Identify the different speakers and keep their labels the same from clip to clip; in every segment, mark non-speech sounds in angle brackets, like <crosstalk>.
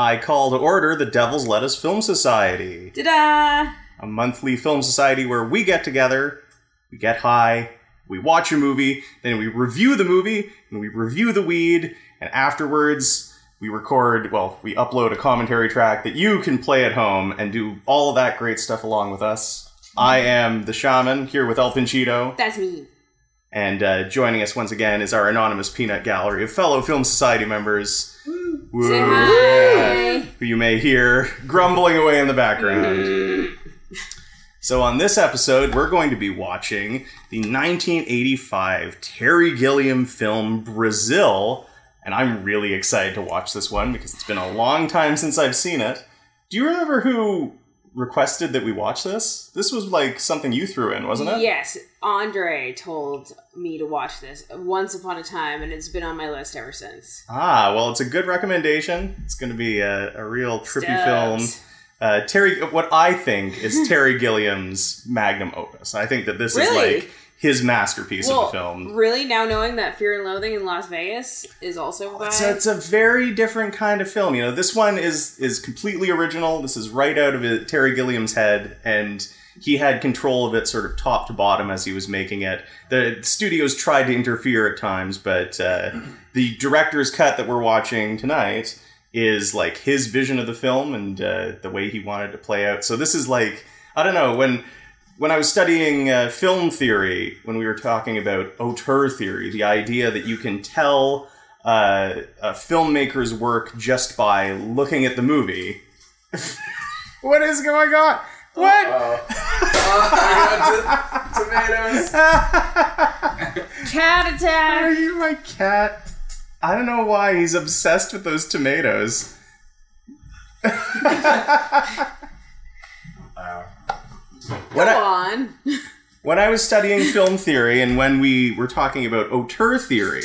Speaker 1: I call to order the Devil's Lettuce Film Society,
Speaker 2: Ta-da!
Speaker 1: a monthly film society where we get together, we get high, we watch a movie, then we review the movie, and we review the weed, and afterwards we record, well, we upload a commentary track that you can play at home and do all of that great stuff along with us. I am the shaman here with El Pinchito.
Speaker 2: That's me.
Speaker 1: And uh, joining us once again is our anonymous peanut gallery of fellow Film Society members. Woo.
Speaker 2: Say hi.
Speaker 1: Who you may hear grumbling away in the background. So, on this episode, we're going to be watching the 1985 Terry Gilliam film Brazil. And I'm really excited to watch this one because it's been a long time since I've seen it. Do you remember who requested that we watch this? This was like something you threw in, wasn't it?
Speaker 2: Yes, Andre told me to watch this once upon a time, and it's been on my list ever since.
Speaker 1: Ah, well, it's a good recommendation. It's going to be a, a real trippy
Speaker 2: Stoked.
Speaker 1: film. Uh, Terry, what I think is Terry Gilliam's magnum opus. I think that this
Speaker 2: Really?
Speaker 1: is like his masterpiece
Speaker 2: well,
Speaker 1: of a film.
Speaker 2: really, now knowing that Fear and Loathing in Las Vegas is also by
Speaker 1: It's a, it's a very different kind of film. You know, this one is is completely original. This is right out of it, Terry Gilliam's head, and he had control of it sort of top to bottom as he was making it. The studios tried to interfere at times, but uh, <clears throat> the director's cut that we're watching tonight is like his vision of the film and uh, the way he wanted to play out. So this is like I don't know when when I was studying uh, film theory, when we were talking about auteur theory, the idea that you can tell uh, a filmmaker's work just by looking at the movie. <laughs> what is going on? What?
Speaker 3: Uh, t- <laughs> tomatoes. <laughs>
Speaker 2: Cat attack.
Speaker 1: Are you my cat? I don't know why he's obsessed with those tomatoes. When
Speaker 2: Go
Speaker 1: I-
Speaker 2: on. <laughs>
Speaker 1: when I was studying film theory and when we were talking about auteur theory,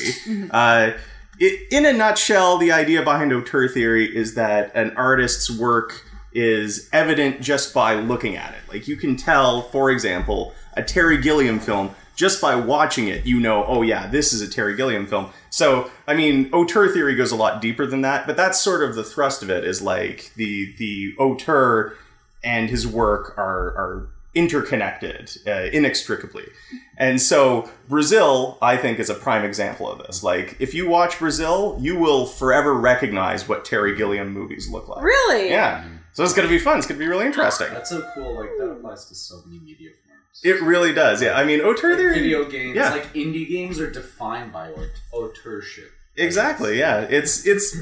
Speaker 1: uh, it, in a nutshell, the idea behind auteur theory is that an artist's work is evident just by looking at it. Like you can tell, for example, a Terry Gilliam film just by watching it. You know, oh yeah, this is a Terry Gilliam film. So I mean, auteur theory goes a lot deeper than that, but that's sort of the thrust of it. Is like the the auteur and his work are are interconnected uh, inextricably. And so Brazil, I think, is a prime example of this. Like, if you watch Brazil, you will forever recognize what Terry Gilliam movies look like.
Speaker 2: Really?
Speaker 1: Yeah. So it's going to be fun. It's going to be really interesting.
Speaker 3: That's so cool. Like that applies to so many media forms.
Speaker 1: It really does. Yeah. I mean, auteur
Speaker 3: Like
Speaker 1: theory.
Speaker 3: video games,
Speaker 1: Yeah.
Speaker 3: like indie games, are defined by aut- auteurship.
Speaker 1: Exactly. Yeah. It's it's.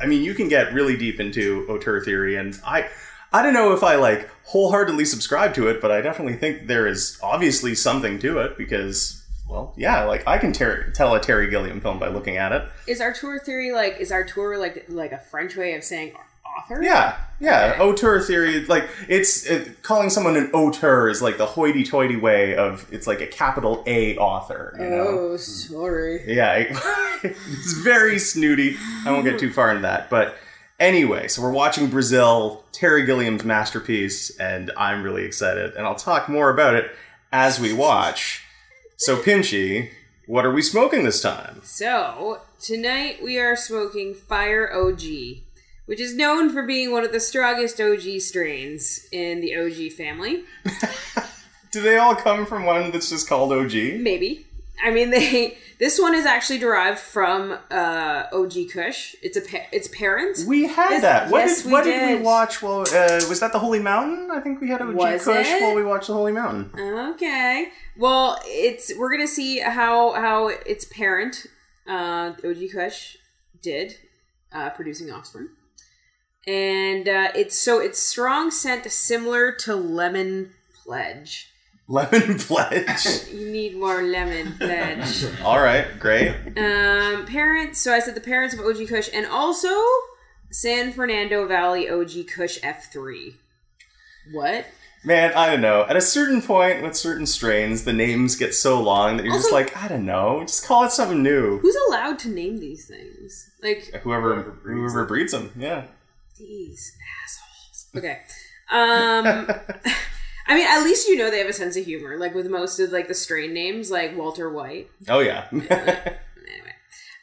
Speaker 1: I mean, you can get really deep into auteur theory, and I. I don't know if I like wholeheartedly subscribe to it, but I definitely think there is obviously something to it because, well, yeah, like I can ter- tell a Terry Gilliam film by looking at it.
Speaker 2: Is our tour theory like? Is our tour like like a French way of saying author?
Speaker 1: Yeah, yeah.
Speaker 2: Okay.
Speaker 1: Auteur theory, like it's it, calling someone an auteur is like the hoity-toity way of it's like a capital A author. You know?
Speaker 2: Oh, sorry.
Speaker 1: Yeah, <laughs> it's very snooty. I won't get too far into that, but anyway, so we're watching Brazil, Terry Gilliam's masterpiece, and I'm really excited, and I'll talk more about it as we watch. So, Pinchy, what are we smoking this time?
Speaker 2: So tonight we are smoking Fire OG, which is known for being one of the strongest OG strains in the OG family. <laughs>
Speaker 1: Do they all come from one that's just called OG?
Speaker 2: Maybe. I mean, <laughs> they. This one is actually derived from uh, OG Kush. It's a pa- its parent.
Speaker 1: We had
Speaker 2: Yes-
Speaker 1: that. What
Speaker 2: yes,
Speaker 1: did
Speaker 2: we
Speaker 1: what did. we watch? Well, uh, was that the Holy Mountain? I think we had OG
Speaker 2: Was
Speaker 1: Kush
Speaker 2: it?
Speaker 1: while we watched the Holy Mountain.
Speaker 2: Okay. Well, it's we're gonna see how how its parent, uh, OG Kush, did uh, producing Offspring, and uh, it's so it's strong scent similar to Lemon Pledge.
Speaker 1: Lemon <laughs> Pledge.
Speaker 2: You need more Lemon Pledge. <laughs>
Speaker 1: all right, great.
Speaker 2: um, parents. So I said the parents of OG Kush, and also San Fernando Valley OG Kush F three. What?
Speaker 1: Man, I don't know. At a certain point with certain strains, the names get so long that you're just like, I don't know. Just call it something new.
Speaker 2: Who's allowed to name these things? Like
Speaker 1: Whoever
Speaker 3: Whoever breeds
Speaker 1: whoever breeds them, yeah.
Speaker 2: These assholes. Okay. Um <laughs> I mean, at least you know they have a sense of humor. Like with most of like the strain names, like Walter White.
Speaker 1: Oh yeah.
Speaker 2: Anyway. <laughs>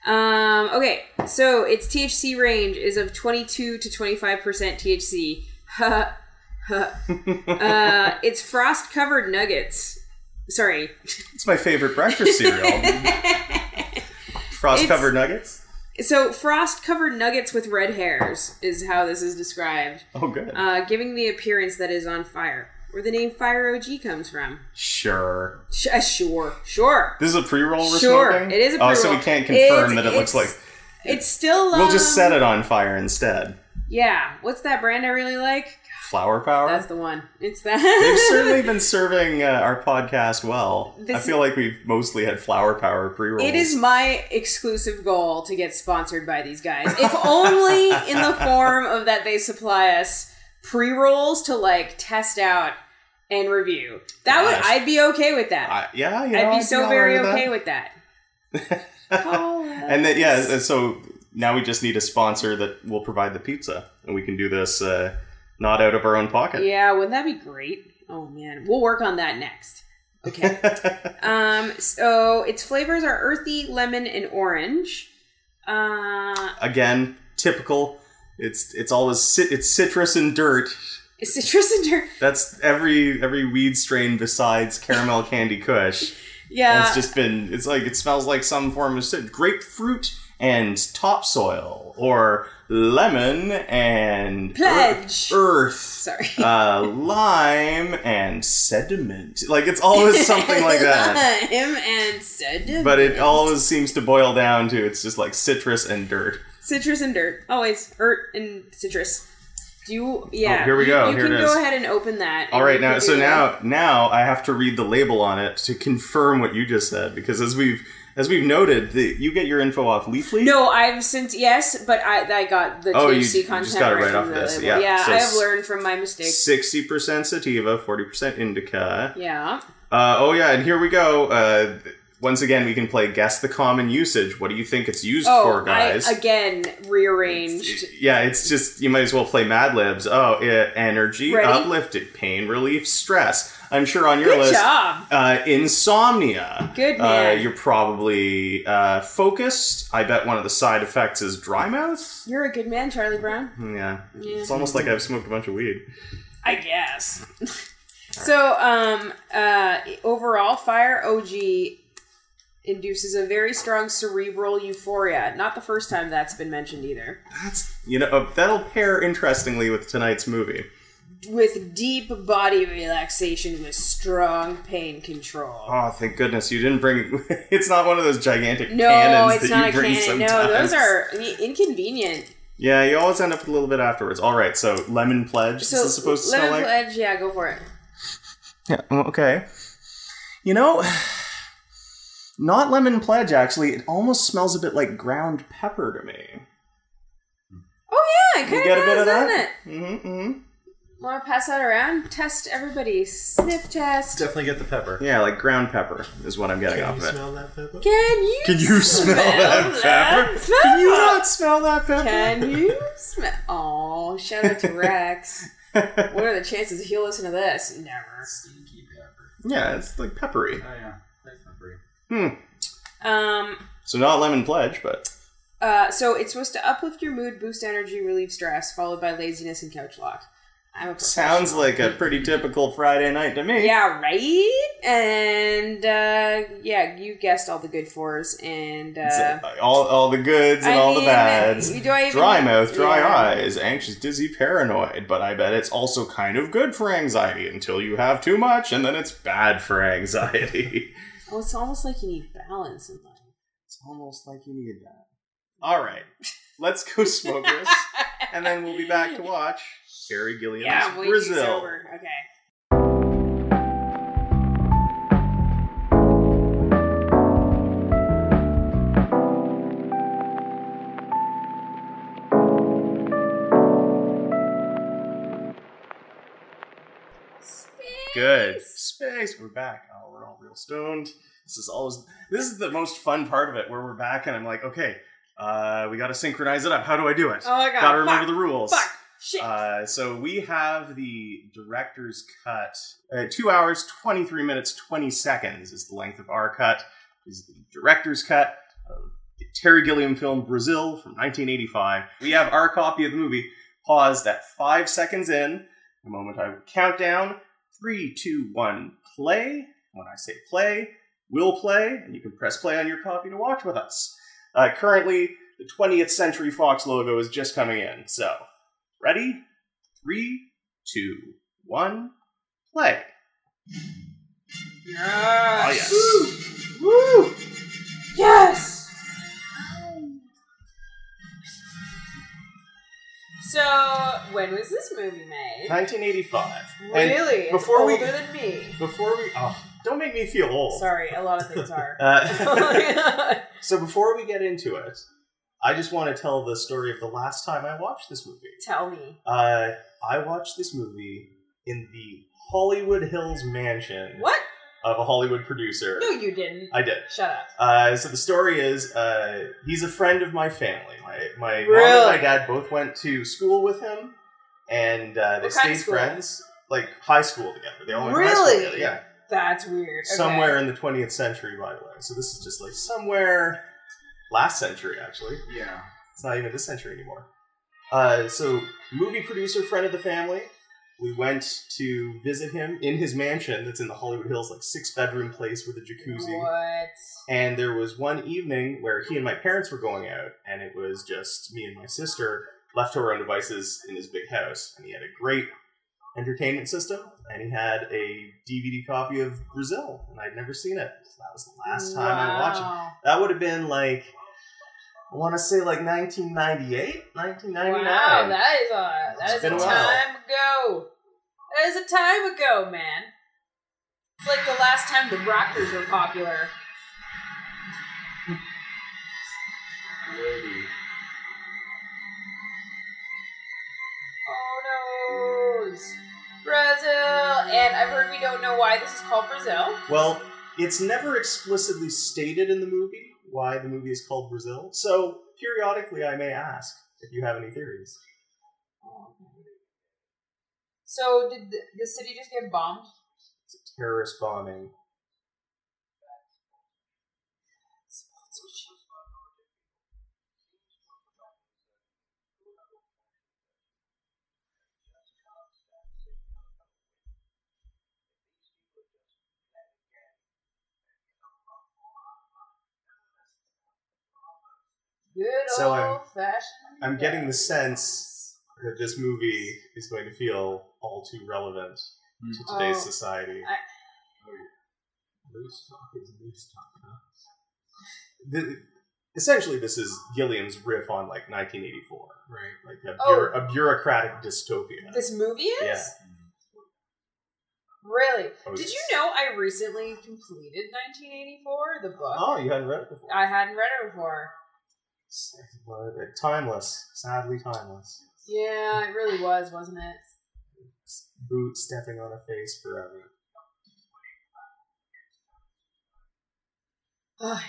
Speaker 2: Um, okay. So its THC range is of 22 to 25% THC. Ha. ha. uh, it's frost covered nuggets. Sorry.
Speaker 1: It's my favorite breakfast cereal. <laughs> Frost covered nuggets.
Speaker 2: So frost covered nuggets with red hairs is how this is described,
Speaker 1: Oh, good.
Speaker 2: uh, giving the appearance that is on fire. Where the name Fire OG comes from.
Speaker 1: sure.
Speaker 2: Sh- uh, sure, sure.
Speaker 1: This is a pre-roll we're
Speaker 2: Sure,
Speaker 1: smoking.
Speaker 2: it is a pre-roll.
Speaker 1: Oh, so we can't confirm
Speaker 2: It's-
Speaker 1: that it looks like.
Speaker 2: it's- still. Um,
Speaker 1: We'll just set it on fire instead.
Speaker 2: Yeah. What's that brand I really like?
Speaker 1: Flower power.
Speaker 2: That's the one. It's that. <laughs>
Speaker 1: They've certainly <laughs> been serving uh, our podcast well. I feel like we've mostly had flower power pre-rolls.
Speaker 2: It is my exclusive goal to get sponsored by these guys. If only in the <laughs> form of that they supply us pre rolls to like test out and review. That would
Speaker 1: Gosh.
Speaker 2: I'd be okay with that.
Speaker 1: I- yeah, you know,
Speaker 2: I'd be
Speaker 1: I'd
Speaker 2: so
Speaker 1: all
Speaker 2: very
Speaker 1: right
Speaker 2: okay with that. Call <laughs>
Speaker 1: and then yeah, so now we just need a sponsor that will provide the pizza, and we can do this uh, not out of our own pocket.
Speaker 2: Yeah, wouldn't that be great? Oh man, we'll work on that next. Okay. <laughs> um. So its flavors are earthy, lemon, and orange. Uh,
Speaker 1: Again, typical. It's it's always it's citrus and dirt.
Speaker 2: Citrus and dirt.
Speaker 1: That's every every weed strain besides caramel candy kush. <laughs>
Speaker 2: Yeah.
Speaker 1: it's just been it's like it smells like some form of grapefruit and topsoil or lemon and
Speaker 2: Pledge.
Speaker 1: earth,
Speaker 2: Sorry.
Speaker 1: uh, lime and sediment. Like it's always <laughs> something like that.
Speaker 2: Lime and sediment.
Speaker 1: But it always seems to boil down to it's just like citrus and dirt.
Speaker 2: citrus and dirt always earth and citrus. Do you? Yeah.
Speaker 1: Oh, here we go.
Speaker 2: You,
Speaker 1: Here
Speaker 2: can
Speaker 1: it
Speaker 2: go ahead and open that.
Speaker 1: All right,
Speaker 2: you
Speaker 1: now so now now I have to read the label on it to confirm what you just said because as we've as we've noted, the, you get your info off Leafly.
Speaker 2: No, I've since yes, but I I got the
Speaker 1: Oh, you
Speaker 2: THC
Speaker 1: just
Speaker 2: content
Speaker 1: got it right
Speaker 2: from
Speaker 1: off
Speaker 2: the
Speaker 1: this,
Speaker 2: label.
Speaker 1: yeah. So
Speaker 2: I have learned from my mistakes.
Speaker 1: Sixty percent sativa, forty percent indica.
Speaker 2: Yeah.
Speaker 1: Uh, oh yeah, and here we go. Uh, once again, we can play guess the common usage. What do you think it's used
Speaker 2: Oh,
Speaker 1: for, guys?
Speaker 2: I again rearranged.
Speaker 1: yeah, it's just you might as well play Mad Libs. Oh, yeah, energy,
Speaker 2: Ready?
Speaker 1: uplifted, pain relief, stress. I'm sure on your
Speaker 2: Good
Speaker 1: list,
Speaker 2: job.
Speaker 1: uh, insomnia.
Speaker 2: Good
Speaker 1: Uh, you're probably uh, focused. I bet one of the side effects is dry mouth.
Speaker 2: You're a good man, Charlie Brown.
Speaker 1: Yeah,
Speaker 2: Yeah.
Speaker 1: it's almost like I've smoked a bunch of weed.
Speaker 2: I guess. <laughs> so, um, uh, overall, Fire OG induces a very strong cerebral euphoria. Not the first time that's been mentioned either.
Speaker 1: That's you know uh, that'll pair interestingly with tonight's movie.
Speaker 2: With deep body relaxation with strong pain control.
Speaker 1: Oh, thank goodness you didn't bring. <laughs> it's not one of those gigantic
Speaker 2: no,
Speaker 1: cannons
Speaker 2: it's
Speaker 1: that
Speaker 2: not
Speaker 1: you
Speaker 2: a
Speaker 1: bring
Speaker 2: cannon. No, those are inconvenient.
Speaker 1: Yeah, you always end up with a little bit afterwards. All right, so lemon pledge.
Speaker 2: So,
Speaker 1: this is supposed to
Speaker 2: lemon
Speaker 1: smell like.
Speaker 2: Lemon pledge, yeah, go for it.
Speaker 1: Yeah. Okay. You know, not lemon pledge. Actually, it almost smells a bit like ground pepper to me.
Speaker 2: Oh yeah, it
Speaker 1: You
Speaker 2: kind
Speaker 1: get
Speaker 2: of
Speaker 1: a bit
Speaker 2: does,
Speaker 1: of
Speaker 2: doesn't
Speaker 1: that.
Speaker 2: it?
Speaker 1: Mm-hmm, mm-hmm.
Speaker 2: Want to pass that around? Test everybody. Sniff test.
Speaker 3: Definitely get the pepper.
Speaker 1: Yeah, like ground pepper is what I'm getting
Speaker 3: Can
Speaker 1: off of it.
Speaker 3: Can you smell that pepper?
Speaker 2: Can you?
Speaker 1: Can you smell that pepper?
Speaker 2: that
Speaker 1: Can you not smell that pepper?
Speaker 2: Can <laughs> you smell? Oh, shout out to Rex. <laughs> what are the chances he'll listen to this? Never.
Speaker 3: Stinky pepper.
Speaker 1: yeah, it's like peppery.
Speaker 3: Oh yeah, that's peppery.
Speaker 1: Hmm.
Speaker 2: Um.
Speaker 1: So not lemon pledge, but
Speaker 2: Uh. So it's supposed to uplift your mood, boost energy, relieve stress, followed by laziness and couch lock. I'm a
Speaker 1: sounds like a pretty typical Friday night to me.
Speaker 2: Yeah, right. And uh, yeah, you guessed all the good fours, and uh,
Speaker 1: uh, all, all the goods and
Speaker 2: I
Speaker 1: all the bads.
Speaker 2: Do I even,
Speaker 1: Dry mouth, dry
Speaker 2: Yeah.
Speaker 1: eyes, anxious, dizzy, paranoid. But I bet it's also kind of good for anxiety until you have too much, and then it's bad for anxiety. <laughs>
Speaker 2: Oh, it's almost like you need balance in life.
Speaker 1: It's almost like you need that. All right, let's go <laughs> smoke this, and then we'll be back to watch Terry Gilliam's
Speaker 2: Yeah,
Speaker 1: Brazil.
Speaker 2: Okay.
Speaker 1: Good space. We're back. Oh, we're all real stoned. This is always this is the most fun part of it, where we're back, and I'm like, okay, uh, we got to synchronize it up. How do I do it?
Speaker 2: Oh my god.
Speaker 1: Gotta remember
Speaker 2: fuck,
Speaker 1: the rules.
Speaker 2: Fuck. Shit.
Speaker 1: Uh, so we have the director's cut. Uh, two hours, 23 minutes, 20 seconds is the length of our cut. Is the director's cut of the Terry Gilliam film Brazil from 1985. We have our copy of the movie paused at five seconds in. The moment I will count down three, two, one, play. When I say play, we'll play, and you can press play on your copy to watch with us. Uh, currently, the 20th Century Fox logo is just coming in. So, ready? Three, two, one, play.
Speaker 2: Yes.
Speaker 1: yes.
Speaker 2: Woo! Yes. So, when was this movie made?
Speaker 1: 1985. And
Speaker 2: Really? It's
Speaker 1: before we-
Speaker 2: than me.
Speaker 1: Before we. Oh, don't make me feel old.
Speaker 2: Sorry, a lot of things are. <laughs>
Speaker 1: Uh, <laughs> so, before we get into it, I just want to tell the story of the last time I watched this movie.
Speaker 2: Tell me.
Speaker 1: Uh, I watched this movie in the Hollywood Hills mansion
Speaker 2: What?
Speaker 1: Of a Hollywood producer.
Speaker 2: No, you didn't.
Speaker 1: I did.
Speaker 2: Shut up.
Speaker 1: Uh, so the story is, uh, he's a friend of my family. My my mom and my dad both went to school with him, and uh, they
Speaker 2: What kind of
Speaker 1: stayed friends, like high school together. They all went to high school
Speaker 2: Really?
Speaker 1: together. Yeah,
Speaker 2: That's weird. Okay.
Speaker 1: somewhere in the 20th century, by the way. So this is just like somewhere last century, actually.
Speaker 3: Yeah.
Speaker 1: It's not even this century anymore. Uh, so, movie producer, friend of the family. We went to visit him in his mansion that's in the Hollywood Hills, like six bedroom place with a jacuzzi.
Speaker 2: What?
Speaker 1: And there was one evening where he and my parents were going out, and it was just me and my sister left to our own devices in his big house. And he had a great entertainment system, and he had a DVD copy of Brazil, and I'd never seen it. So that was the last time I watched it. That would have been like, I want to say like 1998, 1999.
Speaker 2: Wow, that is a
Speaker 1: It's
Speaker 2: that is a
Speaker 1: a
Speaker 2: time ago. That is a time ago, man. It's like the last time the Rockers were popular.
Speaker 3: Lady.
Speaker 2: Oh no, Brazil! And I've heard we don't know why this is called Brazil.
Speaker 1: Well, it's never explicitly stated in the movie why the movie is called Brazil, so periodically I may ask if you have any theories.
Speaker 2: So did the, the city just get bombed?
Speaker 1: It's a terrorist bombing.
Speaker 2: Good
Speaker 1: So I'm-
Speaker 2: fashioned.
Speaker 1: I'm getting the sense that this movie is going to feel all too relevant to today's
Speaker 2: Oh,
Speaker 1: society.
Speaker 2: I- oh,
Speaker 3: Loose talk is loose talk, huh?
Speaker 1: The- essentially, this is Gilliam's riff on like 1984,
Speaker 3: Right.
Speaker 1: like a,
Speaker 2: Oh.
Speaker 1: bureau- a bureaucratic dystopia.
Speaker 2: This movie is?
Speaker 1: Yeah.
Speaker 2: Really?
Speaker 1: Oh,
Speaker 2: Did
Speaker 1: yes.
Speaker 2: you know I recently completed 1984, the book?
Speaker 1: Oh, you hadn't read it before.
Speaker 2: I hadn't read it before.
Speaker 1: Timeless, sadly timeless.
Speaker 2: Yeah, it really was, wasn't it?
Speaker 1: Boot stepping on a face forever.
Speaker 2: Ugh.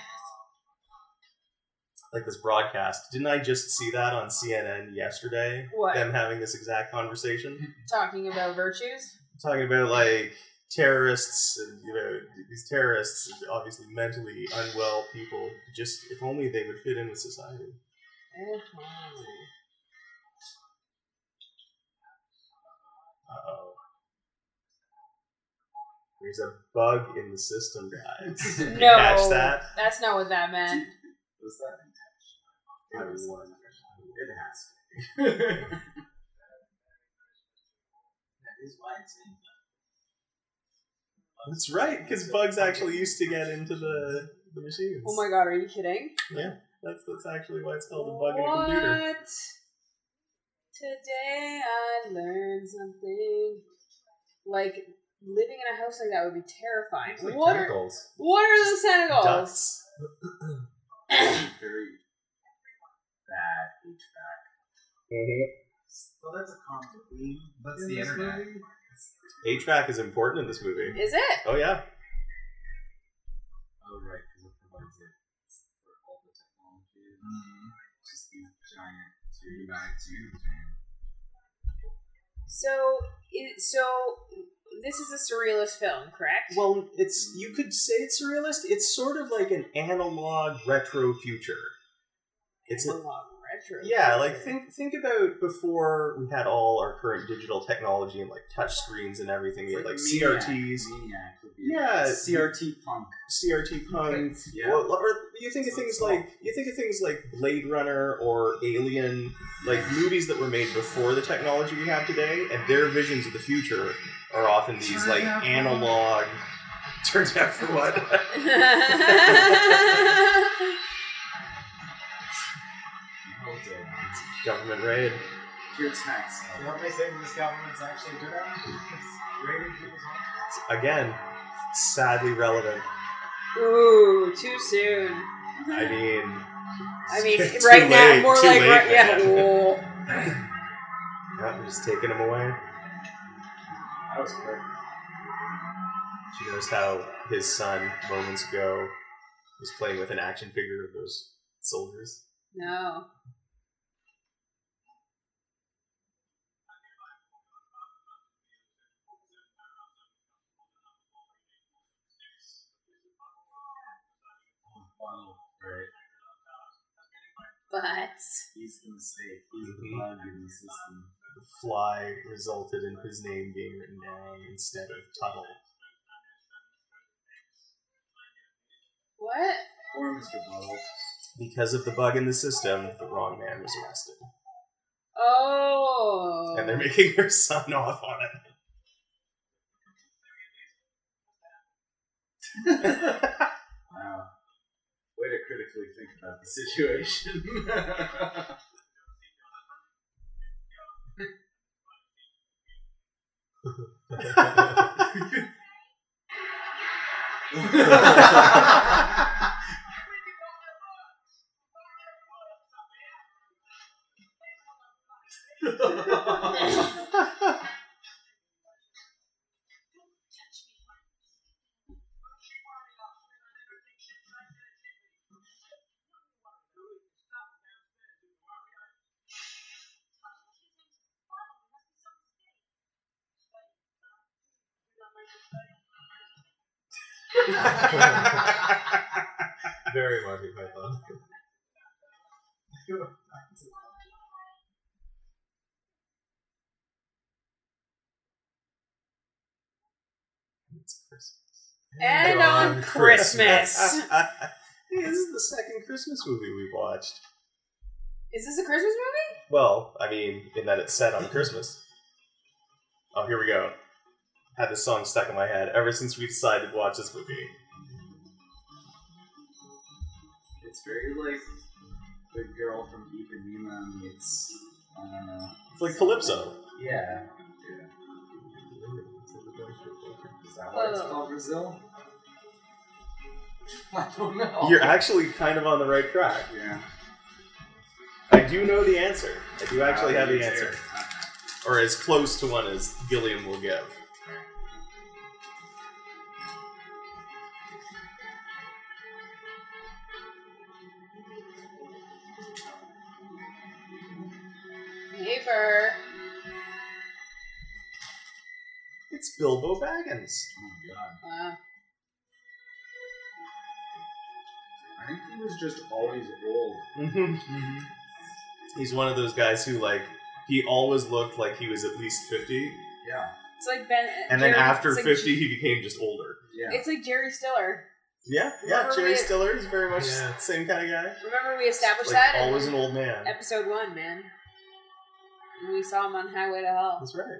Speaker 1: Like this broadcast. Didn't I just see that on CNN yesterday?
Speaker 2: What?
Speaker 1: Them having this exact conversation,
Speaker 2: Talking about virtues?
Speaker 1: talking about like terrorists and you know these terrorists, obviously mentally unwell people. Just if only they would fit in with society. Uh-oh. There's a bug in the system, guys. <laughs>
Speaker 2: No.
Speaker 1: catch that?
Speaker 2: That's not what that meant.
Speaker 3: Was that
Speaker 1: It
Speaker 3: intentional?
Speaker 1: was-
Speaker 3: was It has to. <laughs> that is why it's in
Speaker 1: That's right, because bugs actually used to get into the, the machines.
Speaker 2: Oh my god, are you kidding?
Speaker 1: Yeah, that's that's actually why it's called a bug in a computer.
Speaker 2: What? Today I learned something. Like living in a house like that would be terrifying.
Speaker 3: Like
Speaker 2: what are
Speaker 3: tentacles.
Speaker 2: what are the tentacles?
Speaker 1: Ducts. <coughs>
Speaker 3: Very bad HVAC. Mm-hmm. Well, that's a common theme. That's
Speaker 1: In
Speaker 3: the internet.
Speaker 1: movie? HVAC is important in this movie.
Speaker 2: Is it?
Speaker 1: Oh yeah.
Speaker 3: Oh, right, because it provides it for all the technology.
Speaker 1: Mm-hmm.
Speaker 3: Just these giant pneumatic tubes.
Speaker 2: So, it, so this is a surrealist film, correct?
Speaker 1: Well, it's you could say it's surrealist. It's sort of like an analog retro future. It's
Speaker 2: Analog retro.
Speaker 1: yeah, like think think about before we had all our current digital technology and like touch screens and everything. We had like
Speaker 3: Maniac.
Speaker 1: CRTs,
Speaker 3: Maniac
Speaker 1: Yeah,
Speaker 3: CRT punk.
Speaker 1: CRT punk.
Speaker 3: Yeah.
Speaker 1: Well, or you think of
Speaker 3: So
Speaker 1: things like you think of things like Blade Runner or Alien, like movies that were made before the technology we have today, and their visions of the future are often these
Speaker 3: Turned
Speaker 1: like analog. <laughs> Turns out for what? <laughs> <laughs> Government raid.
Speaker 3: Your tax.
Speaker 4: You know what they think this government's actually good at? It's raiding people's homes.
Speaker 1: Again, sadly relevant.
Speaker 2: Ooh, too soon.
Speaker 1: I <laughs> mean,
Speaker 2: I mean, <laughs>
Speaker 1: Too
Speaker 2: right now,
Speaker 1: late,
Speaker 2: more
Speaker 1: too
Speaker 2: like
Speaker 1: late,
Speaker 2: right, yeah.
Speaker 1: man. I'm <laughs> just taking them away.
Speaker 3: That was quick.
Speaker 1: She knows how his son moments ago was playing with an action figure of those soldiers.
Speaker 2: No. But
Speaker 3: He's the mistake. He's the bug in the system.
Speaker 1: The fly resulted in his name being written down instead of Tuttle.
Speaker 2: what?
Speaker 3: Or Mr. Buttle.
Speaker 1: Because of the bug in the system, the wrong man was arrested.
Speaker 2: Oh.
Speaker 1: And they're <laughs> making her son off on it. <laughs> <laughs>
Speaker 3: Wow. Critically think about the situation. <laughs> <laughs> <laughs> <laughs>
Speaker 1: Very Monty Python. It's Christmas.
Speaker 2: And on Christmas.
Speaker 1: Hey, this is the second Christmas movie we've watched.
Speaker 2: Is this a Christmas movie?
Speaker 1: Well, I mean, in that it's set on Christmas. Oh, here we go. Had this song stuck in my head ever since we decided to watch this movie.
Speaker 3: it's very like the girl from Ipanema meets. I don't know.
Speaker 1: It's like Calypso.
Speaker 3: Yeah. Yeah. Is that why it's called Brazil? <laughs> I don't know.
Speaker 1: You're actually kind of on the right track.
Speaker 3: Yeah.
Speaker 1: I do know the answer. I do actually have the answer. Or as close to one as Gilliam will give. Bilbo Baggins.
Speaker 3: Oh my god.
Speaker 2: Wow.
Speaker 3: I think he was just always old.
Speaker 1: Mm-hmm. <laughs> He's one of those guys who, like, he always looked like he was at least 50.
Speaker 3: Yeah.
Speaker 2: It's like Ben.
Speaker 1: And then after
Speaker 2: like
Speaker 1: 50,
Speaker 2: J-
Speaker 1: he became just older.
Speaker 3: Yeah.
Speaker 2: It's like Jerry Stiller.
Speaker 1: Yeah, yeah.
Speaker 2: Remember
Speaker 1: Jerry
Speaker 2: we-
Speaker 1: Stiller is very much
Speaker 5: Yeah.
Speaker 1: the same kind of guy.
Speaker 2: Remember we established
Speaker 1: Like,
Speaker 2: that in
Speaker 1: always an old man.
Speaker 2: episode one, man. And we saw him on Highway to Hell.
Speaker 1: That's right.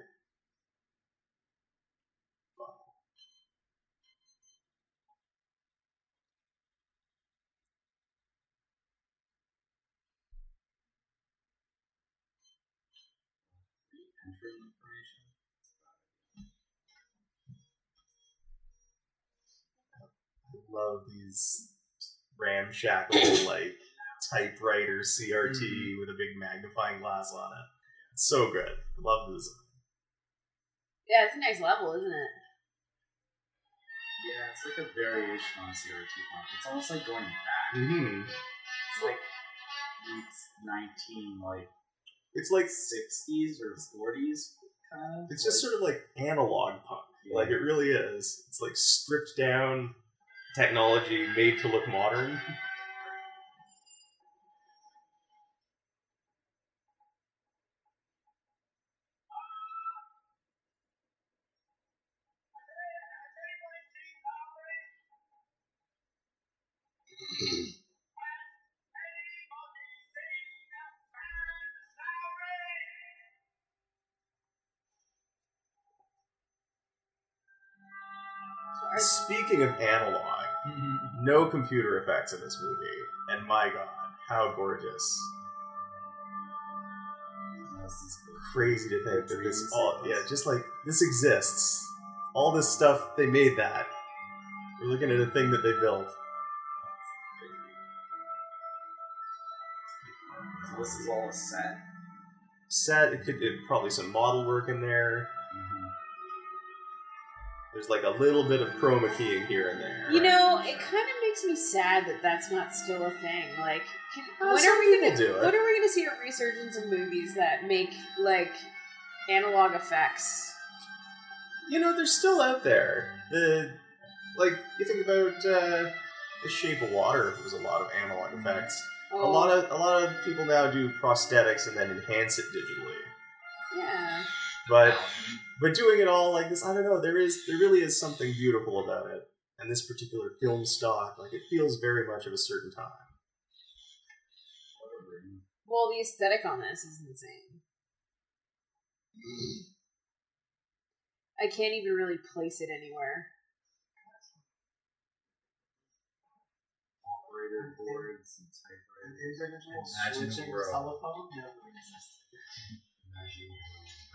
Speaker 1: Love these ramshackle, <clears throat> like, typewriter CRT
Speaker 2: Mm-hmm.
Speaker 1: with a big magnifying glass on it. It's so good. I love the design.
Speaker 2: Yeah, it's a nice level, isn't it?
Speaker 3: Yeah, it's like a variation on CRT punk. It's almost like going back.
Speaker 1: Mm-hmm.
Speaker 3: It's like it's nineteen like
Speaker 1: It's like
Speaker 3: sixties or forties kind of.
Speaker 1: It's just sort of like analog punk. Like it really is. It's like stripped down technology made to look modern. Speaking of analog no computer effects in this movie, and my god, how gorgeous! Crazy to think that this all yeah, just like this exists. All this stuff they made that. We're looking at a thing that they built.
Speaker 6: So this is all a set.
Speaker 1: Set it could it, probably some model work in there. There's like a little bit of chroma keying here and there.
Speaker 2: You know, it kind of makes me sad that that's not still a thing. Like, can,
Speaker 1: Uh,
Speaker 2: when are we gonna
Speaker 1: do it.
Speaker 2: when are we gonna see a resurgence of movies that make like analog effects?
Speaker 1: you know, they're still out there. The like you think about uh, the Shape of Water was a lot of analog effects.
Speaker 2: Oh,
Speaker 1: A lot of a lot of people now do prosthetics and then enhance it digitally.
Speaker 2: yeah.
Speaker 1: But but doing it all like this, I don't know. There is there really is something beautiful about it. And this particular film stock, like it feels very much of a certain time.
Speaker 2: Well, the aesthetic on this is insane. I can't even really place it anywhere.
Speaker 6: Operator boards and typewriters.
Speaker 4: Individual
Speaker 6: Imagine a
Speaker 4: switching
Speaker 6: world.
Speaker 4: telephone never.
Speaker 6: Imagine a world without eight-bit shacks.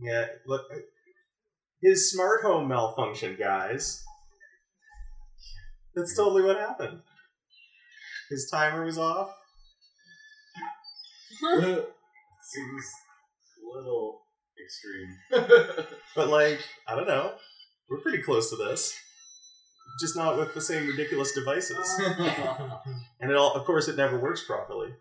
Speaker 1: Yeah, look, his smart home malfunctioned, guys. That's totally what happened. His timer was off. <laughs>
Speaker 6: Seems a little extreme. <laughs>
Speaker 1: But like, I don't know. We're pretty close to this. Just not with the same ridiculous devices. <laughs> And it all of course it never works properly.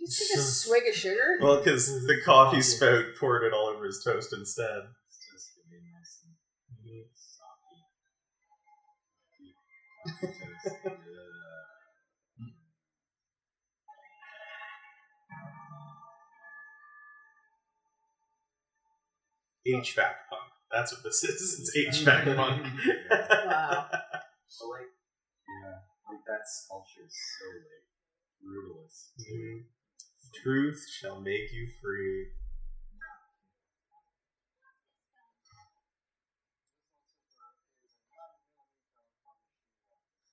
Speaker 2: Just take a swig of sugar.
Speaker 1: Well, because the coffee spout poured it all over his toast instead.
Speaker 6: It's just to be nice and soppy.
Speaker 1: HVAC punk. That's what this is. It's HVAC <laughs> punk.
Speaker 2: Wow.
Speaker 6: But <laughs> like, yeah, like that sculpture is so like brutalist.
Speaker 1: Mhm. Truth shall make you free.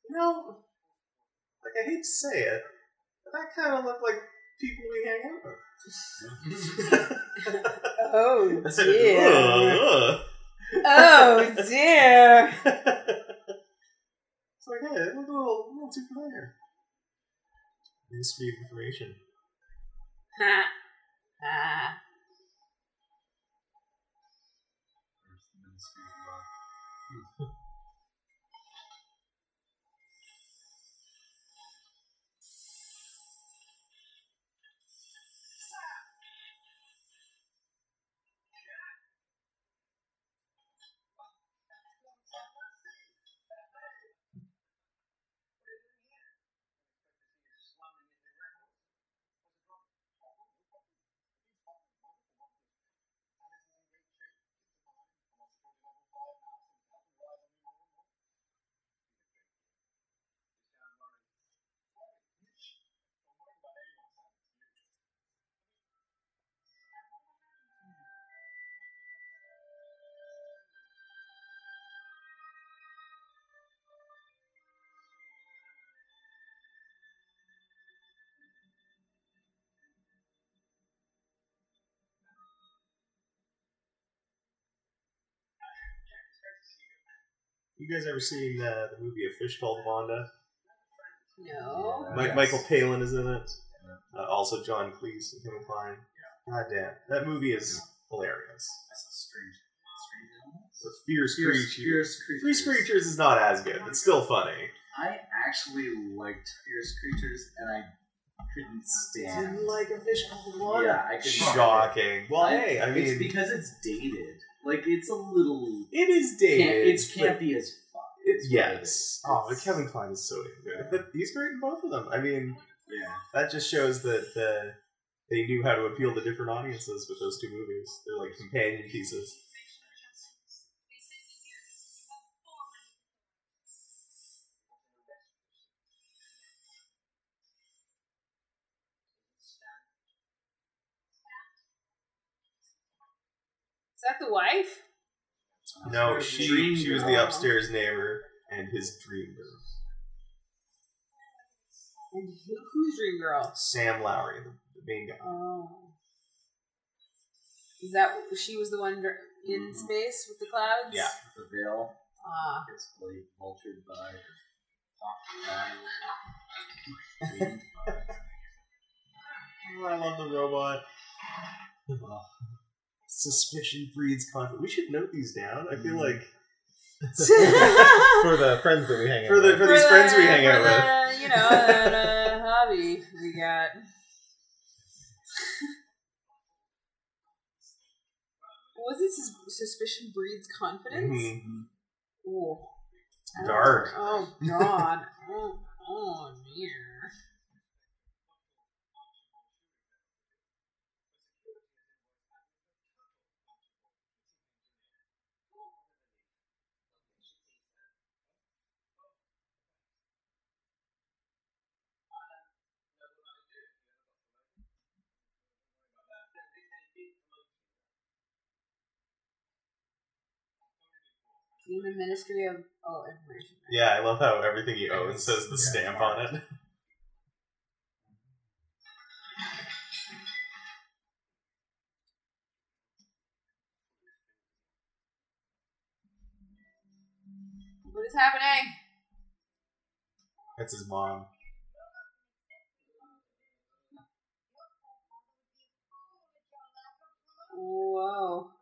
Speaker 1: You know, like I hate to say it, but that kind of looked like people we hang out with.
Speaker 2: Oh <laughs> dear. oh <laughs> dear.
Speaker 1: it's like, hey, it looked a little, a little too familiar. Of information. <laughs>
Speaker 2: Ha. <laughs> Ha.
Speaker 1: You guys ever seen uh, the movie A Fish Called Wanda?
Speaker 2: No.
Speaker 1: Mike,
Speaker 6: Yes.
Speaker 1: Michael Palin is in it. Uh, also John Cleese and Kevin Kline. God damn. That movie is hilarious.
Speaker 6: That's a strange, strange animals.
Speaker 1: The Fierce,
Speaker 6: Fierce,
Speaker 1: Creatures.
Speaker 6: fierce creatures.
Speaker 1: Fierce Creatures is not as good. It's still funny.
Speaker 6: I actually liked Fierce Creatures, and I couldn't stand.
Speaker 1: Didn't like A Fish Called Wanda.
Speaker 6: Yeah, I could
Speaker 1: Shocking. Well, hey, I mean,
Speaker 6: it's because it's dated. Like it's a little.
Speaker 1: it is dated.
Speaker 6: it's campy as fuck.
Speaker 1: It's,
Speaker 6: is what it
Speaker 1: yes. Oh, but Kevin Kline is so damn good.
Speaker 6: Yeah.
Speaker 1: But he's great in both of them. I mean,
Speaker 6: Yeah.
Speaker 1: that just shows that uh, they knew how to appeal to different audiences with those two movies. They're like companion pieces.
Speaker 2: That the wife?
Speaker 1: No, she
Speaker 6: Dream
Speaker 1: she was
Speaker 6: girl.
Speaker 1: the upstairs neighbor and his dream girl.
Speaker 2: And who, who's Dream Girl?
Speaker 1: Sam Lowry, the, the main guy.
Speaker 2: Oh. Is that she was the one dr- in space with the clouds?
Speaker 1: Yeah.
Speaker 6: With the veil
Speaker 2: Ah.
Speaker 6: basically altered by talked <laughs>
Speaker 1: Oh, I love the robot. Suspicion breeds confidence. We should note these down. I feel like <laughs>
Speaker 4: for the friends that we hang out
Speaker 1: for the
Speaker 4: with.
Speaker 1: for these
Speaker 2: the-
Speaker 1: friends we hang
Speaker 2: for
Speaker 1: out with.
Speaker 2: You know, that uh, hobby we got. Was it sus- suspicion breeds confidence?
Speaker 1: Mhm.
Speaker 2: Ooh.
Speaker 1: Dark.
Speaker 2: Oh God. oh, oh dear. In the Ministry of Oh Information.
Speaker 1: Yeah, I love how everything he owns says the stamp on it. <laughs>
Speaker 2: What is happening?
Speaker 1: That's his mom.
Speaker 2: Whoa.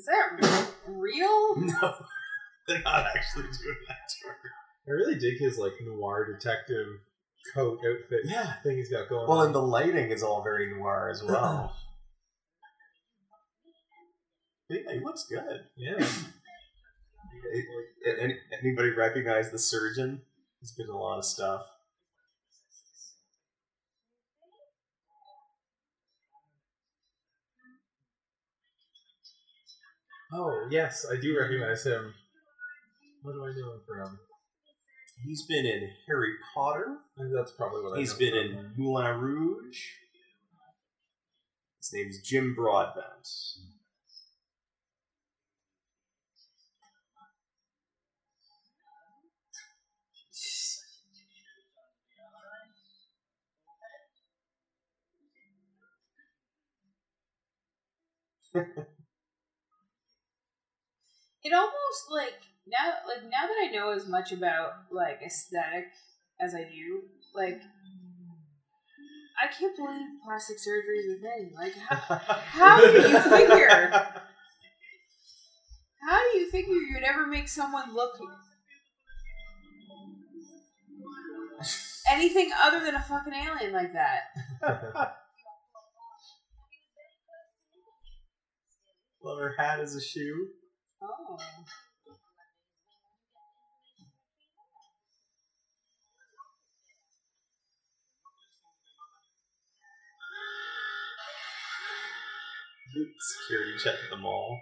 Speaker 2: Is that real? <laughs>
Speaker 1: No, they're not actually doing that to her.
Speaker 4: I really dig his like noir detective coat outfit
Speaker 1: Yeah.
Speaker 4: thing he's got going on.
Speaker 1: Well,
Speaker 4: on.
Speaker 1: and the lighting is all very noir as well. Oh. yeah, he looks good.
Speaker 4: yeah. <laughs>
Speaker 1: Any, anybody recognize the surgeon? He's been in a lot of stuff.
Speaker 4: Oh yes, I do recognize him. What do I know him from?
Speaker 1: He's been in Harry Potter.
Speaker 4: That's probably what I
Speaker 1: He's
Speaker 4: know
Speaker 1: been
Speaker 4: him
Speaker 1: in Moulin Rouge. His name's Jim Broadbent. <laughs>
Speaker 2: It almost like now, like now that I know as much about like aesthetic as I do, like I can't believe plastic surgery is a thing. Like how, <laughs> how do you figure? How do you figure you'd ever make someone look anything other than a fucking alien like that? <laughs>
Speaker 1: Well, her hat is a shoe.
Speaker 2: Oh.
Speaker 1: Security check at the mall.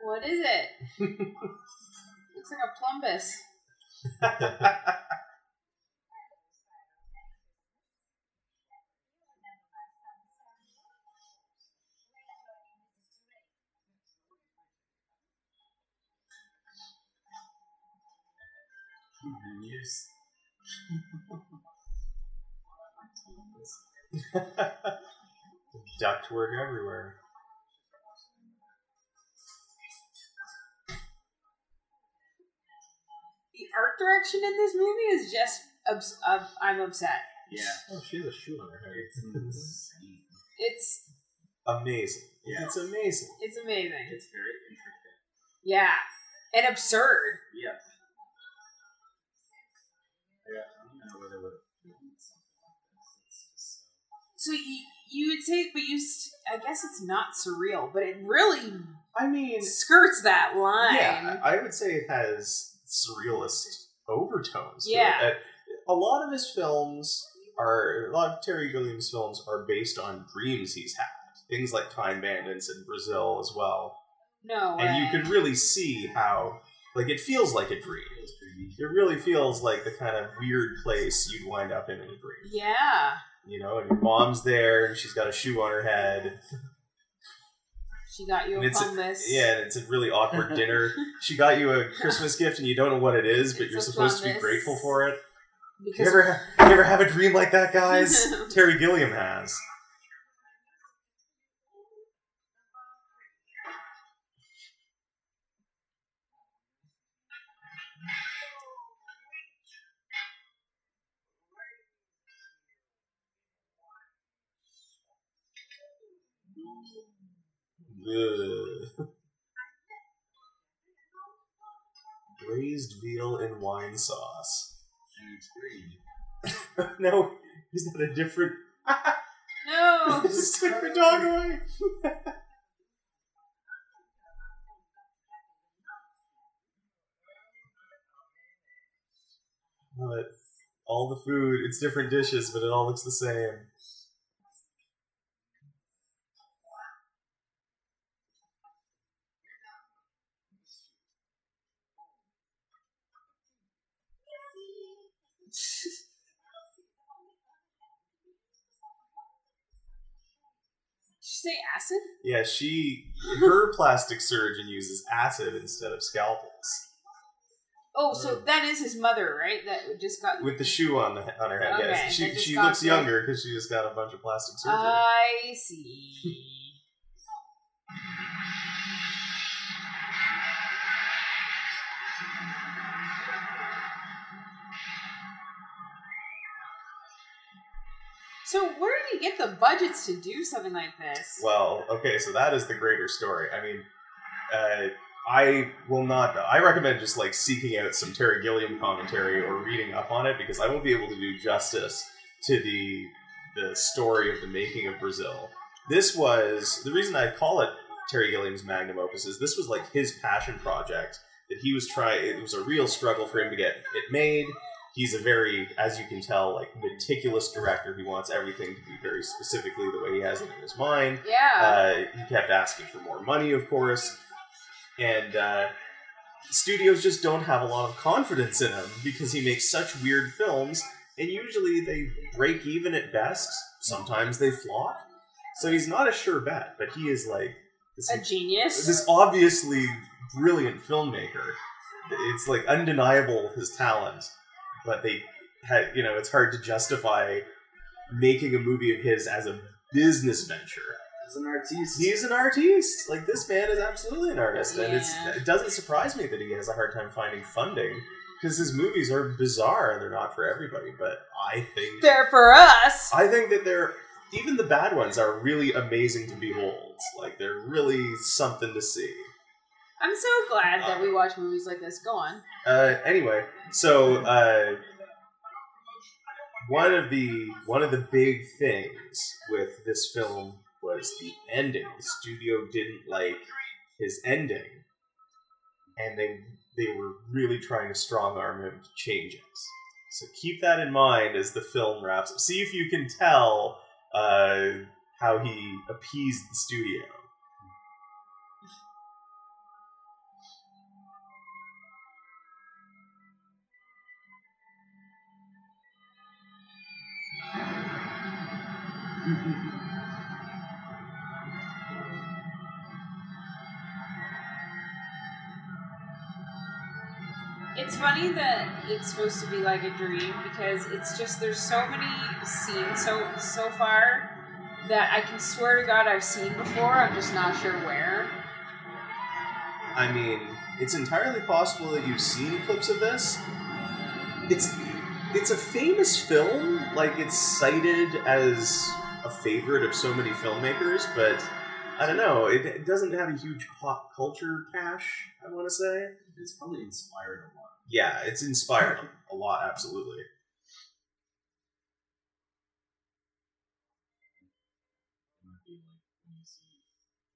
Speaker 2: What is it? <laughs> Looks like a plumbus.
Speaker 6: Years. <laughs> <laughs>
Speaker 1: Ductwork everywhere.
Speaker 2: The art direction in this movie is just obs- uh, I'm upset.
Speaker 6: Yeah.
Speaker 4: Oh, she has a shoe on her head.
Speaker 6: It's insane.
Speaker 2: It's
Speaker 1: Amazing.
Speaker 6: Yeah.
Speaker 1: It's amazing.
Speaker 2: it's amazing.
Speaker 6: It's very intricate.
Speaker 2: Yeah, and absurd.
Speaker 6: Yeah. Yeah. I don't know whether would have something like this. Just
Speaker 2: So
Speaker 6: so
Speaker 2: you you would say, but you I guess it's not surreal, but it really
Speaker 1: I mean,
Speaker 2: skirts that line.
Speaker 1: yeah, I would say it has surrealist overtones. to.
Speaker 2: Yeah.
Speaker 1: A lot of his films are a lot of Terry Gilliam's films are based on dreams he's had. Things like Time Bandits and Brazil as well.
Speaker 2: No way.
Speaker 1: And you can really see how like it feels like a dream. It really feels like the kind of weird place you'd wind up in in a dream.
Speaker 2: Yeah.
Speaker 1: You know, and your mom's there and she's got a shoe on her head.
Speaker 2: She got you
Speaker 1: And
Speaker 2: a
Speaker 1: Yeah, it's a really awkward dinner. <laughs> She got you a Christmas gift and you don't know what it is, but
Speaker 2: It's
Speaker 1: you're supposed to be grateful for it.
Speaker 2: Because
Speaker 1: You ever you ever have a dream like that, guys? <laughs> Terry Gilliam has. Ugh. Braised veal in wine sauce. <laughs> no, is that a different?
Speaker 2: no. <laughs>
Speaker 1: Is this a different dog away? But all the food, it's different dishes, but it all looks the same.
Speaker 2: Say acid?
Speaker 1: Yeah, she her plastic surgeon uses acid instead of scalpels.
Speaker 2: Oh, so mm. that is his mother, right? That just got.
Speaker 1: With the shoe on the on her head,
Speaker 2: Okay,
Speaker 1: yes. She she looks younger because she just got a bunch of plastic surgery.
Speaker 2: I see. So where do you get the budgets to do something like this?
Speaker 1: Well, okay, so that is the greater story. I mean, uh, I will not. I recommend just like seeking out some Terry Gilliam commentary or reading up on it because I won't be able to do justice to the the story of the making of Brazil. This was the reason I call it Terry Gilliam's magnum opus. Is this was like his passion project that he was trying. It was a real struggle for him to get it made. He's a very, as you can tell, like meticulous director. He wants everything to be very specifically the way he has it in his mind.
Speaker 2: yeah.
Speaker 1: Uh, he kept asking for more money, of course, and uh, studios just don't have a lot of confidence in him because he makes such weird films, and usually they break even at best. Sometimes they flop. So he's not a sure bet, but he is like this,
Speaker 2: a genius.
Speaker 1: this obviously brilliant filmmaker. It's like undeniable his talent, but they had you know it's hard to justify making a movie of his as a business venture.
Speaker 3: As an artiste,
Speaker 1: He's an artiste. Like this man is absolutely an artist, and it's it doesn't surprise me that he has a hard time finding funding because his movies are bizarre and they're not for everybody. But I think
Speaker 2: They're for us.
Speaker 1: I think that they're even the bad ones are really amazing to behold. Like they're really something to see.
Speaker 2: I'm so glad that we watch movies like this. Go on.
Speaker 1: Uh, anyway, so uh, one of the one of the big things with this film was the ending. The studio didn't like his ending, and they they were really trying to strong arm him to change it. So keep that in mind as the film wraps up. See if you can tell uh, how he appeased the studio.
Speaker 2: It's funny that it's supposed to be like a dream because it's just there's so many scenes so so far that I can swear to God I've seen before. I'm just not sure where.
Speaker 1: I mean, it's entirely possible that you've seen clips of this. It's it's a famous film, like it's cited as a favorite of so many filmmakers, but I don't know. It, it doesn't have a huge pop culture cache. I want to say.
Speaker 3: it's probably inspired a lot.
Speaker 1: Yeah, it's inspired a lot. Absolutely.
Speaker 3: It might be like when you see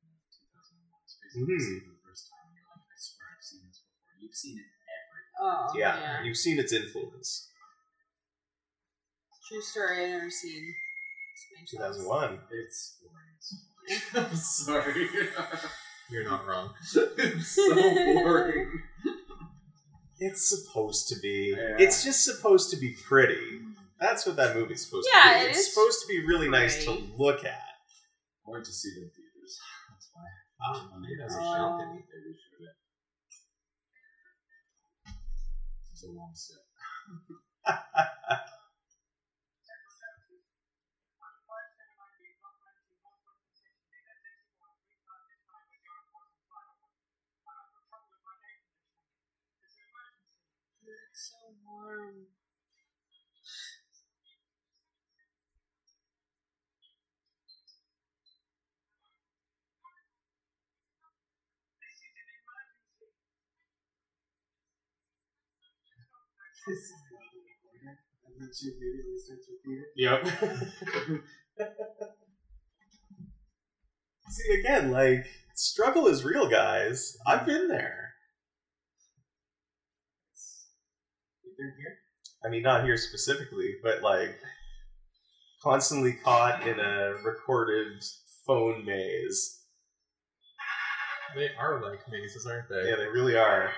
Speaker 3: you know, 2001 Space
Speaker 1: Mhm.
Speaker 3: For the first time, you're like, I swear I've seen this before. You've seen it everywhere.
Speaker 2: Oh
Speaker 1: Yeah,
Speaker 2: yeah.
Speaker 1: you've seen its influence.
Speaker 2: True story. I never seen. Space Odyssey.
Speaker 1: 2001.
Speaker 6: It's boring. <laughs> I'm sorry. <laughs>
Speaker 4: You're not wrong.
Speaker 6: it's so boring.
Speaker 1: It's supposed to be.
Speaker 6: Yeah.
Speaker 1: It's just supposed to be pretty. That's what that movie's supposed
Speaker 2: Yeah,
Speaker 1: to be.
Speaker 2: it
Speaker 1: it's
Speaker 2: is
Speaker 1: supposed to be really nice to look at.
Speaker 6: I went to see it in theaters. That's why.
Speaker 4: Ah,
Speaker 6: When they
Speaker 4: you guys
Speaker 6: first
Speaker 4: are
Speaker 6: showed
Speaker 2: shocked.
Speaker 6: it, it. It's a long set. <laughs>
Speaker 2: so warm.
Speaker 7: And then she immediately starts repeating.
Speaker 1: Yep. <laughs> See again, like struggle is real, guys. I've been there.
Speaker 7: You've here?
Speaker 1: I mean, not here specifically, but like constantly caught in a recorded phone maze.
Speaker 4: They are like mazes, aren't they?
Speaker 1: Yeah, they really are.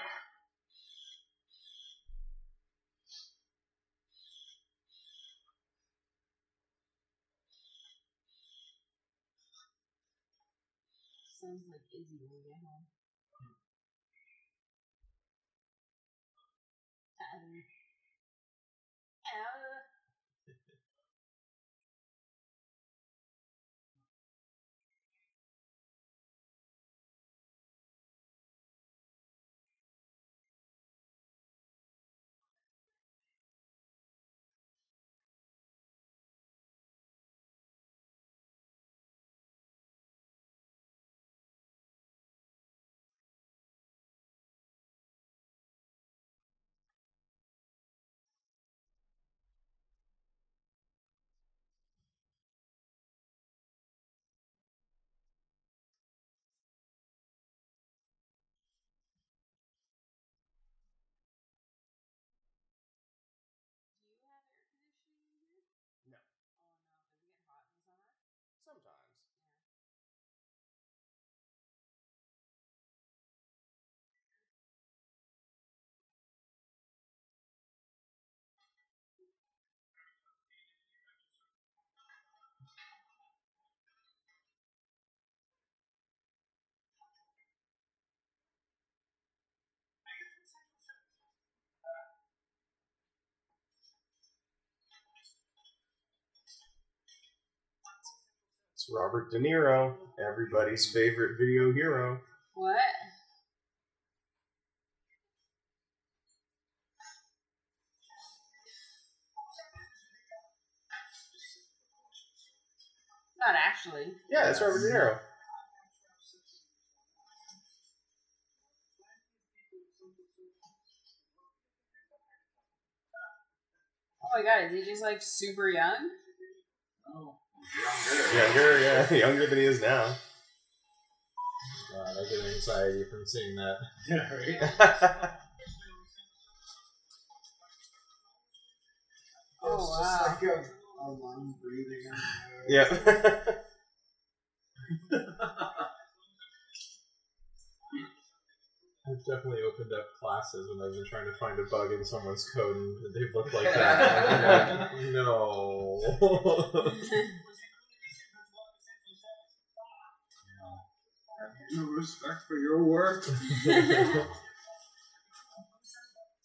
Speaker 1: It's Robert De Niro, everybody's favorite video hero.
Speaker 2: What? Not actually.
Speaker 1: Yeah, it's Robert De Niro.
Speaker 2: Oh my god, is he just like super young?
Speaker 6: Oh,
Speaker 1: Younger, yeah, <laughs> younger than he is now.
Speaker 4: God, I get anxiety from seeing that. <laughs>
Speaker 6: Yeah, right. <laughs>
Speaker 2: Oh,
Speaker 7: it's
Speaker 2: wow.
Speaker 7: like a, a lung breathing.
Speaker 1: yeah.
Speaker 4: I've definitely opened up classes when I've been trying to find a bug in someone's code and they've looked like that. I'm like, no.
Speaker 7: No respect for your work. <laughs>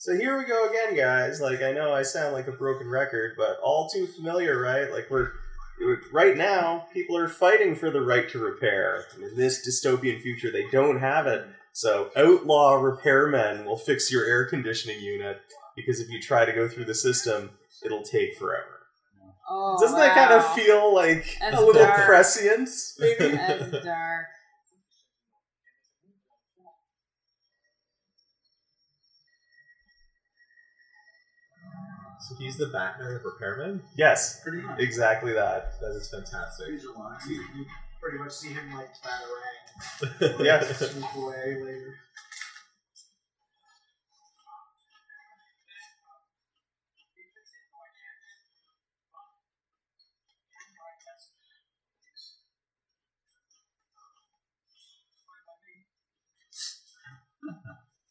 Speaker 1: So here we go again, guys. Like I know I sound like a broken record, but all too familiar, right? Like we're right now, people are fighting for the right to repair. And in this dystopian future, they don't have it. So outlaw repairmen will fix your air conditioning unit because if you try to go through the system, it'll take forever.
Speaker 2: Oh,
Speaker 1: Doesn't that kind of feel like
Speaker 2: That's
Speaker 1: a little
Speaker 2: dark.
Speaker 1: prescient, maybe?
Speaker 2: That's <laughs> dark.
Speaker 4: So he's the Batman of repairmen.
Speaker 1: Yes,
Speaker 7: Pretty much.
Speaker 1: exactly that.
Speaker 4: That is fantastic.
Speaker 7: Visualize. You you pretty much see him like batarang <laughs>
Speaker 1: yeah,
Speaker 7: swoop away later.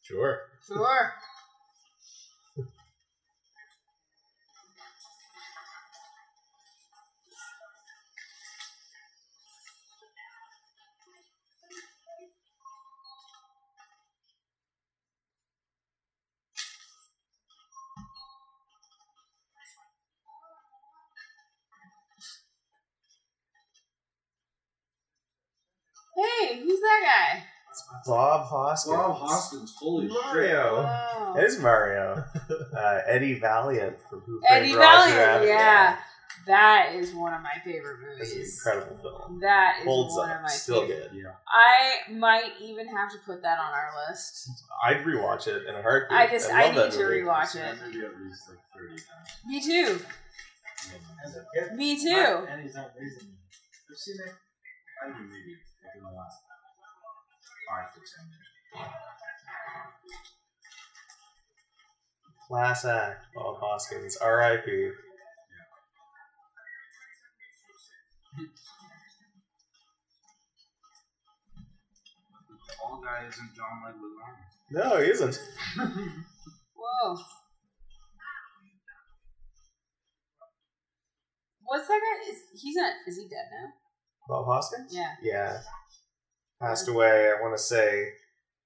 Speaker 8: sure.
Speaker 2: Sure. Hey, who's that guy?
Speaker 1: Bob Hoskins.
Speaker 6: Bob Hoskins, holy shit.
Speaker 1: Mario.
Speaker 2: Oh.
Speaker 1: There's Mario. uh, Eddie Valiant from Who
Speaker 2: Eddie
Speaker 1: Roger
Speaker 2: Valiant,
Speaker 1: Rabbit.
Speaker 2: yeah. That is one of my favorite
Speaker 1: It's an
Speaker 2: movies.
Speaker 1: incredible film.
Speaker 2: That is
Speaker 1: Holds
Speaker 2: one
Speaker 1: up.
Speaker 2: of my
Speaker 1: Still
Speaker 2: favorite.
Speaker 1: good.
Speaker 2: I might even have to put that on our list.
Speaker 1: I'd rewatch it in a heartbeat.
Speaker 2: I just I,
Speaker 1: love that
Speaker 2: need to
Speaker 1: movie.
Speaker 2: rewatch it.
Speaker 6: movie at least like 30 times.
Speaker 2: Me too.
Speaker 4: As a kid.
Speaker 2: Me too.
Speaker 4: Not anytime recently. I've seen it.
Speaker 6: I think maybe like in the last five to ten years.
Speaker 1: Class act. Bob Hoskins. R.I.P.
Speaker 6: The tall guy isn't John Leguizamo.
Speaker 1: No, he isn't. <laughs>
Speaker 2: Whoa. What's that guy? Is he's not? Is he dead now?
Speaker 1: Bob Hoskins?
Speaker 2: Yeah.
Speaker 1: Yeah. Passed away, I want to say,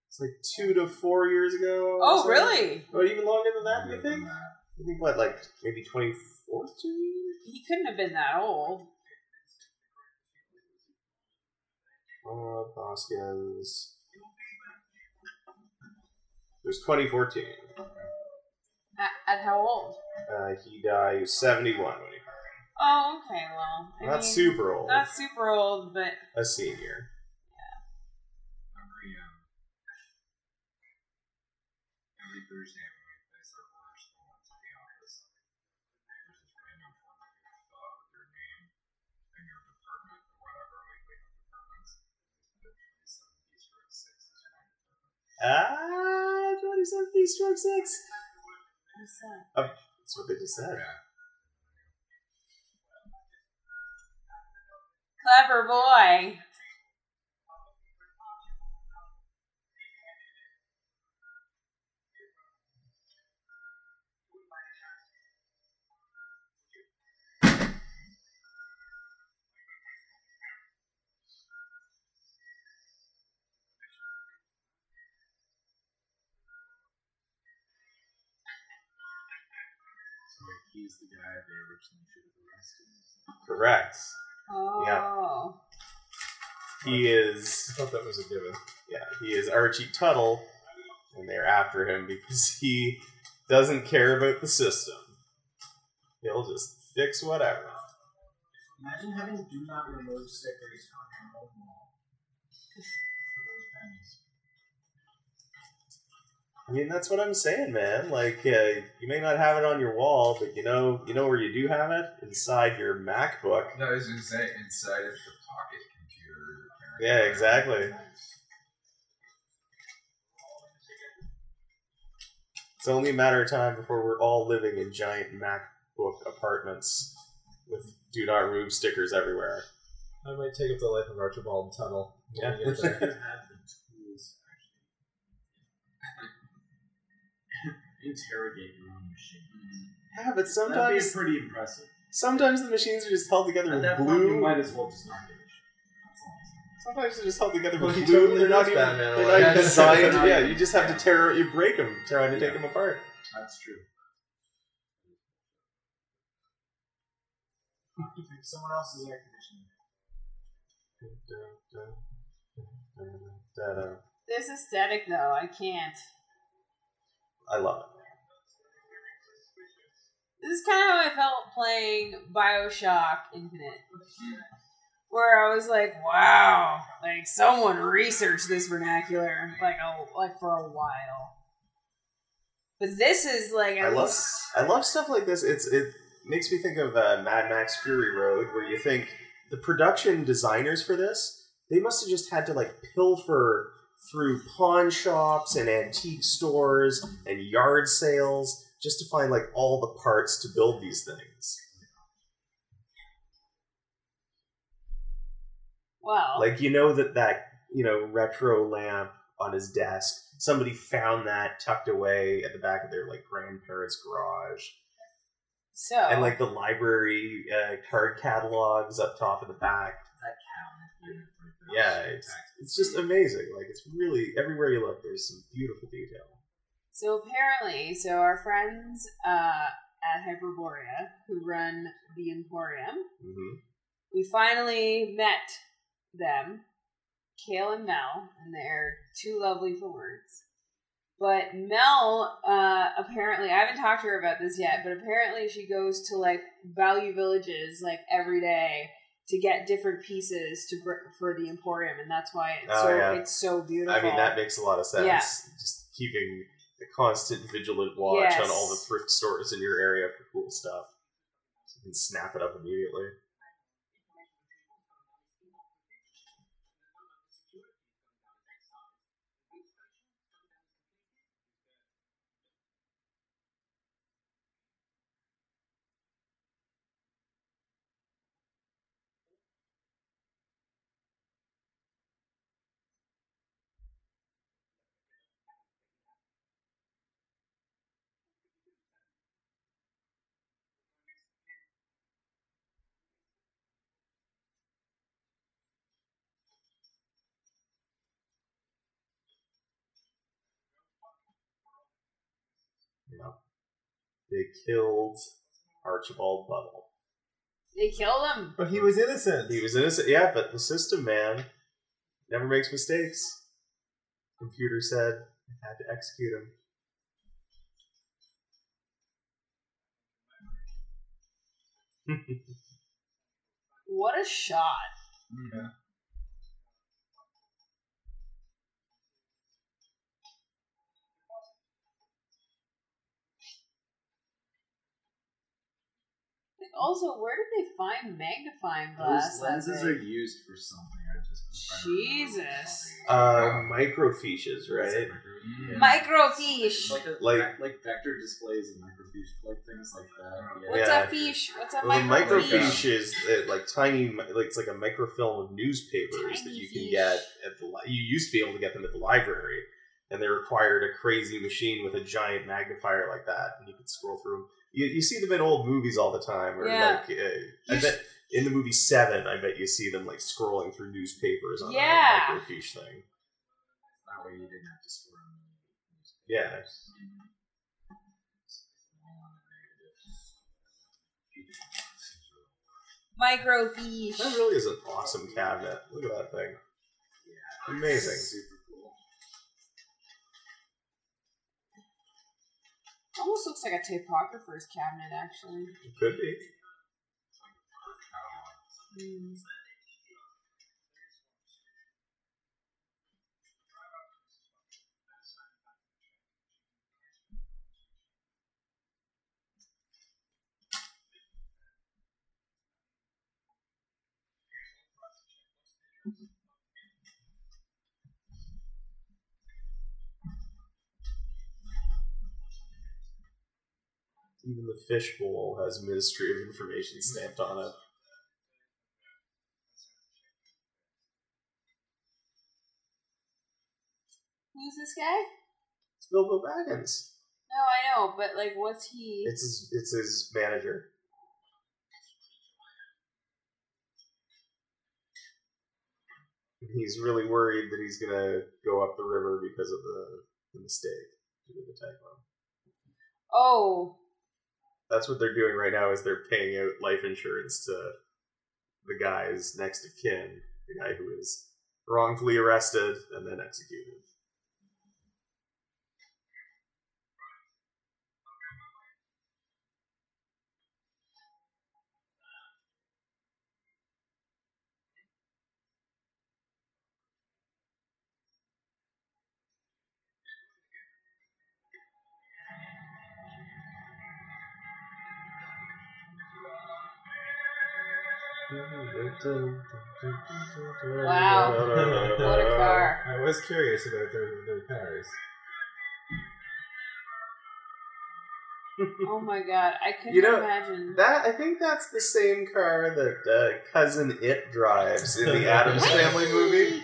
Speaker 1: it's like two to four years ago.
Speaker 2: Oh,
Speaker 1: something.
Speaker 2: really?
Speaker 1: Or even longer than that, you think? I think, what, like maybe 2014?
Speaker 2: He couldn't have been that old.
Speaker 1: Bob Hoskins. It was 2014.
Speaker 2: At, at how old?
Speaker 1: Uh, he died, he was 71 when he died.
Speaker 2: Oh, okay. Well, I
Speaker 1: Not
Speaker 2: mean,
Speaker 1: super old.
Speaker 2: Not super old, but
Speaker 1: A senior.
Speaker 6: every, um, every Thursday when we place our orders for one to the office, there's this random form that you have to fill out with your name and your department or whatever. Like we have departments. But 27 Easter egg 6 is one department.
Speaker 1: Ah, 27 East Stroke 6.
Speaker 2: what's that?
Speaker 1: That's what they just said.
Speaker 6: Yeah.
Speaker 2: Clever boy.
Speaker 6: He's the guy they originally should have arrested.
Speaker 1: Correct.
Speaker 2: Oh.
Speaker 1: He is
Speaker 8: I thought that was a given.
Speaker 1: Yeah, he is Archie Tuttle, and they're after him because <laughs> he doesn't care about the system. He'll just fix whatever.
Speaker 4: Imagine having do not remove stickers on your own wall. <laughs> For those pennies.
Speaker 1: I mean, that's what I'm saying, man. Like, uh, you may not have it on your wall, but you know, you know where you do have it inside your MacBook.
Speaker 6: No, I was going to say inside of the pocket computer.
Speaker 1: Yeah, exactly. It's only a matter of time before we're all living in giant MacBook apartments with "Do not remove" stickers everywhere.
Speaker 8: I might take up the life of Archibald Tuttle.
Speaker 1: Yeah. <laughs>
Speaker 6: interrogate your own machine. Mm-hmm.
Speaker 1: Yeah, but sometimes
Speaker 6: That'd be pretty impressive.
Speaker 1: sometimes the machines are just held together
Speaker 6: At
Speaker 1: with
Speaker 6: that point, you
Speaker 1: glue.
Speaker 6: might as well just not give a shit. That's all I'm saying.
Speaker 1: Sometimes they're just held together
Speaker 8: Well,
Speaker 1: with
Speaker 8: he
Speaker 1: glue.
Speaker 8: totally
Speaker 1: they're not
Speaker 8: does
Speaker 1: even,
Speaker 8: Batman
Speaker 1: they're
Speaker 8: like
Speaker 1: not even
Speaker 6: that.
Speaker 1: designed.
Speaker 6: Yeah.
Speaker 1: yeah, you just have to tear, you break them trying to take them apart.
Speaker 6: That's true.
Speaker 4: Fix <laughs> someone else's air conditioning.
Speaker 1: Da-da.
Speaker 2: This aesthetic, though, I can't.
Speaker 1: I love it.
Speaker 2: This is kind of how I felt playing Bioshock Infinite. Where I was like, wow, like someone researched this vernacular like a like for a while. But this is like
Speaker 1: I love,
Speaker 2: least
Speaker 1: I love stuff like this. It's it makes me think of uh, Mad Max Fury Road, where you think the production designers for this they must have just had to like pilfer through pawn shops and antique stores and yard sales just to find like all the parts to build these things.
Speaker 2: well,
Speaker 1: Like you know that that you know retro lamp on his desk. Somebody found that tucked away at the back of their like grandparents' garage,
Speaker 2: So
Speaker 1: and like the library uh, card catalogs up top of the back.
Speaker 3: That cabinet unit right there.
Speaker 1: Yeah, it's, it's just amazing. Like it's really everywhere you look, there's some beautiful detail.
Speaker 2: So apparently, so our friends uh, at Hyperborea who run the Emporium,
Speaker 1: hmm
Speaker 2: we finally met them, Kale and Mel, and they're too lovely for words. But Mel, uh, apparently, I haven't talked to her about this yet, but apparently she goes to like value villages like every day to get different pieces to for the Emporium, and that's why it's
Speaker 1: Oh,
Speaker 2: so
Speaker 1: yeah.
Speaker 2: it's so beautiful.
Speaker 1: I mean, that makes a lot of sense.
Speaker 2: Yeah.
Speaker 1: Just keeping a constant vigilant watch on all the thrift stores in your area for cool stuff. So you can snap it up immediately. They killed Archibald Buttle.
Speaker 2: they killed him.
Speaker 5: But he was innocent.
Speaker 1: He was innocent, yeah, but the system, man, never makes mistakes. Computer said I had to execute him. <laughs>
Speaker 2: What a shot!
Speaker 3: Yeah.
Speaker 2: Also, where did they find magnifying glass?
Speaker 3: Those lenses are used for something. I just been trying to remember
Speaker 2: Jesus.
Speaker 1: Uh, microfiches, right?
Speaker 3: Yeah.
Speaker 2: Microfiche.
Speaker 3: Like, a,
Speaker 1: Like-
Speaker 3: like like vector displays and microfiche, like things like that. Yeah.
Speaker 2: What's
Speaker 1: Yeah.
Speaker 2: a fiche? What's a
Speaker 1: Well, the
Speaker 2: microfiche?
Speaker 1: microfiche is uh, like tiny, like it's like a microfilm of newspapers that
Speaker 2: Tiny
Speaker 1: you can
Speaker 2: fiche.
Speaker 1: get at the. Li- you used to be able to get them at the library, and they required a crazy machine with a giant magnifier like that, and you could scroll through them. You, you see them in old movies all the time, or
Speaker 2: Yeah.
Speaker 1: like uh, I bet in the movie Seven, I bet you see them like scrolling through newspapers on
Speaker 2: Yeah.
Speaker 1: a microfiche thing.
Speaker 3: That way you didn't have to store them.
Speaker 1: Yeah.
Speaker 2: Microfiche.
Speaker 1: That really is an awesome cabinet. Look at that thing. Amazing.
Speaker 3: Super
Speaker 2: Almost looks like a typographer's cabinet, actually.
Speaker 1: It could be.
Speaker 2: Hmm.
Speaker 1: Even the fishbowl has Ministry of Information stamped on it.
Speaker 2: Who's this guy?
Speaker 1: It's Bilbo Baggins.
Speaker 2: No, I know, but like, what's he?
Speaker 1: It's his, it's his manager. He's really worried that he's gonna go up the river because of the, the mistake due to the typho.
Speaker 2: oh,
Speaker 1: That's what they're doing right now. Is they're paying out life insurance to the guy's next of kin, the guy who is wrongfully arrested and then executed.
Speaker 2: Wow. <laughs> What a car.
Speaker 5: I was curious about their, their cars.
Speaker 2: oh my god, I couldn't
Speaker 1: You know,
Speaker 2: imagine.
Speaker 1: That I think that's the same car that uh, cousin It drives in the <laughs> Addams Family movie.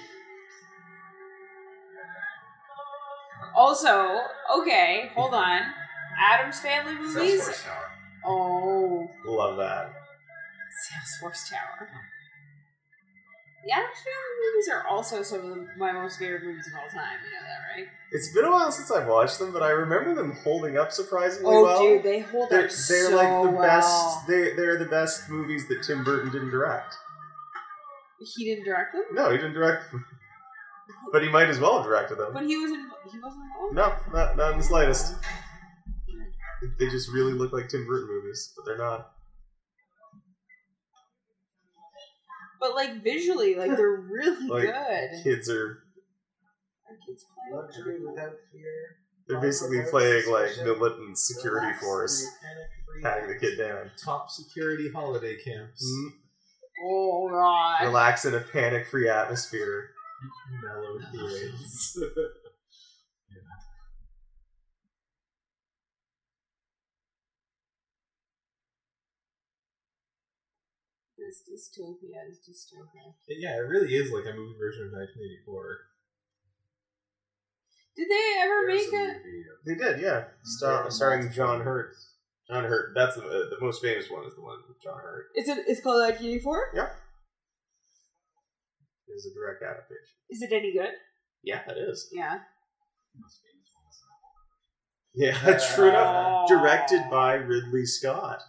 Speaker 2: Also, okay, hold on. Addams Family movies.
Speaker 3: Salesforce Tower.
Speaker 2: Oh,
Speaker 1: Love that.
Speaker 2: Salesforce Tower. The Addams Family movies are also some of the, my most favorite movies of all time. You know that, right?
Speaker 1: It's been a while since I've watched them, but I remember them holding up surprisingly
Speaker 2: Oh,
Speaker 1: well.
Speaker 2: dude, they hold
Speaker 1: they're
Speaker 2: up
Speaker 1: they're
Speaker 2: so
Speaker 1: like the
Speaker 2: well.
Speaker 1: best. They they're the best movies that Tim Burton didn't direct.
Speaker 2: He didn't direct them,
Speaker 1: No, he didn't direct them, <laughs> but he might as well have directed them.
Speaker 2: but he was in, he wasn't involved.
Speaker 1: No, not not in the slightest. They just really look like Tim Burton movies, but they're not.
Speaker 2: But like visually, like they're <laughs> really
Speaker 1: Like,
Speaker 2: good.
Speaker 1: Kids are
Speaker 2: Our kids play.
Speaker 4: Luxury without fear.
Speaker 1: they're basically playing like militant security force, patting the kid down.
Speaker 5: Top security holiday camps.
Speaker 1: Mm,
Speaker 2: Oh god.
Speaker 1: Relax in a panic-free atmosphere.
Speaker 5: Mellow kids. <laughs>
Speaker 2: This dystopia is dystopia.
Speaker 5: yeah, it really is like a movie version of 1984.
Speaker 2: Did they ever
Speaker 3: There's
Speaker 2: make
Speaker 3: a
Speaker 2: a?
Speaker 3: movie
Speaker 1: They did, yeah. Star,
Speaker 3: Yeah,
Speaker 1: starring John. Hurt. John Hurt. That's the, uh, the most famous one. Is the one with John Hurt.
Speaker 2: It's a, It's called like eighty four.
Speaker 1: Is a direct adaptation.
Speaker 2: Is it any good?
Speaker 1: Yeah, it is.
Speaker 2: Yeah.
Speaker 3: most famous one
Speaker 1: Yeah, <laughs> true enough. Directed by Ridley Scott.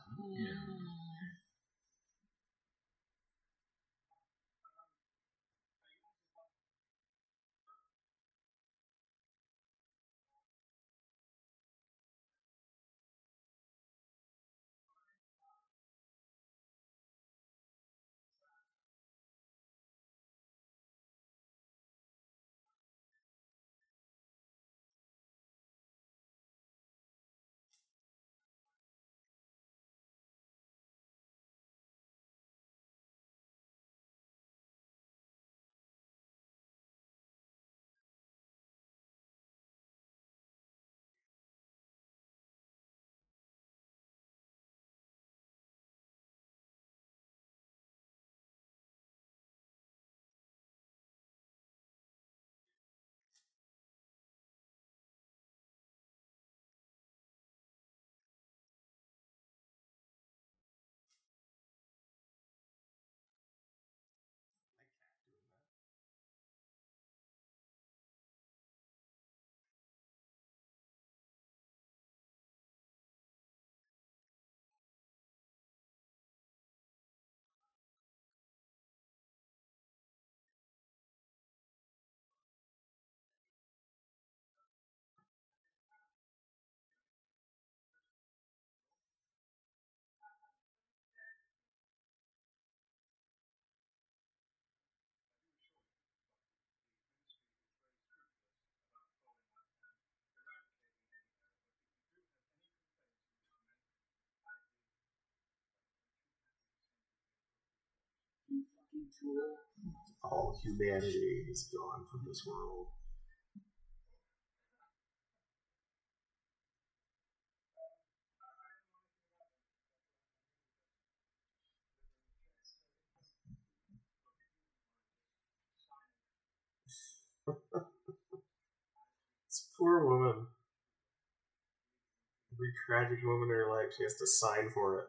Speaker 1: All humanity is gone from this world. <laughs> this poor woman. Every tragic moment in her life, she has to sign for it.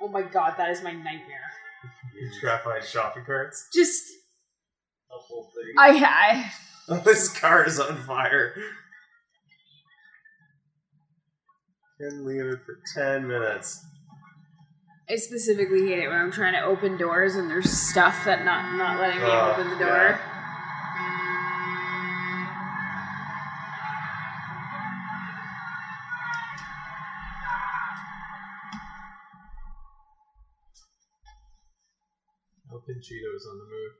Speaker 2: Oh my god, that is my nightmare.
Speaker 1: Graphite shopping carts.
Speaker 2: Just
Speaker 4: The whole thing.
Speaker 2: I I <laughs>
Speaker 1: this car is on fire. Can leave it for ten minutes.
Speaker 2: I specifically hate it when I'm trying to open doors and there's stuff that not not letting me
Speaker 1: Oh,
Speaker 2: open the door.
Speaker 5: El Pinchito's on the move.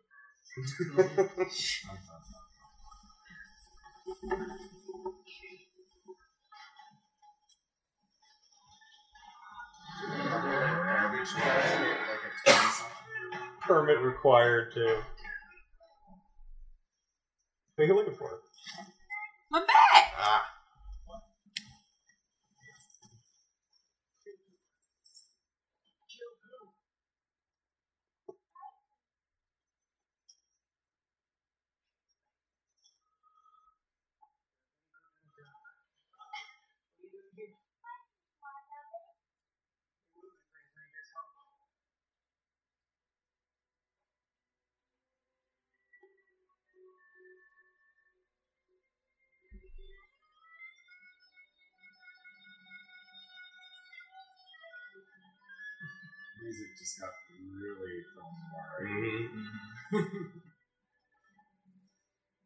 Speaker 4: Garbage can, like a 20 something.
Speaker 1: Permit required too. What are you looking for?
Speaker 2: My back.
Speaker 1: Ah.
Speaker 3: Music just got really film noir.
Speaker 1: Mhm.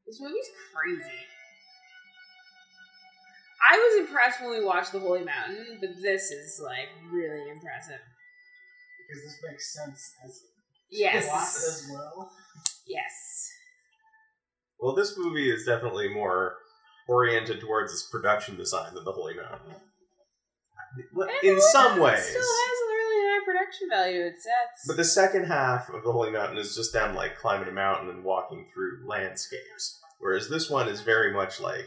Speaker 2: This movie's crazy. I was impressed when we watched The Holy Mountain, but this is like really impressive.
Speaker 4: Because this makes sense as a plot
Speaker 2: Yes.
Speaker 4: as well.
Speaker 2: Yes.
Speaker 1: Well, this movie is definitely more oriented towards its production design than The Holy Mountain. In some
Speaker 2: Holy Mountain
Speaker 1: ways.
Speaker 2: still has a really high production value.
Speaker 1: But the second half of The Holy Mountain is just them like climbing a mountain and walking through landscapes. Whereas this one is very much like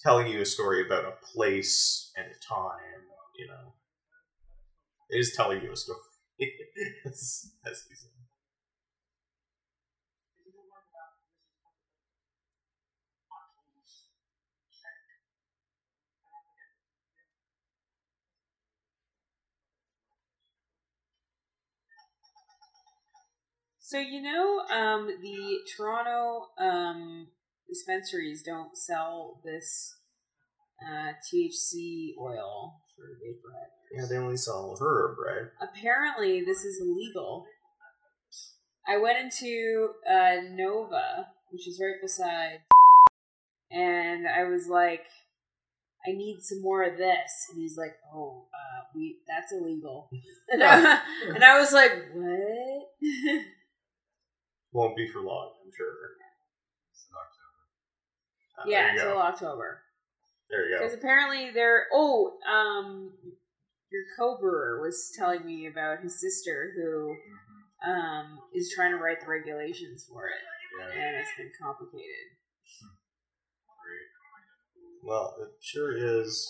Speaker 1: telling you a story about a place and a time, you know. It is telling you a story. as, <laughs> as he said.
Speaker 2: So you know, um, the Toronto um, dispensaries don't sell this uh, THC oil for vaporizers.
Speaker 1: Yeah, they only sell herb, right?
Speaker 2: Apparently, this is illegal. I went into uh, Nova, which is right beside, and I was like, "I need some more of this," and he's like, "Oh, uh, we that's illegal," <laughs> and, I, and I was like, "What?" <laughs>
Speaker 1: Won't be for long, I'm sure. Ah,
Speaker 2: yeah,
Speaker 1: there you
Speaker 2: till
Speaker 1: go.
Speaker 2: October.
Speaker 1: There you go.
Speaker 2: Because apparently they're oh, um your co-brewer was telling me about his sister who um is trying to write the regulations for it.
Speaker 3: Yeah.
Speaker 2: And it's been complicated.
Speaker 1: Well, it sure is.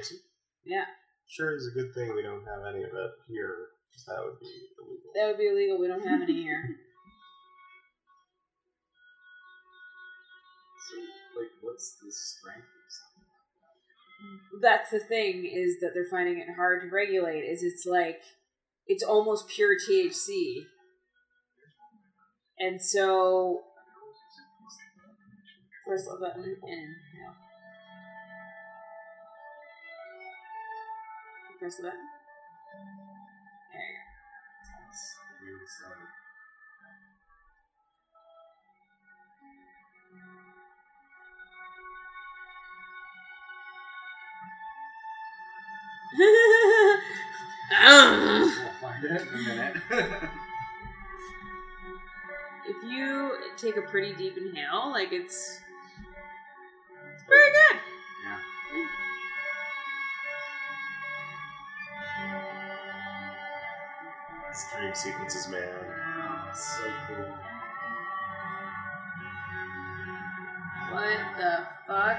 Speaker 1: is it?
Speaker 2: Yeah.
Speaker 1: Sure is a good thing we don't have any of it here, 'cause that would be illegal.
Speaker 2: That would be illegal. We don't have any here. <laughs>
Speaker 3: like, what's the strength of something?
Speaker 2: That's the thing is that they're finding it hard to regulate. Is it's like it's almost pure THC, and so press the button and no. Press the button. There you go.
Speaker 3: We'll find it in a minute.
Speaker 2: if you take a pretty deep inhale, like it's, it's pretty good.
Speaker 3: yeah.
Speaker 1: These dream sequences, man.
Speaker 3: Oh, it's so cool.
Speaker 2: What the fuck?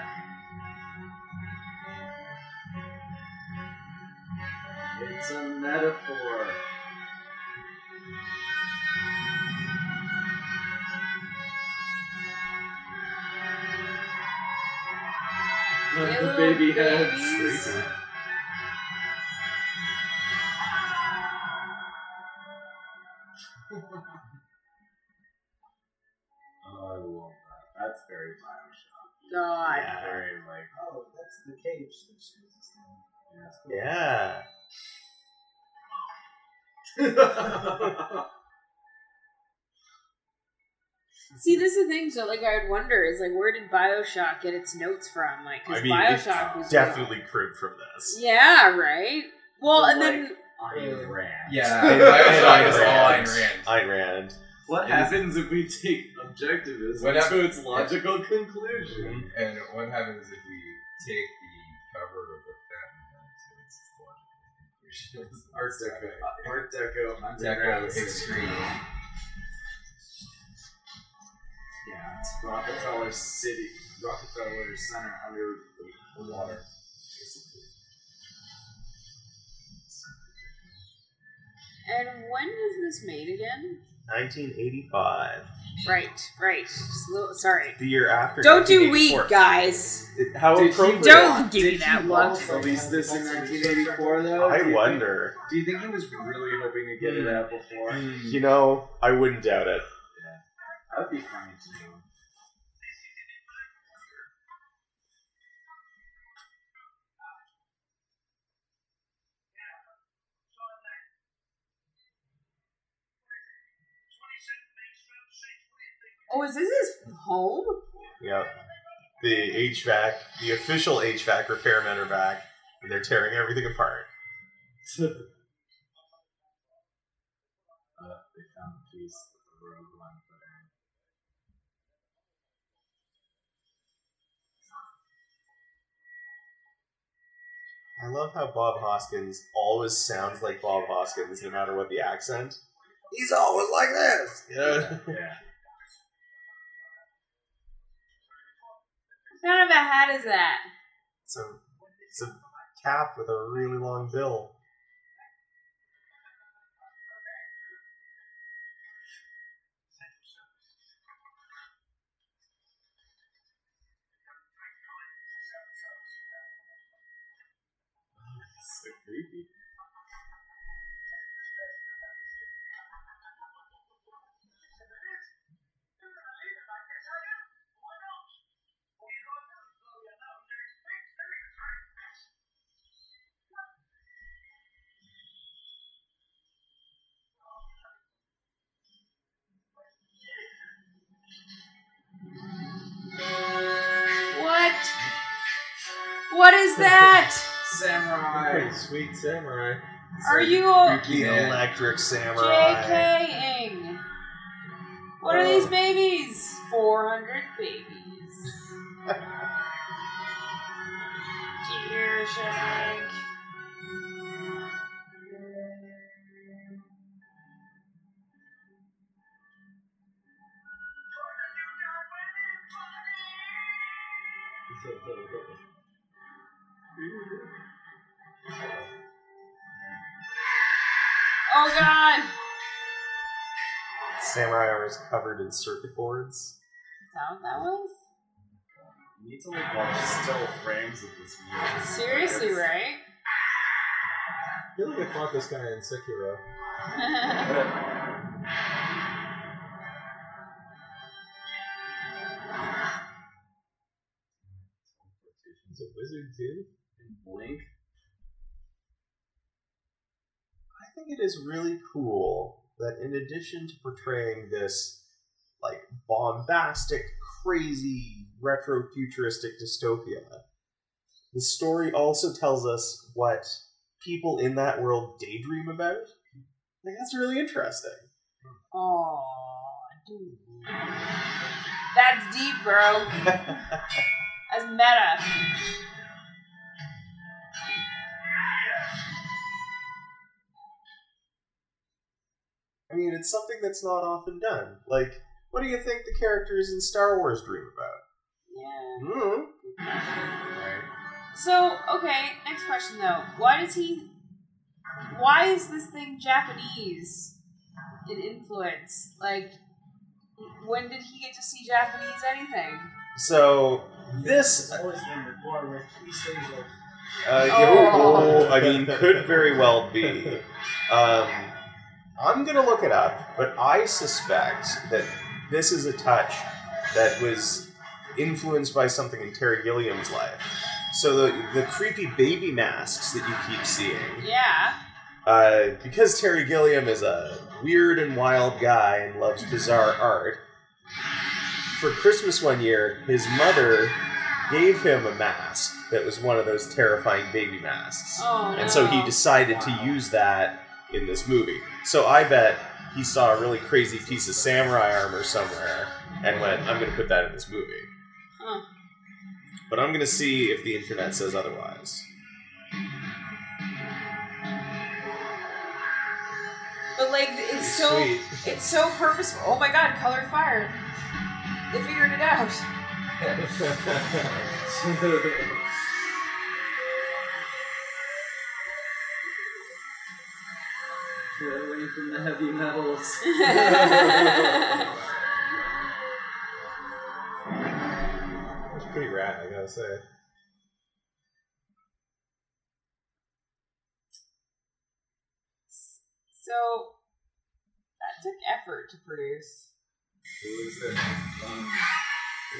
Speaker 3: It's a metaphor.
Speaker 2: Yeah,
Speaker 6: the
Speaker 2: little
Speaker 6: baby heads. <laughs> Oh, I love that. That's very Bioshock.
Speaker 2: God.
Speaker 1: Yeah.
Speaker 6: Very like.
Speaker 4: Oh, that's the cage that she was in.
Speaker 6: Yeah. <laughs>
Speaker 2: See, this is the thing. So, like, I would wonder is like, where did Bioshock get its notes from? Like, because
Speaker 1: I mean,
Speaker 2: Bioshock was
Speaker 1: it's definitely cribbed from this.
Speaker 2: Yeah, right. Well,
Speaker 4: But,
Speaker 2: and then mm. <laughs>
Speaker 6: Ayn Rand.
Speaker 3: Yeah,
Speaker 1: And-
Speaker 3: Bioshock
Speaker 1: and
Speaker 3: is all
Speaker 1: Ayn
Speaker 3: Ayn Rand.
Speaker 1: Ayn Rand.
Speaker 6: What
Speaker 3: It is-
Speaker 6: happens if we take objectivism
Speaker 3: What
Speaker 6: to its logical conclusion?
Speaker 3: And what happens if we take the cover of the
Speaker 6: Art Deco. Art Deco.
Speaker 3: Deco
Speaker 6: underground city.
Speaker 3: extreme.
Speaker 6: Yeah, it's Rockefeller City. Rockefeller Center under the water.
Speaker 2: and when was this made again?
Speaker 1: 1985.
Speaker 2: Right, right. Just a little- sorry.
Speaker 1: The year after.
Speaker 2: Don't do
Speaker 1: 1984.
Speaker 2: weak, guys.
Speaker 1: It- How
Speaker 6: Did he-
Speaker 1: appropriate.
Speaker 2: Don't give me that
Speaker 6: he
Speaker 2: look.
Speaker 6: want to release this in 1984 though?
Speaker 1: I
Speaker 6: Do you think-
Speaker 1: wonder.
Speaker 6: do you think he was really hoping to get it hmm. out before?
Speaker 1: You know, I wouldn't doubt it.
Speaker 6: That would be funny to know.
Speaker 2: Oh, is this his home?
Speaker 1: Yep. The HVAC, the official HVAC repairmen are back, and they're tearing everything apart. <laughs>
Speaker 6: Uh, they found a piece that the rogue one put.
Speaker 1: I love how Bob Hoskins always sounds like Bob Hoskins, no matter what the accent. He's always like this. You know?
Speaker 6: Yeah. <laughs>
Speaker 2: What kind of a hat is that?
Speaker 1: it's, a, it's a cap with a really long bill.
Speaker 6: so creepy.
Speaker 2: What is that?
Speaker 6: Samurai.
Speaker 5: Pretty sweet samurai.
Speaker 2: Are you a
Speaker 1: The
Speaker 3: Yeah.
Speaker 1: electric samurai.
Speaker 2: JKing? What are these babies? 400 babies. <laughs> Dear Shank. Oh god!
Speaker 1: Samurai armor is covered in circuit boards.
Speaker 2: Is that what that was?
Speaker 6: You need to like watch still frames of this movie.
Speaker 2: Seriously,
Speaker 6: It's-
Speaker 2: right?
Speaker 5: I feel like I fought this guy in Sekiro. <laughs> He's a wizard too.
Speaker 6: And Blink.
Speaker 1: I think it is really cool that in addition to portraying this like bombastic, crazy, retro futuristic dystopia, the story also tells us what people in that world daydream about. I think that's really interesting.
Speaker 2: oh, dude. That's deep, bro. <laughs> That's meta.
Speaker 1: I mean, it's something that's not often done. Like, what do you think the characters in Star Wars dream about?
Speaker 2: Yeah.
Speaker 1: Hmm.
Speaker 6: Right.
Speaker 2: So, okay, next question though. Why does he. Why is this thing Japanese in influence? Like, when did he get to see Japanese anything?
Speaker 1: So this,
Speaker 4: It's always four, where three stays of
Speaker 1: uh,
Speaker 2: Oh.
Speaker 1: yo- I mean, could very well be. Um, I'm gonna look it up, but I suspect that this is a touch that was influenced by something in Terry Gilliam's life. So the the creepy baby masks that you keep seeing,
Speaker 2: Yeah.
Speaker 1: uh, because Terry Gilliam is a weird and wild guy and loves bizarre art. For Christmas one year, his mother gave him a mask that was one of those terrifying baby masks.
Speaker 2: Oh,
Speaker 1: And so he
Speaker 2: no.
Speaker 1: decided to use that in this movie. So I bet he saw a really crazy piece of samurai armor somewhere and went, I'm going to put that in this movie.
Speaker 2: Huh.
Speaker 1: But I'm going to see if the internet says otherwise.
Speaker 2: But like, it's so
Speaker 5: Sweet.
Speaker 2: it's so purposeful. Oh my god, colored fire. They figured it out. <laughs> <laughs>
Speaker 9: Get away from the heavy metals. <laughs>
Speaker 5: That's pretty rad, I gotta say.
Speaker 2: so that took effort to produce.
Speaker 6: Who is it? Um,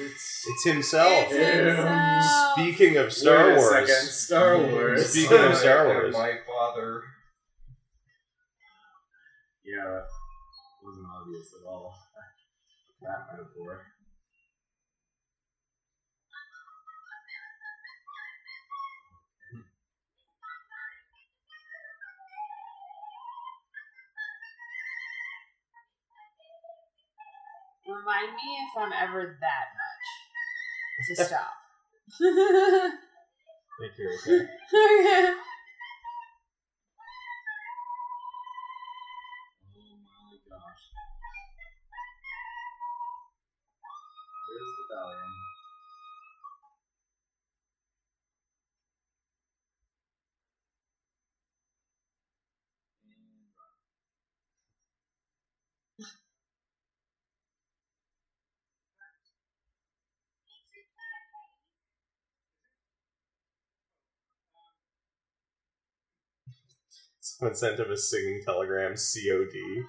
Speaker 1: It's, it's himself.
Speaker 2: It's himself.
Speaker 1: Speaking of Star
Speaker 6: wait a
Speaker 1: Wars.
Speaker 6: second, Star Wars.
Speaker 1: Speaking of Star Wars.
Speaker 6: my father. Yeah, wasn't obvious at all. <laughs> That metaphor.
Speaker 2: Remind me if I'm ever that much to <laughs> stop.
Speaker 5: Think you're okay.
Speaker 6: Oh
Speaker 1: Someone sent him a singing telegram, COD.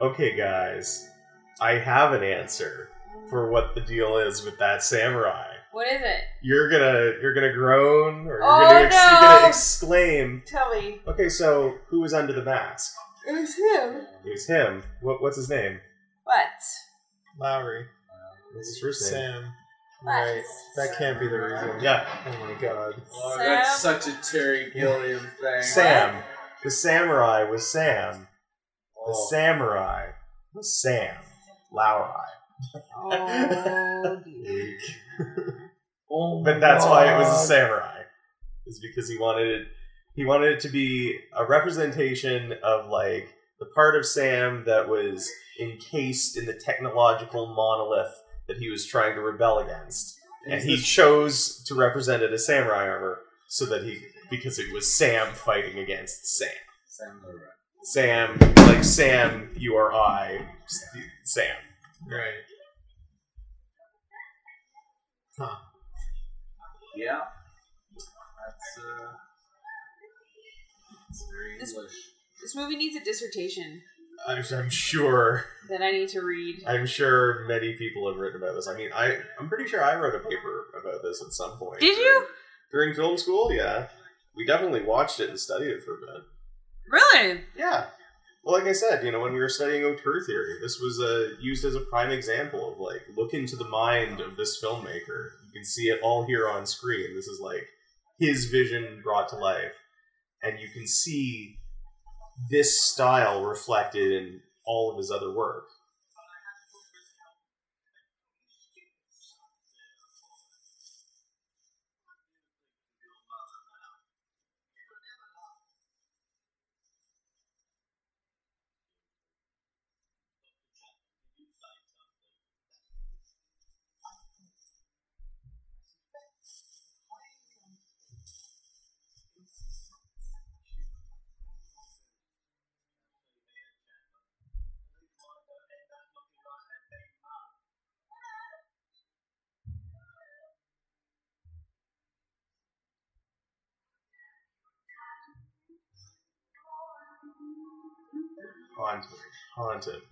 Speaker 1: Okay, guys, I have an answer for what the deal is with that samurai.
Speaker 2: what is it?
Speaker 1: You're gonna you're gonna groan or you're
Speaker 2: Oh,
Speaker 1: gonna ex- you're gonna exclaim.
Speaker 2: Tell me.
Speaker 1: Okay, so who was under the mask?
Speaker 2: It was him.
Speaker 1: It was him. What, what's his name?
Speaker 2: What?
Speaker 5: Lowry.
Speaker 1: What's his first name?
Speaker 5: Sam.
Speaker 2: What?
Speaker 5: Right. That can't be the reason.
Speaker 1: Yeah,
Speaker 5: Oh my god.
Speaker 6: Oh,
Speaker 2: Sam?
Speaker 6: that's such a Terry Gilliam thing.
Speaker 1: Sam. The samurai was Sam. The
Speaker 6: Oh.
Speaker 1: samurai was Sam. Lowry.
Speaker 2: Oh, dear. <laughs>
Speaker 6: Oh
Speaker 1: But that's why it was a samurai. Is because he wanted it he wanted it to be a representation of like the part of Sam that was encased in the technological monolith that he was trying to rebel against. And
Speaker 6: Is
Speaker 1: he
Speaker 6: this-
Speaker 1: chose to represent it as samurai armor so that he because it was Sam fighting against Sam.
Speaker 6: Sam
Speaker 1: Sam like Sam, you are I Sam.
Speaker 5: Right. Huh.
Speaker 6: Yeah. That's uh. That's very
Speaker 2: This-
Speaker 6: English.
Speaker 2: This movie needs a dissertation
Speaker 1: I'm, I'm sure
Speaker 2: that I need to read.
Speaker 1: I'm sure many people have written about this. I mean, I I'm pretty sure I wrote a paper about this at some point.
Speaker 2: Did you?
Speaker 1: during film school? Yeah, we definitely watched it and studied it for a bit.
Speaker 2: Really?
Speaker 1: Yeah. Well, like I said, you know, when we were studying auteur theory, this was uh, used as a prime example of like look into the mind of this filmmaker. You can see it all here on screen. This is like his vision brought to life, and you can see this style reflected in all of his other work. Haunted, haunted.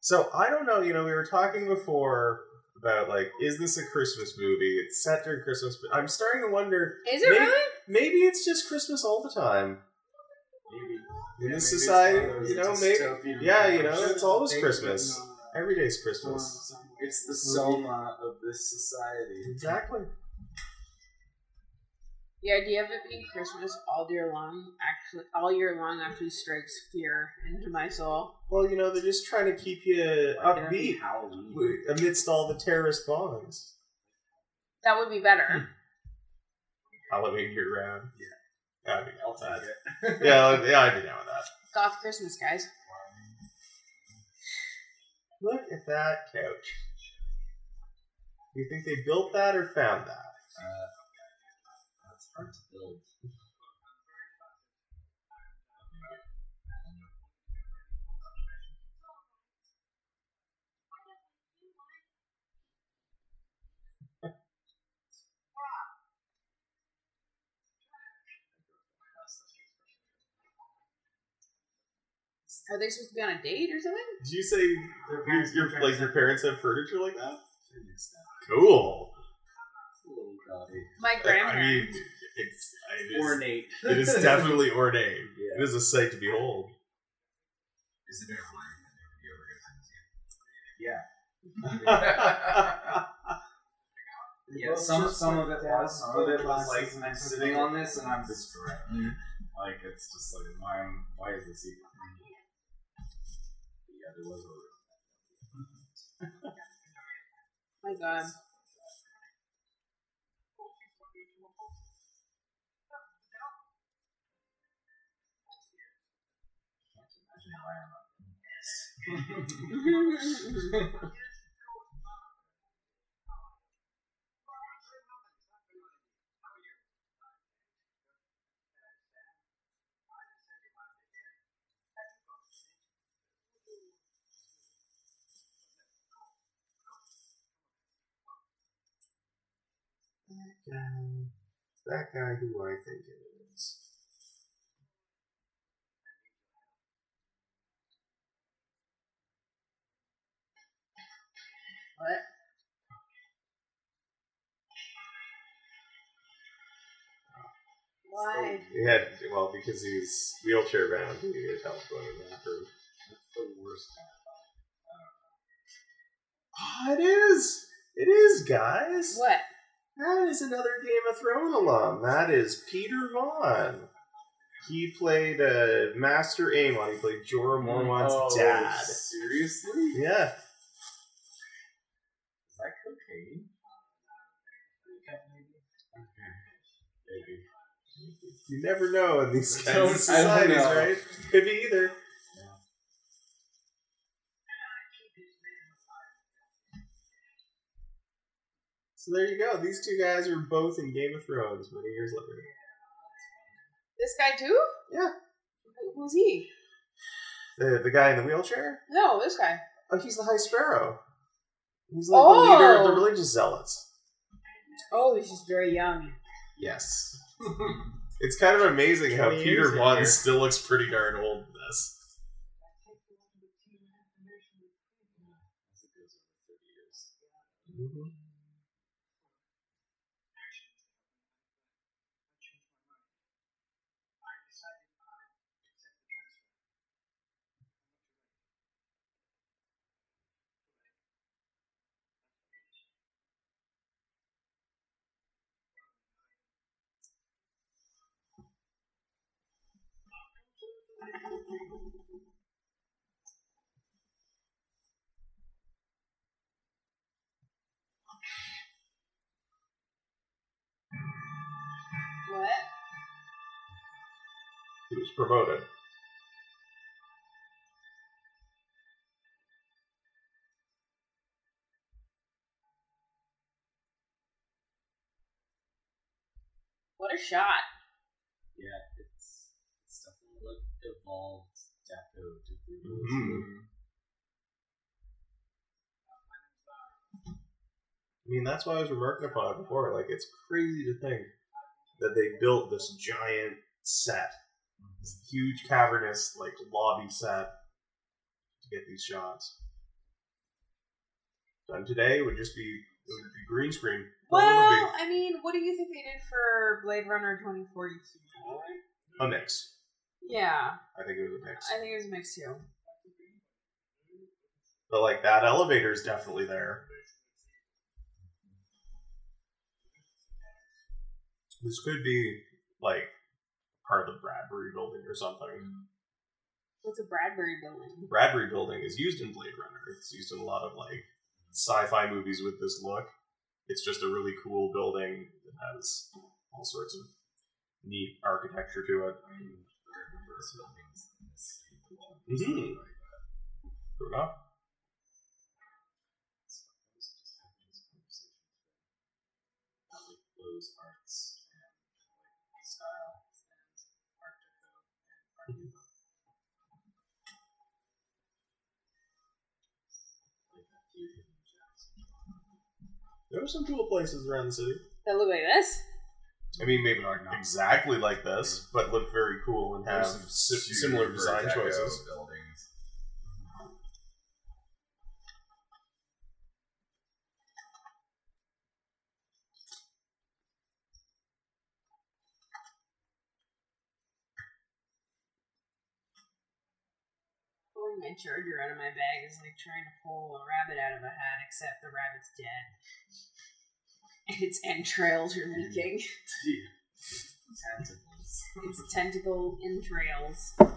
Speaker 1: So I don't know. You know, we were talking before about like, is this a Christmas movie? It's set during Christmas, but I'm starting to wonder.
Speaker 2: Is it
Speaker 1: maybe,
Speaker 2: really?
Speaker 1: Maybe it's just Christmas all the time.
Speaker 6: Maybe.
Speaker 1: In
Speaker 6: Yeah,
Speaker 1: this
Speaker 6: maybe
Speaker 1: society,
Speaker 6: one of those
Speaker 1: you know, maybe yeah, you know, it's always Christmas.
Speaker 4: written on,
Speaker 1: Every day's Christmas.
Speaker 6: It's the Soma of this society.
Speaker 1: Exactly.
Speaker 2: The idea of it being Christmas all year long actually all year long actually strikes fear into my soul.
Speaker 1: Well, you know, they're just trying to keep you
Speaker 6: Why can't it be
Speaker 1: upbeat
Speaker 6: Halloween.
Speaker 1: amidst all the terrorist bombs.
Speaker 2: That would be better.
Speaker 1: Halloween year round. Yeah. I'd be down
Speaker 6: I'll
Speaker 1: with
Speaker 6: take
Speaker 1: that.
Speaker 6: it.
Speaker 1: Yeah, <laughs> yeah, I'd be down with that.
Speaker 2: Goth Christmas, guys.
Speaker 1: Look at that couch. Do you think they built that or found that?
Speaker 6: Uh, that's hard to build. <laughs> <laughs>
Speaker 2: Are they supposed to be on a date or something?
Speaker 1: Did you say your, your, like your parents have furniture like that?
Speaker 6: To an extent.
Speaker 1: Cool.
Speaker 6: It's a.
Speaker 2: My
Speaker 1: I mean, it's it is,
Speaker 6: Ornate. <laughs>
Speaker 1: it is definitely ornate.
Speaker 6: Yeah.
Speaker 1: It is a sight to behold.
Speaker 6: Is it ever
Speaker 9: Yeah, <laughs> some some of it was, some of it was like I'm sitting on this and I'm
Speaker 6: destroyed. Mm-hmm. Like it's just like why am why is this even? Yeah, there was a
Speaker 2: My God.
Speaker 1: That guy. That guy who I think it is.
Speaker 2: What? Why?
Speaker 1: He had well because he's wheelchair bound. He needed help going to the bathroom.
Speaker 6: That's the worst
Speaker 1: Ah,
Speaker 6: kind
Speaker 1: it is. It is, guys.
Speaker 2: What?
Speaker 1: That is another Game of Thrones alum. That is Peter Vaughan. He played uh, Maester Aemon. He played Jorah Mormont's
Speaker 6: Oh,
Speaker 1: dad.
Speaker 6: Seriously?
Speaker 1: Yeah. You never know in these kinds of
Speaker 6: don't- I don't
Speaker 1: societies, right? Could be either. So there you go. These two guys are both in Game of Thrones many years later.
Speaker 2: This guy too?
Speaker 1: Yeah.
Speaker 2: Who's he?
Speaker 1: The the guy in the wheelchair?
Speaker 2: No, this guy.
Speaker 1: Oh, he's the High Sparrow. He's like the leader of the
Speaker 2: Oh.
Speaker 1: religious zealots.
Speaker 2: Oh, he's just very young.
Speaker 1: Yes. <laughs> it's kind of amazing how Peter
Speaker 6: years Vaughan
Speaker 1: still looks pretty darn old in this.
Speaker 6: As
Speaker 2: What?
Speaker 1: He was promoted.
Speaker 2: What a shot.
Speaker 6: Evolved Deco to Bruno.
Speaker 1: Mhm. I mean, that's why I was remarking upon it before. Like, it's crazy to think that they built this giant set This huge cavernous like lobby set to get these shots. Done today would just be it would be green screen.
Speaker 2: Well,
Speaker 1: big-
Speaker 2: I mean, what do you think they did for Blade Runner 2042?
Speaker 1: a mix.
Speaker 2: Yeah,
Speaker 1: I think it was a mix.
Speaker 2: I think it was a mix too.
Speaker 1: But like that elevator is definitely there. This could be like part of the Bradbury building or something.
Speaker 2: What's a Bradbury building?
Speaker 1: Bradbury building is used in Blade Runner. It's used in a lot of like sci-fi movies with this look. It's just a really cool building that has all sorts of neat architecture to it. Mhm. True enough.
Speaker 6: Those arts and like style and art deco and art. Like.
Speaker 1: There are some cool places around the city.
Speaker 2: That look like this?
Speaker 1: I mean, maybe not exactly like this, but look very cool and have
Speaker 3: some
Speaker 1: si- similar design choices.
Speaker 3: Buildings.
Speaker 2: Pulling my charger out of my bag is like trying to pull a rabbit out of a hat, except the rabbit's dead. And its entrails you're leaking.
Speaker 6: Tentacles.
Speaker 2: Its tentacle entrails.
Speaker 6: Oh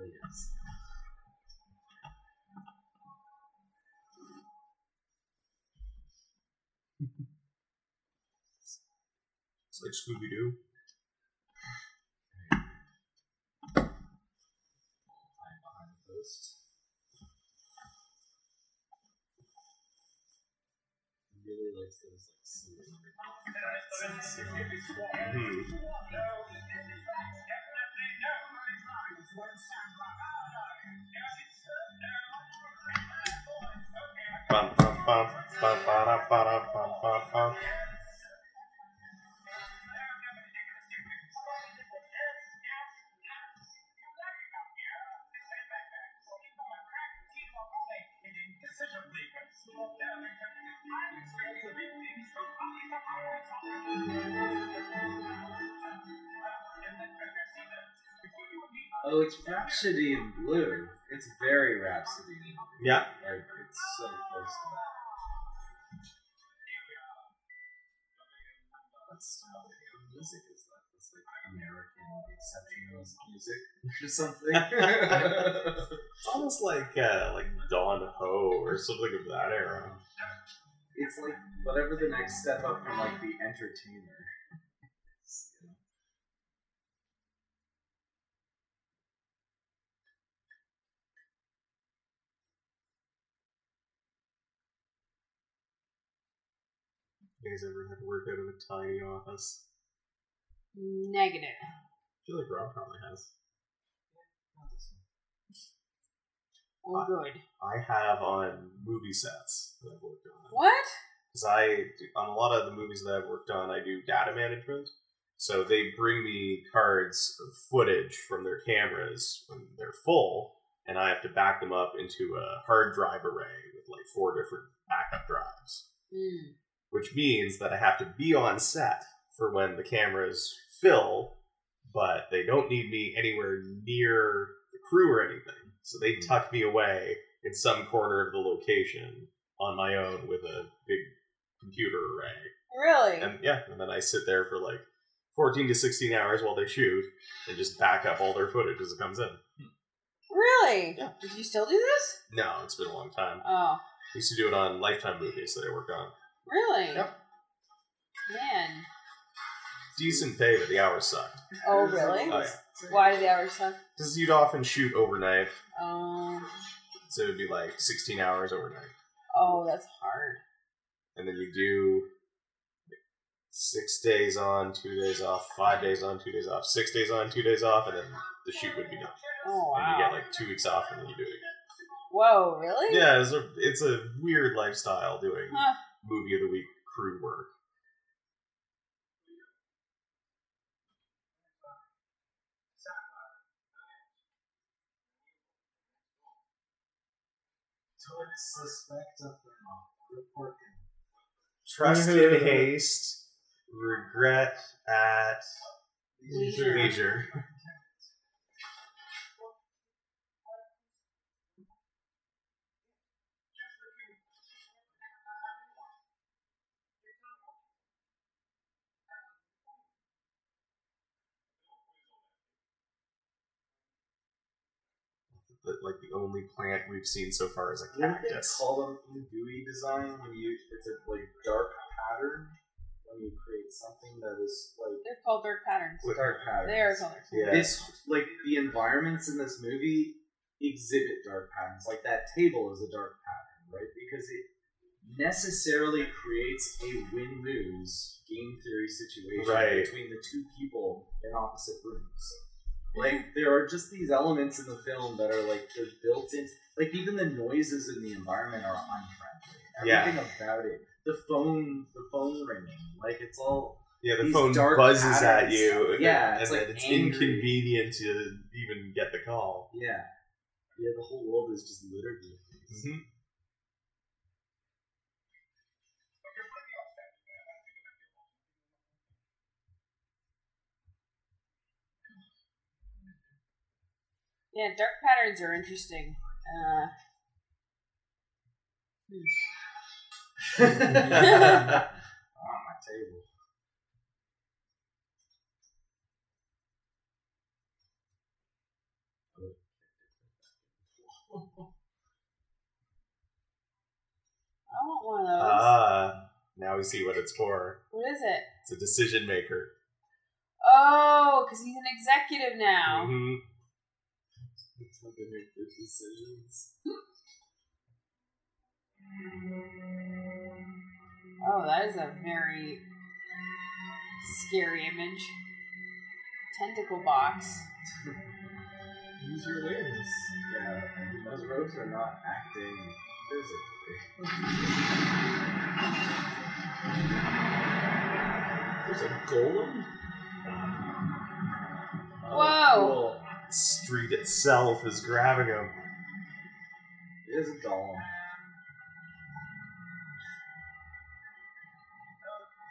Speaker 6: yes. <laughs>
Speaker 1: It's like Scooby Doo.
Speaker 6: Silver effects and ceiling.
Speaker 1: Hmm. Bum, bum, bum, bum, bum, bum, bum.
Speaker 6: Oh, it's Rhapsody in Blue. It's very Rhapsody in Blue.
Speaker 1: Yeah.
Speaker 6: Like, it's so close to that. What style of music is that? It's like American exceptionalist music or something. <laughs>
Speaker 1: It's almost like uh, like Don Ho or something of that era.
Speaker 6: It's like whatever the next step up from like the entertainer. is, you?
Speaker 1: You guys ever had to work out of a tiny office?
Speaker 2: Negative.
Speaker 1: I feel like Rob probably has.
Speaker 2: Oh, good.
Speaker 1: I have on movie sets that I've worked on.
Speaker 2: What?
Speaker 1: Because I, on a lot of the movies that I've worked on, I do data management. So they bring me cards of footage from their cameras when they're full, and I have to back them up into a hard drive array with like four different backup drives.
Speaker 2: Mm.
Speaker 1: which means that I have to be on set for when the cameras fill, but they don't need me anywhere near the crew or anything. So they hmm. tuck me away in some corner of the location on my own with a big computer array.
Speaker 2: Really?
Speaker 1: And yeah, and then I sit there for like 14 to 16 hours while they shoot and just back up all their footage as it comes in.
Speaker 2: really?
Speaker 1: Yeah.
Speaker 2: Did you still do this?
Speaker 1: No, it's been a long time.
Speaker 2: Oh,
Speaker 1: I used to do it on Lifetime movies that I worked on.
Speaker 2: really?
Speaker 1: Yep.
Speaker 2: Man.
Speaker 1: Decent pay, but the hours sucked.
Speaker 2: Oh, really?
Speaker 1: Oh, yeah.
Speaker 2: Why did the hours suck?
Speaker 1: Because you'd often shoot overnight,
Speaker 2: Um.
Speaker 1: so it would be like 16 hours overnight.
Speaker 2: Oh, that's hard.
Speaker 1: And then you do six days on, two days off, five days on, two days off, six days on, two days off, and then the shoot would be done.
Speaker 2: Oh wow.
Speaker 1: And you get like two weeks off, and then you do it again.
Speaker 2: Whoa, really?
Speaker 1: Yeah, it's a, it's a weird lifestyle doing
Speaker 2: Huh.
Speaker 1: movie of the week crew work.
Speaker 4: Suspect a fraud. Report him.
Speaker 1: Trust in haste, regret at
Speaker 2: Leisure.
Speaker 1: leisure. <laughs> Like the only plant we've seen so far is a
Speaker 6: Wouldn't they
Speaker 1: cactus.
Speaker 6: call them in GUI design when you it's a like dark pattern when you create something that is like
Speaker 2: They're called dark patterns.
Speaker 6: dark patterns.
Speaker 2: They are called dark
Speaker 1: Yeah.
Speaker 6: This like the environments in this movie exhibit dark patterns. Like that table is a dark pattern, right? Because it necessarily creates a win-lose game theory situation
Speaker 1: Right.
Speaker 6: between the two people in opposite rooms. Like there are just these elements in the film that are like they're built in. Like even the noises in the environment are unfriendly.
Speaker 1: Yeah.
Speaker 6: Everything about it. The phone, the phone ringing, like it's all
Speaker 1: Yeah, the phone buzzes at you.
Speaker 6: Yeah,
Speaker 1: and
Speaker 6: it's
Speaker 1: then
Speaker 6: like
Speaker 1: it's inconvenient to even get the call.
Speaker 6: yeah, yeah. The whole world is just littered with these.
Speaker 1: Mhm.
Speaker 2: Yeah, dark patterns are interesting. Uh, <laughs>
Speaker 6: on my table. <laughs>
Speaker 2: I want one of those.
Speaker 1: Ah, now we see what it's for.
Speaker 2: what is it?
Speaker 1: It's a decision maker.
Speaker 2: Oh, because he's an executive now.
Speaker 1: Mhm.
Speaker 6: That's how they make their decisions.
Speaker 2: Oh, that is a very scary image. Tentacle box. <laughs>
Speaker 6: Use your wings. Yeah, those ropes are not acting physically. <laughs>
Speaker 5: There's a golem?
Speaker 2: Whoa.
Speaker 6: Uh, cool.
Speaker 1: Street itself is grabbing him.
Speaker 6: It is a golem.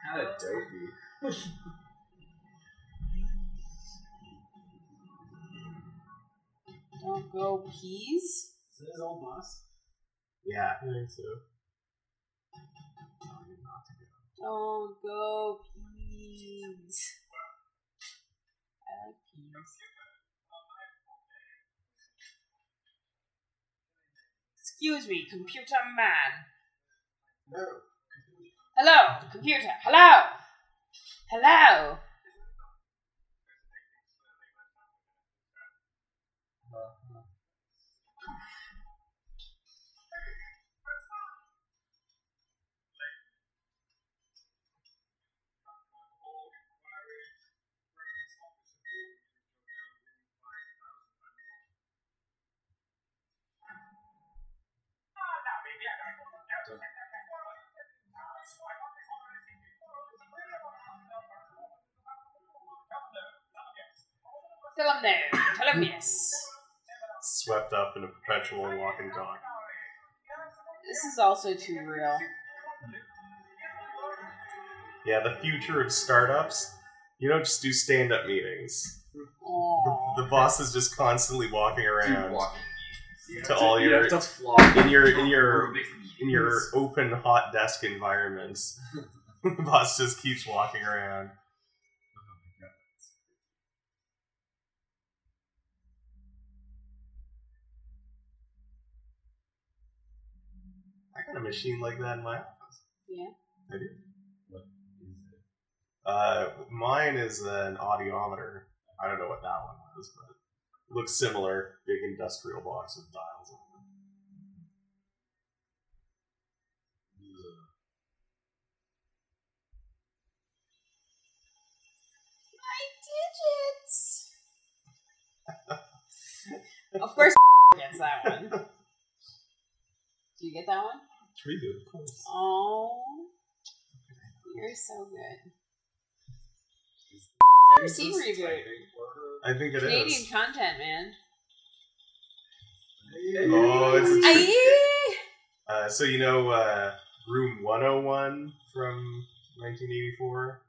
Speaker 6: Kind of dopey.
Speaker 2: Don't go peas.
Speaker 4: Is that his old boss?
Speaker 1: Yeah.
Speaker 5: I think so.
Speaker 2: Don't go peas. I like peas. Excuse me, computer man.
Speaker 4: No.
Speaker 2: Hello, computer. Hello. Hello. Tell him no. Tell him yes.
Speaker 1: Swept up in a perpetual walk and talk.
Speaker 2: This is also too real.
Speaker 1: Yeah, the future of startups. You don't just do stand up meetings.
Speaker 2: Aw.
Speaker 1: The boss is just constantly walking around
Speaker 6: walking.
Speaker 1: to all
Speaker 6: you
Speaker 1: your
Speaker 6: have to flop
Speaker 1: in your in your in your open hot desk environments. <laughs> the boss just keeps walking around. Got a machine like that in my office.
Speaker 2: Yeah.
Speaker 1: I do. Uh, mine is an audiometer. I don't know what that one was, but it looks similar. Big industrial box with dials on it.
Speaker 2: My digits. <laughs> of course, <laughs> gets that one. Do you get that one?
Speaker 5: ReBoot, of course.
Speaker 2: Oh, you're so good. Never seen ReBoot.
Speaker 1: I think it is.
Speaker 2: Canadian content, man.
Speaker 1: Oh, it's a
Speaker 2: Aye. <laughs>
Speaker 1: Uh, so you know uh, Room 101 from 1984?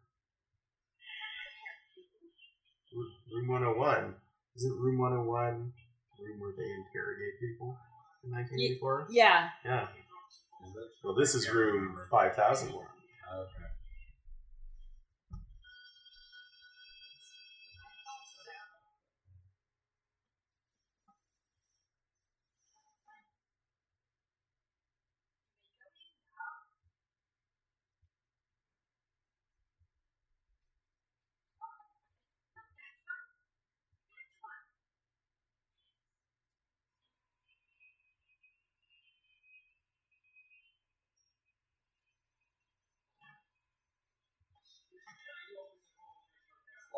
Speaker 1: Room 101. Isn't Room 101 the room where they interrogate people in 1984?
Speaker 2: Yeah.
Speaker 1: Yeah. Well, this is room 5001.
Speaker 6: Okay.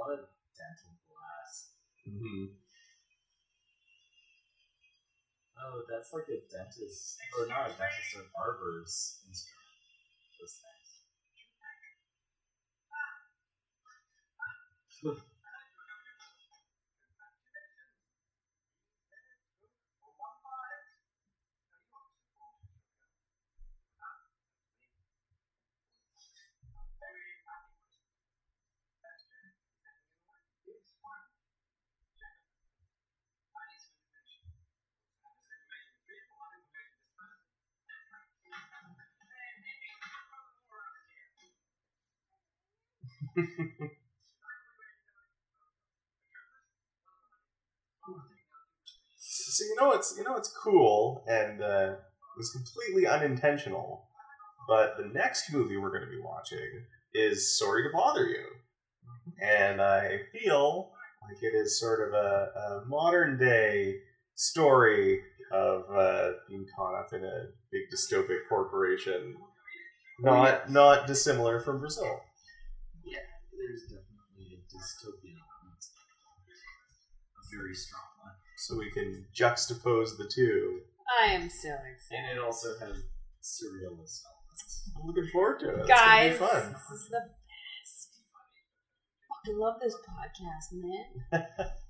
Speaker 6: A dental glass.
Speaker 1: Mm-hmm.
Speaker 6: Oh, that's like a dentist, or not a dentist, a barber's instrument. Those things. <laughs> <laughs>
Speaker 1: So you know it's you know it's cool and uh, it was completely unintentional. But the next movie we're going to be watching is Sorry to Bother You, and I feel like it is sort of a, a modern day story of uh, being caught up in a big dystopic corporation, not not dissimilar from Brazil.
Speaker 6: There's definitely a dystopian element. A very strong one.
Speaker 1: So we can juxtapose the two.
Speaker 2: I am so excited.
Speaker 6: And it also has surrealist elements.
Speaker 1: I'm looking forward to it. Guys, It's
Speaker 2: Guys,
Speaker 1: gonna be fun.
Speaker 2: this is the best. I love this podcast, man. <laughs>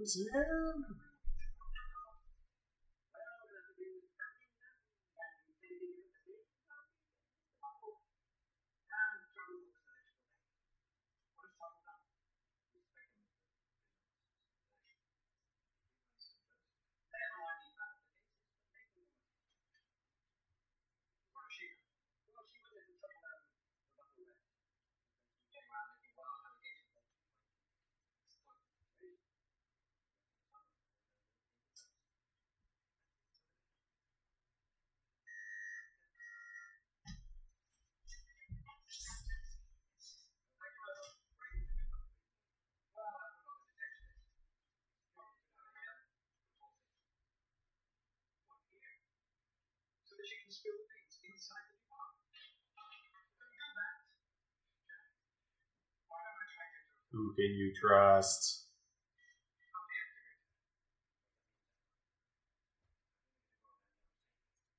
Speaker 1: was him. Who can you trust?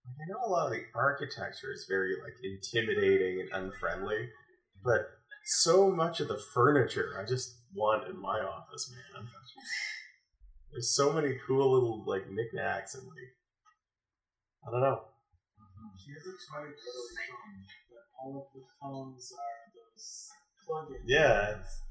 Speaker 1: I know a lot of the architecture is very like intimidating and unfriendly, but so much of the furniture I just want in my office, man. There's so many cool little like knickknacks and like I don't know.
Speaker 4: She has a phone, but all of the phones are those plug-in.
Speaker 1: Yeah, it's,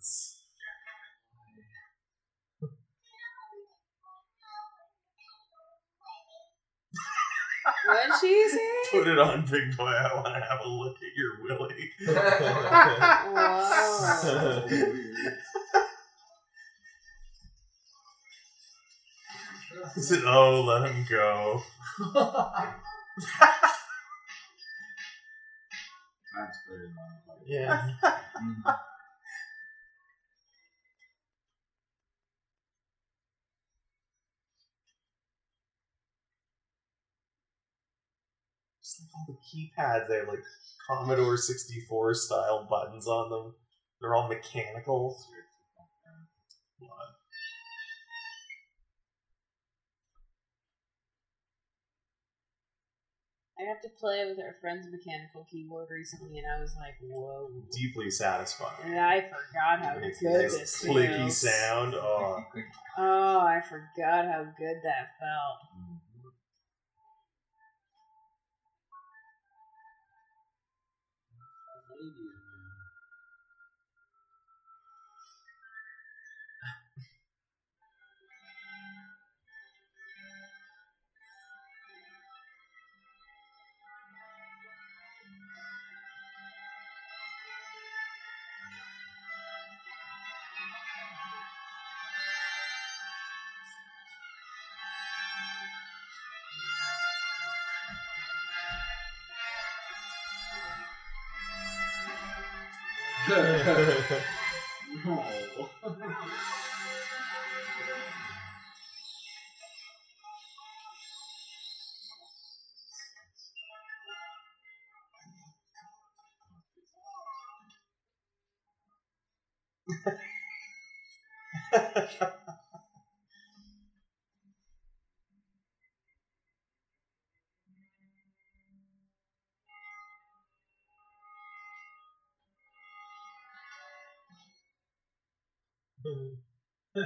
Speaker 6: difference?
Speaker 2: What she say?
Speaker 1: Put it on, big boy. I want to have a look at your willy.
Speaker 2: Whoa.
Speaker 1: He said, "Oh, let him go." <laughs>
Speaker 6: That's very long.
Speaker 1: Yeah. Just all the keypads, they have like Commodore 64 style buttons on them. They're all mechanical.
Speaker 2: I got to play with our friend's mechanical keyboard recently, and I was like, "Whoa!"
Speaker 1: Deeply satisfying.
Speaker 2: And I forgot how good
Speaker 1: nice
Speaker 2: this
Speaker 1: clicky
Speaker 2: feels.
Speaker 1: sound. Oh, <laughs>
Speaker 2: Oh, I forgot how good that felt.
Speaker 6: no.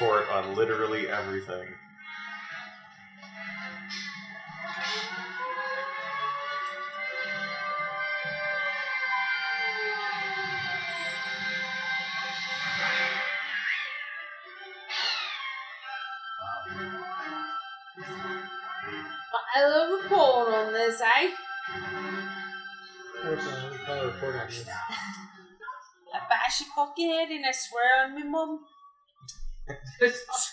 Speaker 1: file a report on literally everything.
Speaker 2: I will report on this, eh?
Speaker 5: I'll report on this. <laughs>
Speaker 2: I bash your fucking head and I swear on my mum.
Speaker 1: There's <laughs>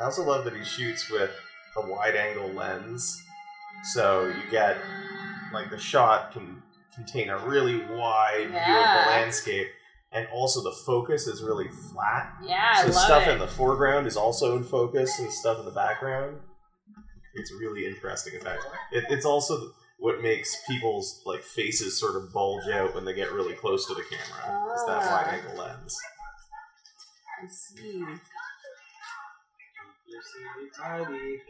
Speaker 1: I also love that he shoots with a wide angle lens. So you get like the shot can contain a really wide view of the landscape and also the focus is really flat.
Speaker 2: Yeah,
Speaker 1: so
Speaker 2: I love
Speaker 1: stuff
Speaker 2: it.
Speaker 1: in the foreground is also in focus and stuff in the background. It's a really interesting effect. It, it's also what makes people's like faces sort of bulge out when they get really close to the camera. Is that
Speaker 2: Ah.
Speaker 1: wide angle lens.
Speaker 2: I see.
Speaker 6: You're tidy.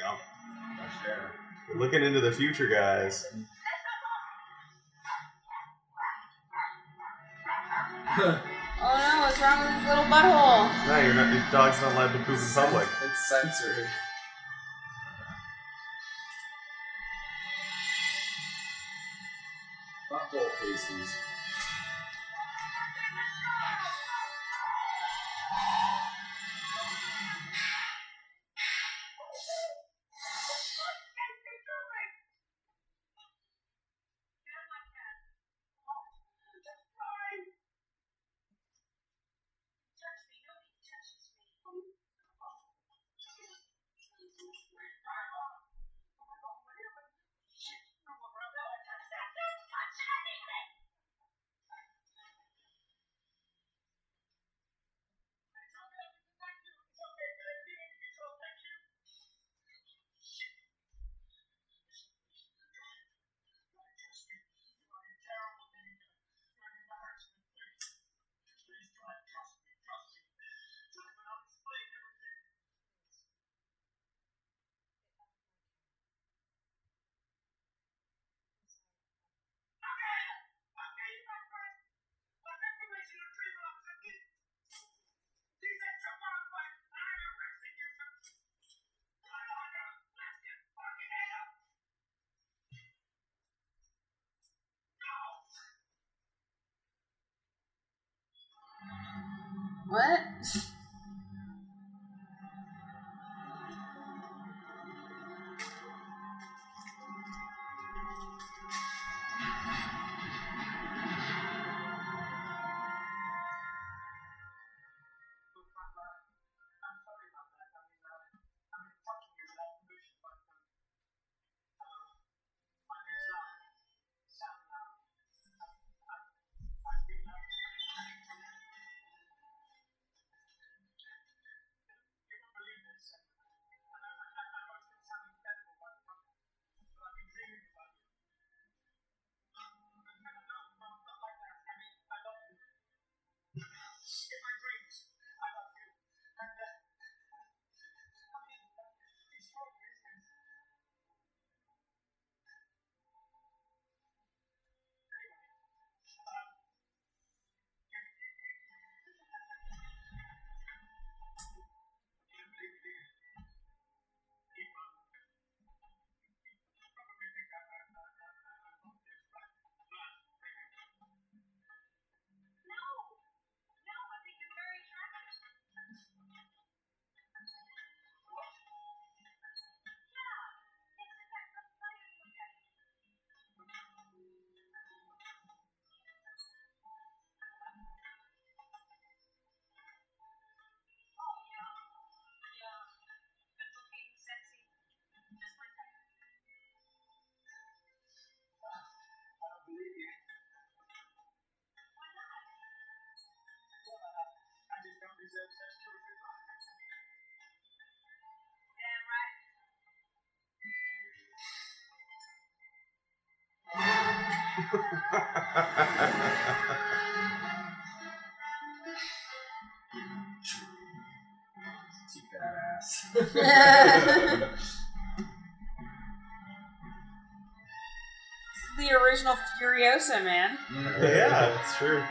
Speaker 1: Yep.
Speaker 6: Fresh air.
Speaker 1: We're looking into the future, guys. <laughs>
Speaker 2: Oh no, what's wrong with this little butthole?
Speaker 1: No, you're not. Your dog's not allowed to poop in public.
Speaker 5: It's censored. Butthole pasties.
Speaker 2: What? The original Furiosa, man.
Speaker 1: yeah, that's true.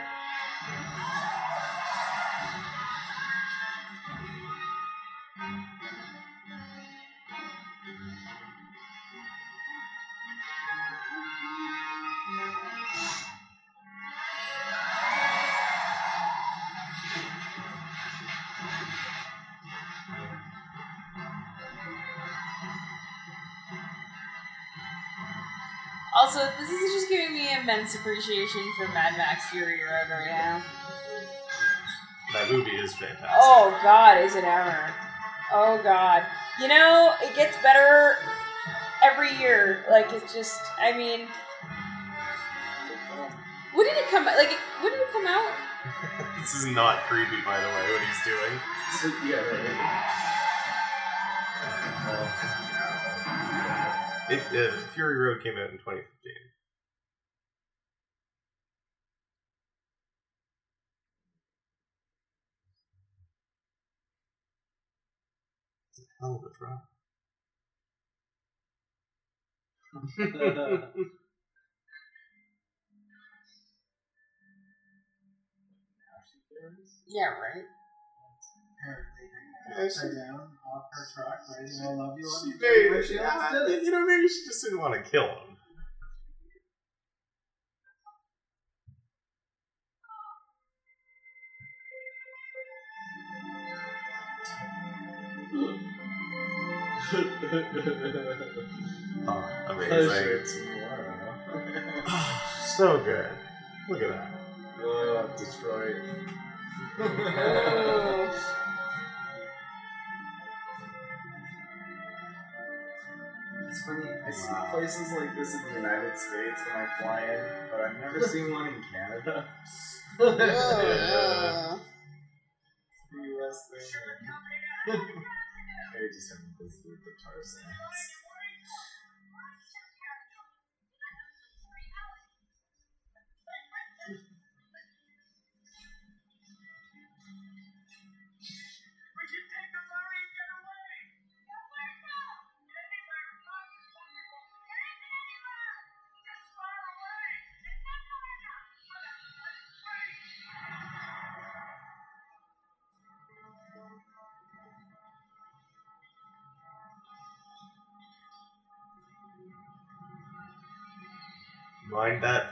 Speaker 2: Giving me immense appreciation for Mad Max Fury Road right now.
Speaker 1: That movie is fantastic.
Speaker 2: Oh God, is it ever? Oh God, you know it gets better every year. Like it's just, I mean, when did it come? Like when did it come out? <laughs>
Speaker 1: this is not creepy, by the way, what he's doing.
Speaker 5: So, yeah, right.
Speaker 1: It, uh, Fury Road came out in 2015. It's a hell of a drop.
Speaker 2: Yeah, right.
Speaker 4: Apparently, upside down off her truck, writing "I love you" on
Speaker 1: She
Speaker 4: the
Speaker 1: may,
Speaker 4: she
Speaker 1: yeah,
Speaker 4: did it.
Speaker 1: you know, maybe she just didn't want to kill him. Oh, amazing. <sighs> so good. Look at that.
Speaker 6: Oh, Detroit. <laughs> It's funny, I see places like this in the United States when I fly in, but I've never seen one in Canada. <laughs> <laughs>
Speaker 1: Yeah.
Speaker 6: The US thing. Just haven't visited the tar sands.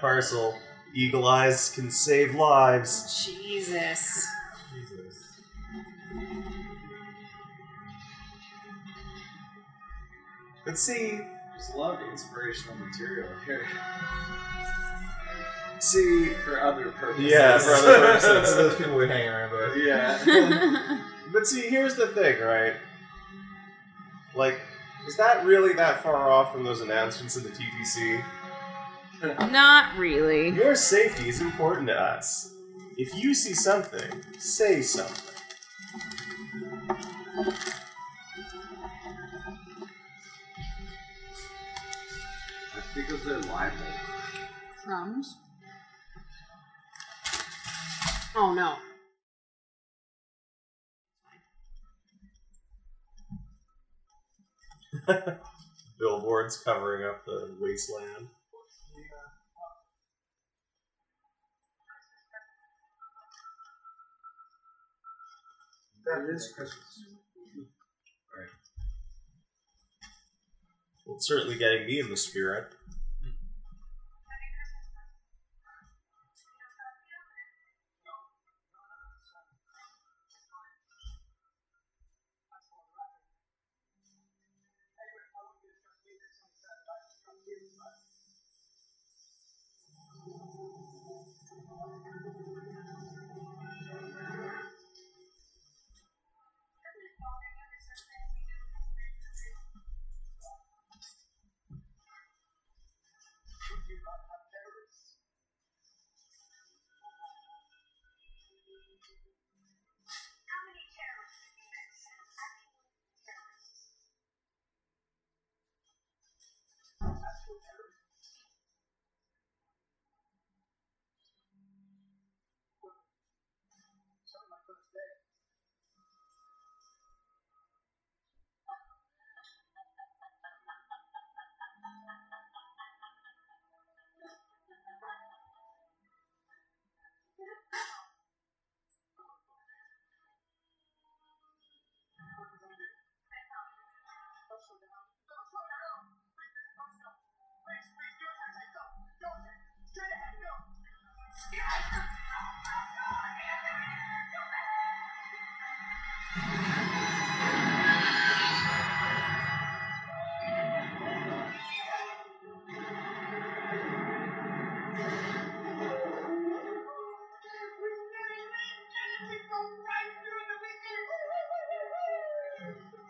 Speaker 1: Parcel. Eagle eyes can save lives.
Speaker 2: Jesus.
Speaker 1: Jesus. But see,
Speaker 6: There's a lot of inspirational material here
Speaker 1: see,
Speaker 6: for other purposes.
Speaker 1: yeah, for other <laughs> purposes, those people we hang around with.
Speaker 6: Yeah. <laughs>
Speaker 1: But see, here's the thing, right? Like, is that really that far off from those announcements in the TTC?
Speaker 2: Not really.
Speaker 1: Your safety is important to us. If you see something, say something.
Speaker 6: That's because they're liable.
Speaker 2: Crumbs. Oh no. <laughs>
Speaker 1: Billboards covering up the wasteland.
Speaker 4: That is Christmas.
Speaker 1: Well, it's certainly getting me in the spirit.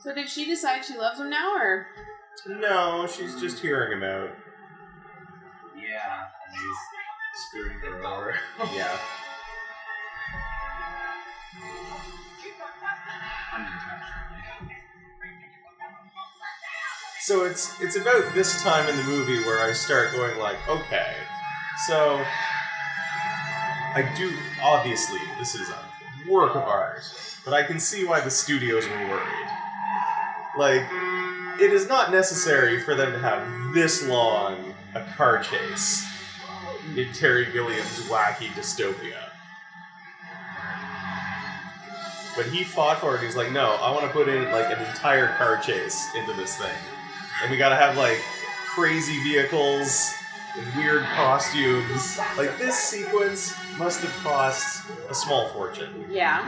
Speaker 2: So did she decide she loves him now, or
Speaker 1: No, she's just hearing him out.
Speaker 6: Yeah. And he's screwing her over.
Speaker 1: Yeah. So it's it's about this time in the movie where I start going like, okay, so I do obviously this is a work of art, but I can see why the studios were worried. Like, it is not necessary for them to have this long a car chase in Terry Gilliam's wacky dystopia. But he fought for it. He's like, no, I want to put in like an entire car chase into this thing, and we got to have like crazy vehicles and weird costumes. Like this sequence must have cost a small fortune,
Speaker 3: Yeah.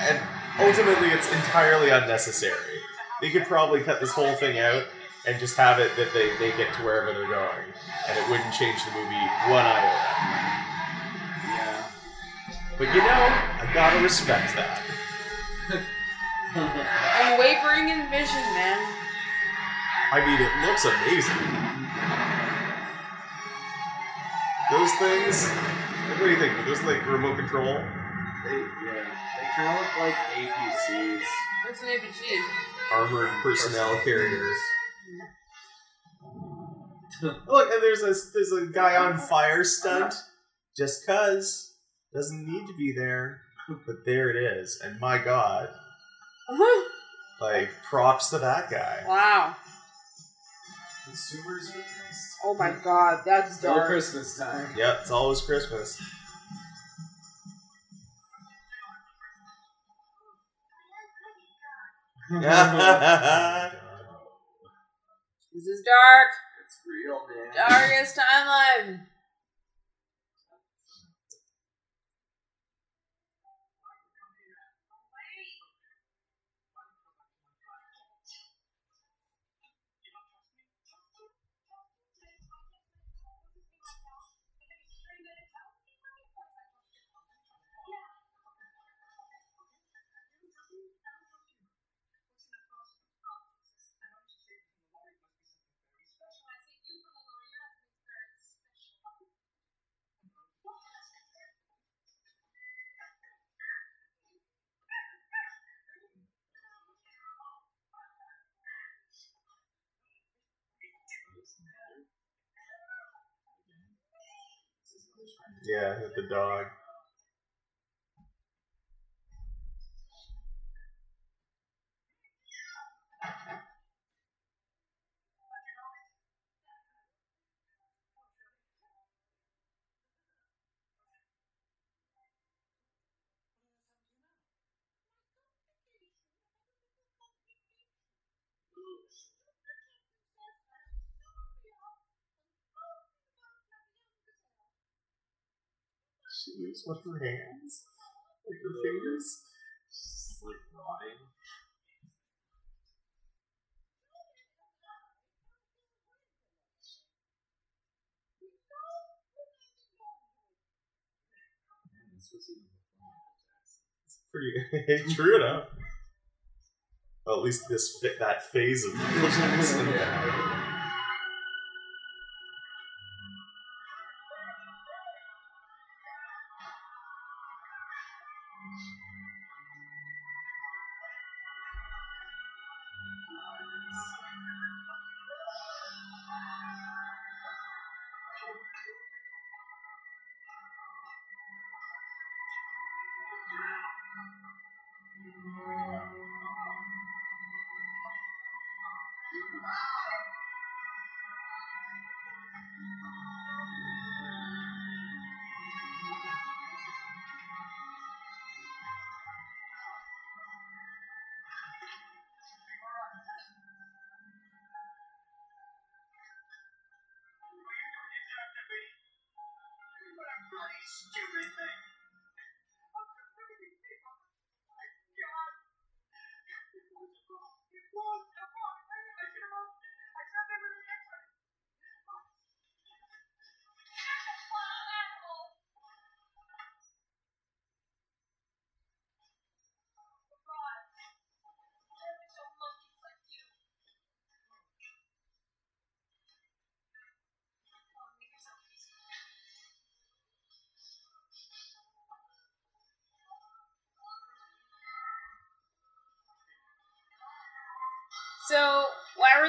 Speaker 1: and ultimately, it's entirely unnecessary. They could probably cut this whole thing out and just have it that they make it to wherever they're going, and it wouldn't change the movie one iota.
Speaker 6: Yeah.
Speaker 1: But you know, I gotta respect that. <laughs>
Speaker 3: I'm wavering in vision, man.
Speaker 1: I mean, it looks amazing. Those things. What do you think? Are those like remote control?
Speaker 6: They, yeah. They kind of look like APCs.
Speaker 3: What's an APG?
Speaker 1: Armored personnel carriers. <laughs> Look, and there's a there's a guy on fire stunt. Just cause doesn't need to be there, but there it is. And my God, <laughs> like props to that guy.
Speaker 3: wow.
Speaker 6: Consumers are.
Speaker 3: Oh my god, that's
Speaker 6: It's all
Speaker 3: dark.
Speaker 6: Christmas time.
Speaker 1: Yep, it's always Christmas. <laughs>
Speaker 3: This is dark.
Speaker 6: It's real, man.
Speaker 3: Darkest timeline.
Speaker 1: Yeah, with the dog. She with her hands, like her fingers.
Speaker 6: It's like rotting. Michael
Speaker 1: Pretty <laughs> true enough. Well, at least this that phase of Michael Jackson.
Speaker 3: So,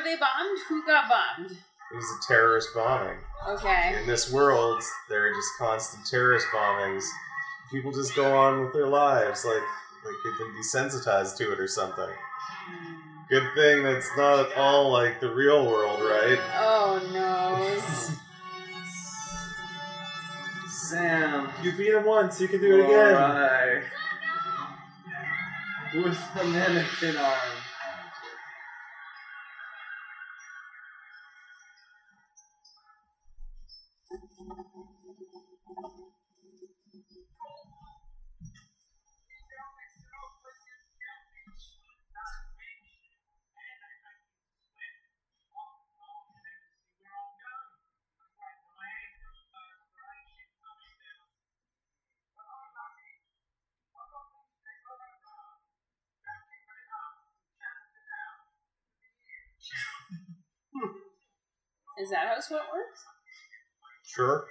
Speaker 3: they bombed? Who got bombed?
Speaker 1: It was a terrorist bombing.
Speaker 3: Okay.
Speaker 1: In this world, there are just constant terrorist bombings. People just go on with their lives like like they've been desensitized to it or something. Good thing that's not at all like the real world, right?
Speaker 3: Oh no. <laughs>
Speaker 6: Sam.
Speaker 1: You beat him once, you can
Speaker 6: Alright.
Speaker 5: with a mannequin arm.
Speaker 2: Is that how sweat works?
Speaker 1: Sure.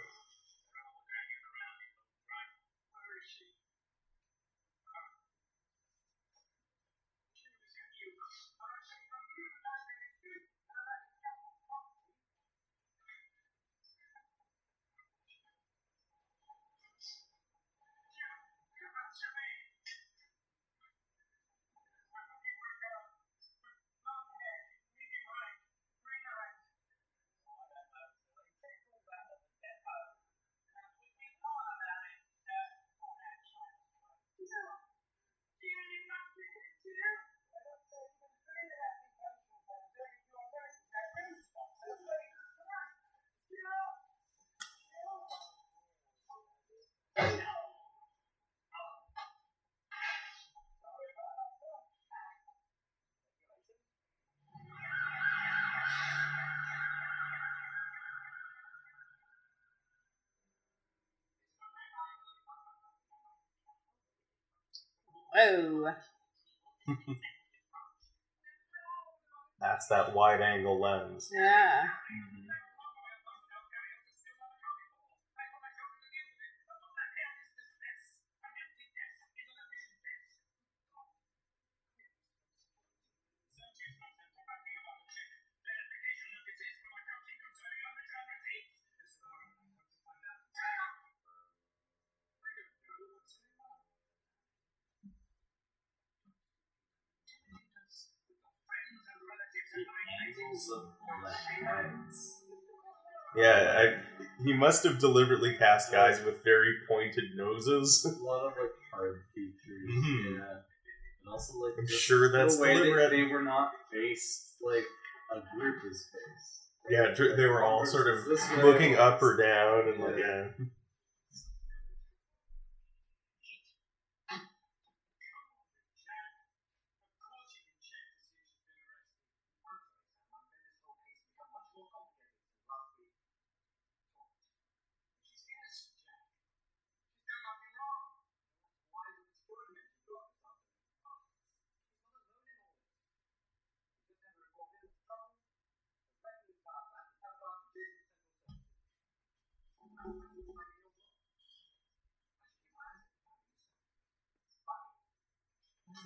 Speaker 2: Whoa. Oh. <laughs>
Speaker 1: That's that wide angle lens.
Speaker 2: Yeah.
Speaker 5: Mm-hmm. Of lens.
Speaker 1: Yeah, I, he must have deliberately cast guys with very pointed noses.
Speaker 5: A lot of like hard features. <laughs>
Speaker 1: Mhm.
Speaker 5: Yeah. And also like
Speaker 1: I'm
Speaker 5: just
Speaker 1: sure that's
Speaker 5: the way
Speaker 1: deliberate.
Speaker 5: They, they were not faced like a group is faced.
Speaker 1: Yeah, they were all sort of looking up or down, and like, yeah.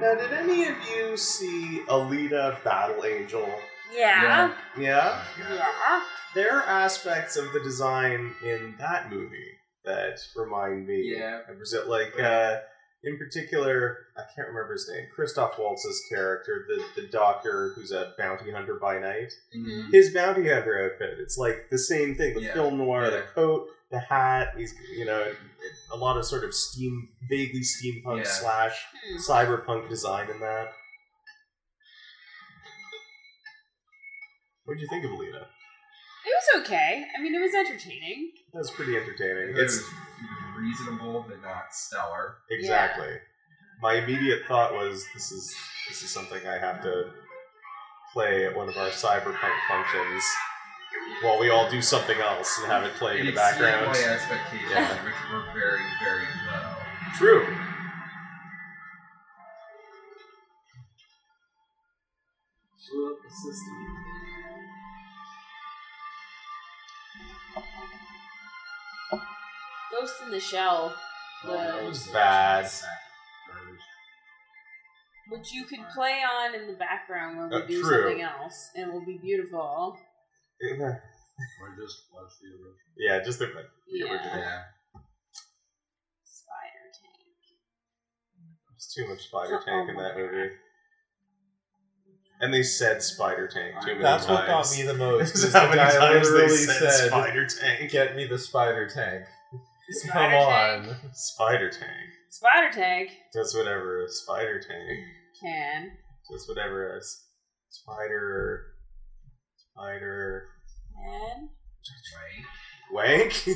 Speaker 1: Now, did any of you see Alita Battle Angel?
Speaker 2: Yeah.
Speaker 1: Yeah?
Speaker 2: Yeah.
Speaker 1: There are aspects of the design in that movie that remind me
Speaker 5: Yeah.
Speaker 1: of Brazil. Like, uh, in particular, I can't remember his name, Christoph Waltz's character, the, the doctor who's a bounty hunter by night.
Speaker 2: Mhm.
Speaker 1: His bounty hunter outfit, it's like the same thing the
Speaker 5: Yeah.
Speaker 1: film noir, the
Speaker 5: Yeah.
Speaker 1: coat, the hat, he's, you know, a lot of sort of steam, vaguely steampunk
Speaker 5: Yeah.
Speaker 1: slash
Speaker 2: Hmm.
Speaker 1: cyberpunk design in that. What did you think of Alita?
Speaker 2: It was okay. I mean, it was entertaining.
Speaker 1: That was pretty entertaining.
Speaker 6: It's
Speaker 1: It's
Speaker 6: reasonable, but not stellar.
Speaker 1: exactly. My immediate thought was, this is this is something I have to play at one of our cyberpunk functions while we all do something else and have it play in the background.
Speaker 6: My expectations,
Speaker 1: yeah.
Speaker 6: which were very, very low.
Speaker 1: True.
Speaker 5: Blew up the system.
Speaker 2: Ghost in the Shell
Speaker 6: oh,
Speaker 1: was bad.
Speaker 2: Which you could play on in the background when we
Speaker 1: uh,
Speaker 2: do
Speaker 1: true.
Speaker 2: something else, and it will be beautiful.
Speaker 6: Or just watch the original.
Speaker 1: yeah, just the, the
Speaker 2: Yeah.
Speaker 1: original.
Speaker 6: Yeah.
Speaker 2: Spider Tank.
Speaker 1: There's too much Spider oh Tank in that movie. And they said Spider Tank too many
Speaker 5: That's
Speaker 1: times.
Speaker 5: what got me the most. <laughs> Is
Speaker 1: is how
Speaker 5: the
Speaker 1: many
Speaker 5: guy
Speaker 1: times they
Speaker 5: literally
Speaker 1: said,
Speaker 5: said,
Speaker 1: Spider Tank.
Speaker 5: "Get me the spider tank." <laughs>
Speaker 2: Spider
Speaker 5: Come
Speaker 2: Tank.
Speaker 5: on.
Speaker 1: Spider Tank.
Speaker 2: Spider Tank
Speaker 1: Does whatever a spider tank.
Speaker 2: can.
Speaker 1: Does whatever a s- spider. Spider.
Speaker 2: And
Speaker 1: Wank? <laughs>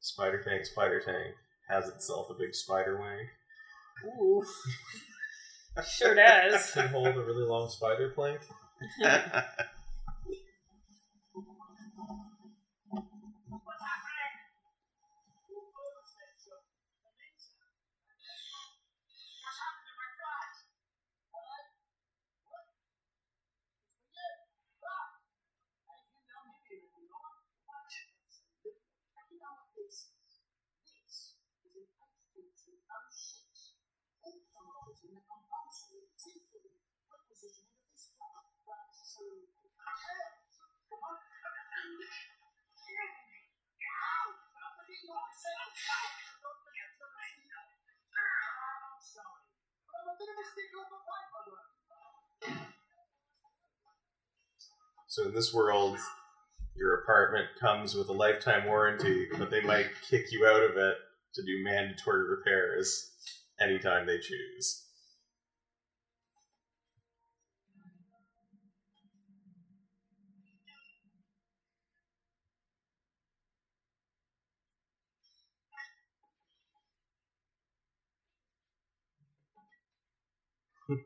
Speaker 1: spider Tank, Spider Tank has itself a big spider wank.
Speaker 2: ooh, <laughs> sure does.
Speaker 5: Can hold a really long spider plank. <laughs>
Speaker 1: So in this world, your apartment comes with a lifetime warranty, but they might kick you out of it to do mandatory repairs anytime they choose.
Speaker 6: Across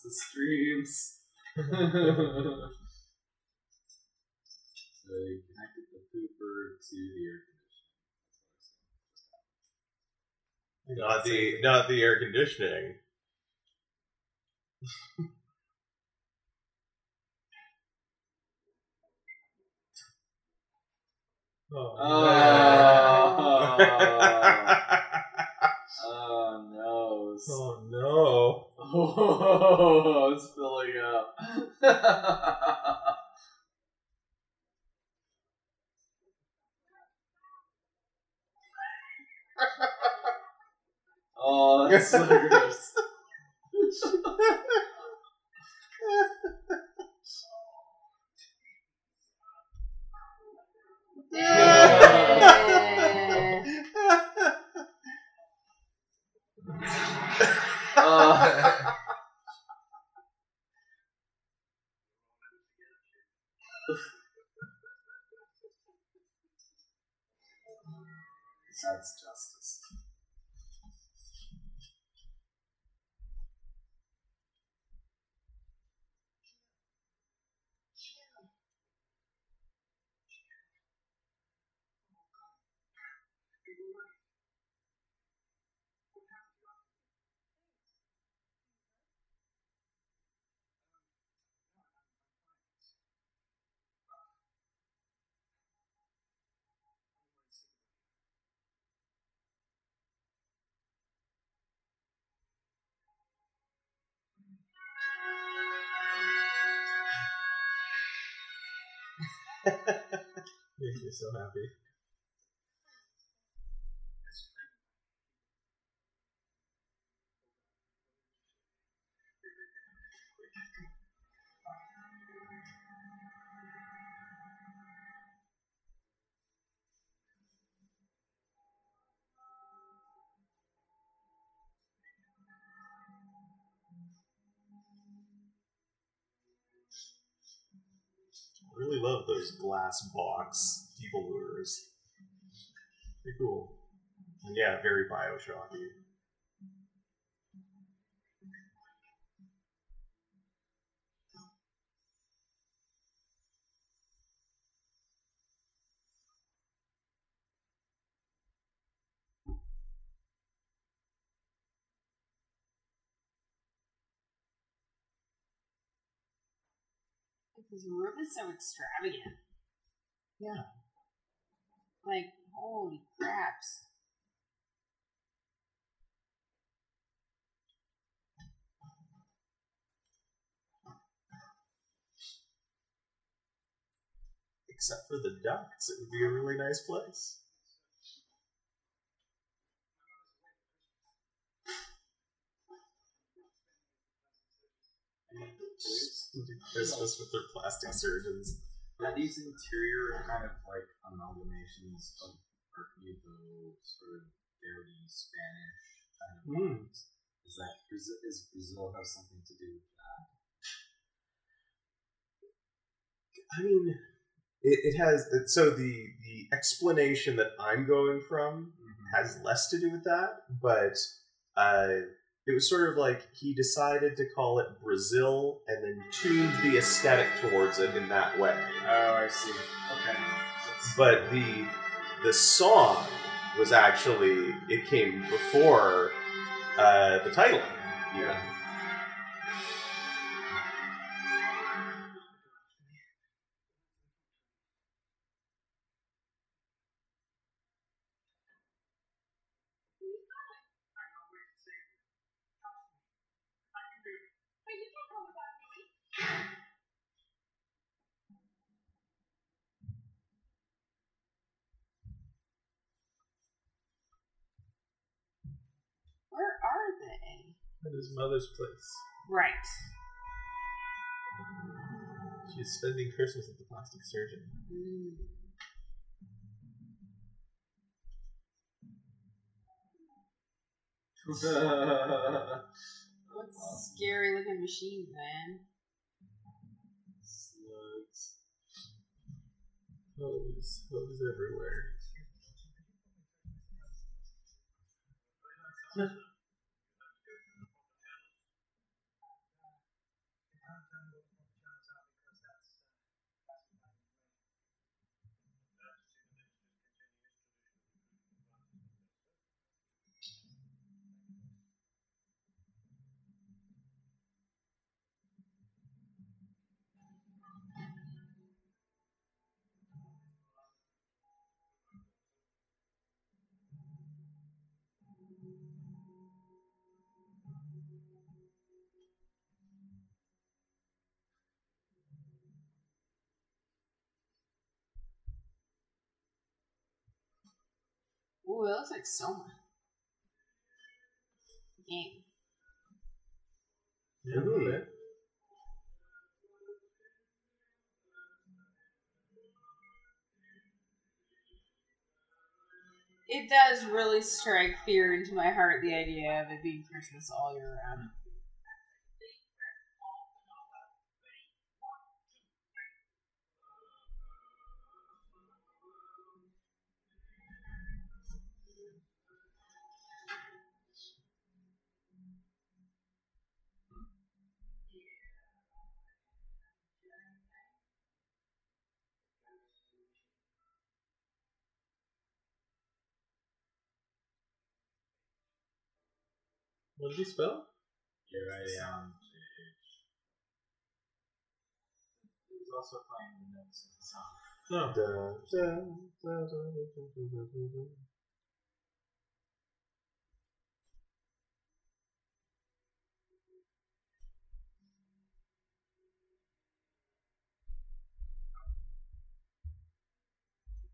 Speaker 6: the streams. so you connected the pooper to the air conditioning.
Speaker 1: Not the not the air conditioning. <laughs>
Speaker 5: Oh,
Speaker 6: Oh. Oh no.
Speaker 5: Oh no!
Speaker 6: Oh, it's filling up. oh, that's so gross. <laughs> <laughs> Oh. That's <laughs> uh, <laughs>
Speaker 5: Makes me so happy.
Speaker 1: Love those glass box people lures. Pretty cool. And yeah, very Bioshocky.
Speaker 2: His room is so extravagant.
Speaker 10: Yeah.
Speaker 2: Like, holy craps.
Speaker 1: Except for the ducts, it would be a really nice place. Christmas with their plastic surgeons.
Speaker 6: Are these interior kind of like amalgamations of Nouveau, sort of dirty Spanish kind of vibes? Is that Brazil, is Brazil have something to do with that?
Speaker 1: I mean, it, it has. So the the explanation that I'm going from has less to do with that, but uh, it was sort of like he decided to call it Brazil and then tuned the aesthetic towards it in that way.
Speaker 6: Oh, I see. Okay.
Speaker 1: But the the song was actually it came before uh, the title.
Speaker 6: yeah.
Speaker 4: At his mother's place.
Speaker 2: Right.
Speaker 4: She's spending Christmas at the plastic surgeon.
Speaker 2: Mm. <laughs> What's scary looking machine, man?
Speaker 4: Slugs. Hose. Hose everywhere. <laughs>
Speaker 2: Ooh, it looks like Soma. Game.
Speaker 4: Yeah, a little bit.
Speaker 2: It does really strike fear into my heart the idea of it being Christmas all year round.
Speaker 4: What did you spell?
Speaker 6: Here I am. He was also playing the notes of the song.
Speaker 1: Oh. No.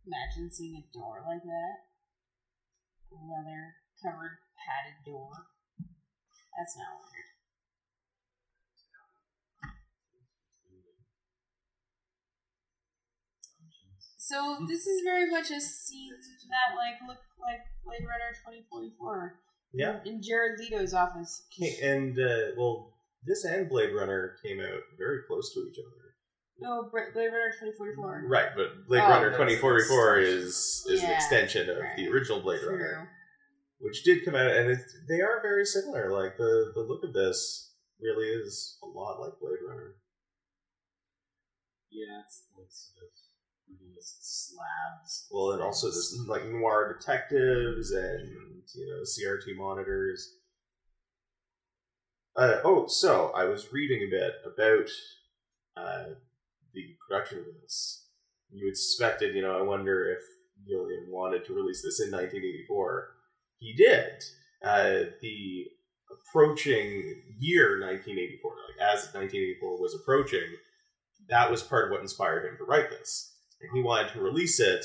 Speaker 2: Imagine seeing a door like that. Leather covered padded door. That's not weird. So this is very much a scene that like looked like Blade Runner twenty forty four.
Speaker 1: Yeah.
Speaker 2: In Jared Leto's office.
Speaker 1: Okay, and uh, well, this and Blade Runner came out very close to each other.
Speaker 2: No, Blade Runner twenty forty four.
Speaker 1: Right, but Blade
Speaker 2: Oh,
Speaker 1: Runner twenty forty four is is an extension of
Speaker 2: right.
Speaker 1: the original Blade
Speaker 2: True.
Speaker 1: Runner, which did come out, and they are very similar. Like the the look of this really is a lot like Blade Runner.
Speaker 6: Yeah, it's like sort of brutalist slabs.
Speaker 1: Well, and also there's like noir detectives and you know CRT monitors. Uh, oh, so I was reading a bit about uh, the production of this, you expected, you know, I wonder if Gilliam wanted to release this in 1984. He did. Uh, the approaching year 1984, like as 1984 was approaching, that was part of what inspired him to write this. And he wanted to release it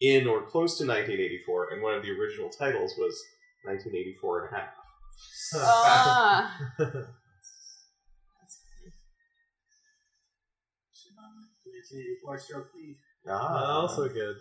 Speaker 1: in or close to 1984, and one of the original titles was 1984 and a half.
Speaker 2: Ah.
Speaker 4: 1984 <laughs> stroke B.
Speaker 1: Ah,
Speaker 11: also good.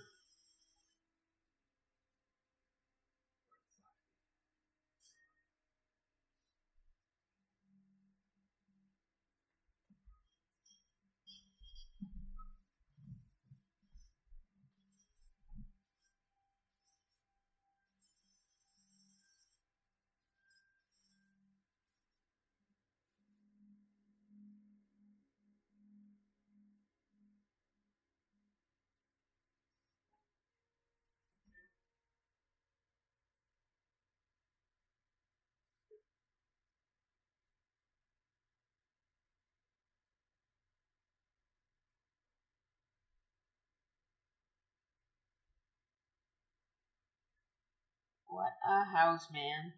Speaker 2: What a house, man.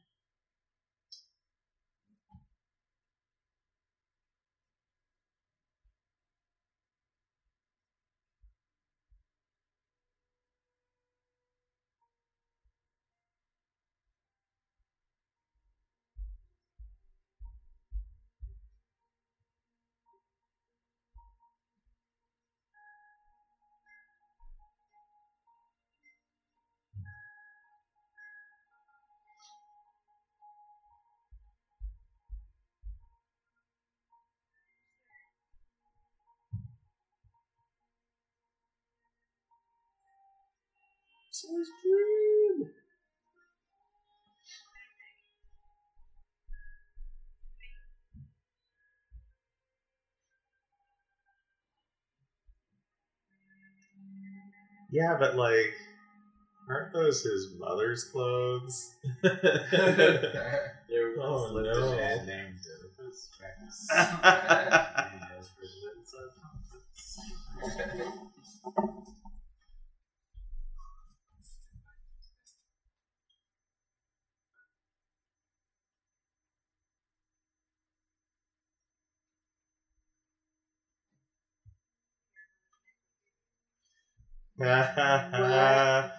Speaker 1: It's his dream. Yeah, but like, aren't those his mother's clothes? <laughs>
Speaker 6: There was
Speaker 11: Oh,
Speaker 6: lived
Speaker 11: no.
Speaker 6: a man named <laughs> <laughs> <laughs>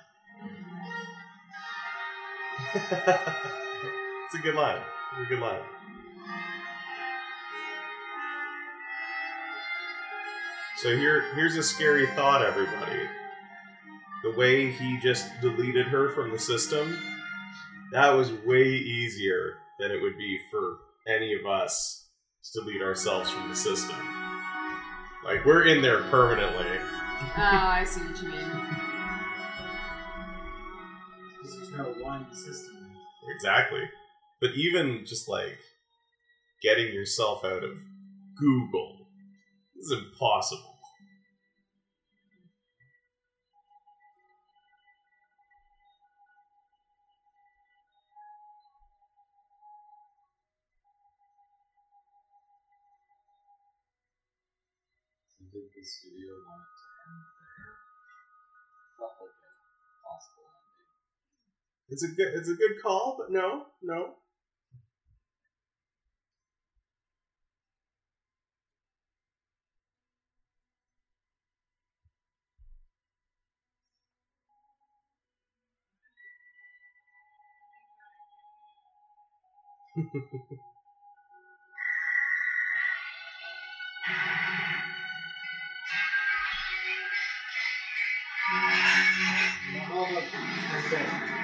Speaker 1: it's a good line. It's a good line. So here, here's a scary thought, everybody. The way he just deleted her from the system, that was way easier than it would be for any of us to delete ourselves from the system. Like we're in there permanently.
Speaker 2: Oh, I see what you mean.
Speaker 4: Because there's no one system.
Speaker 1: Exactly. But even just like getting yourself out of Google is impossible.
Speaker 6: So did the studio
Speaker 1: It's a good it's a good call, but no, no. <laughs>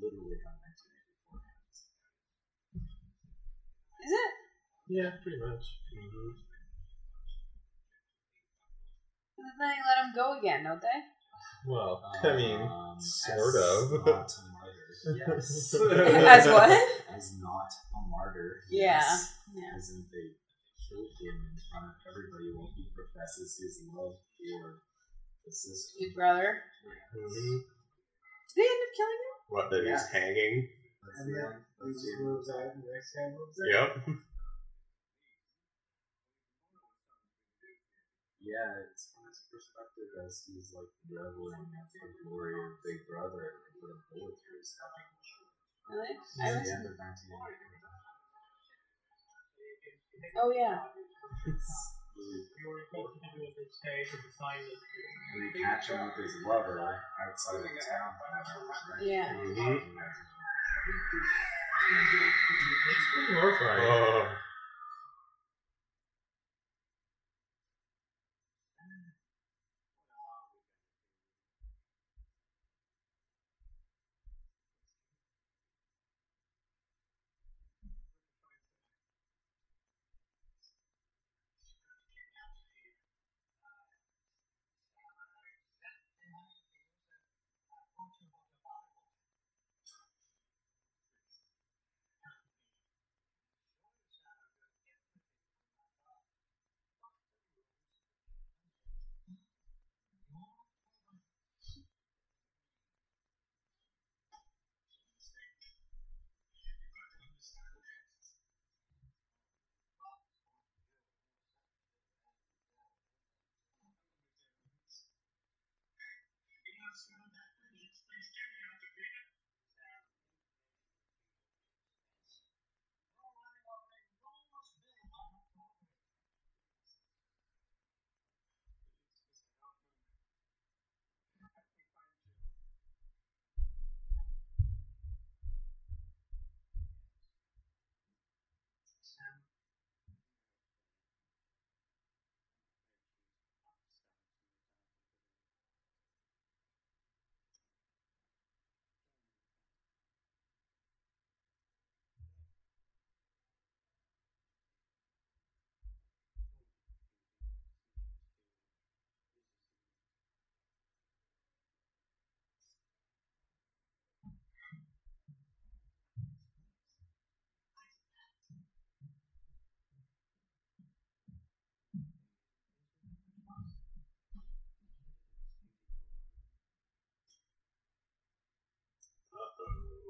Speaker 6: literally have 1984 hands.
Speaker 2: Is it?
Speaker 12: Yeah, pretty much.
Speaker 2: But then they let him go again, don't they?
Speaker 12: Well, I mean,
Speaker 6: Um,
Speaker 12: sort of.
Speaker 6: Not a <laughs> martyr. Yes. <laughs>
Speaker 2: As what?
Speaker 6: As not a martyr.
Speaker 2: Yeah.
Speaker 6: Yes.
Speaker 2: Yeah.
Speaker 6: As in they killed him in front of everybody while he professes his love for the sister.
Speaker 2: Big brother.
Speaker 12: Mhm.
Speaker 2: Did they end up killing him?
Speaker 1: What, that he's
Speaker 6: Yeah.
Speaker 1: hanging?
Speaker 6: That's
Speaker 4: And
Speaker 6: the
Speaker 4: then
Speaker 6: That's the
Speaker 4: moves out, and the next guy moves out.
Speaker 1: Yep.
Speaker 6: Yeah, it's from his perspective as he's like reveling at the glory of Big Brother and put a bullet through his head.
Speaker 2: Really?
Speaker 6: Oh, it's
Speaker 2: I
Speaker 6: the
Speaker 2: was.
Speaker 6: end of 1984.
Speaker 2: Yeah.
Speaker 6: It's really when you catch him with his lover outside of town.
Speaker 2: Yeah.
Speaker 1: Mhm.
Speaker 12: It's pretty horrifying.
Speaker 1: Oh.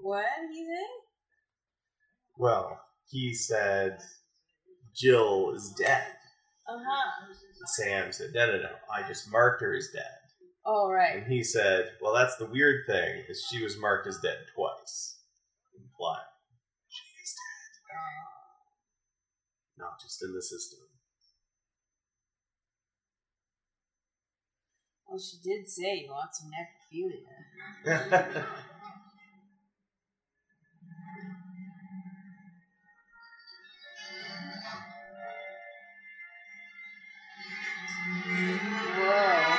Speaker 2: What he said?
Speaker 1: Well, he said Jill is dead.
Speaker 2: Uh huh.
Speaker 1: Sam said, no, no, no, I just marked her as dead.
Speaker 2: Oh right.
Speaker 1: And he said, well, that's the weird thing, is she was marked as dead twice. Implying she is dead. Not just in the system.
Speaker 2: Well, she did say you want some necrophilia. Whoa.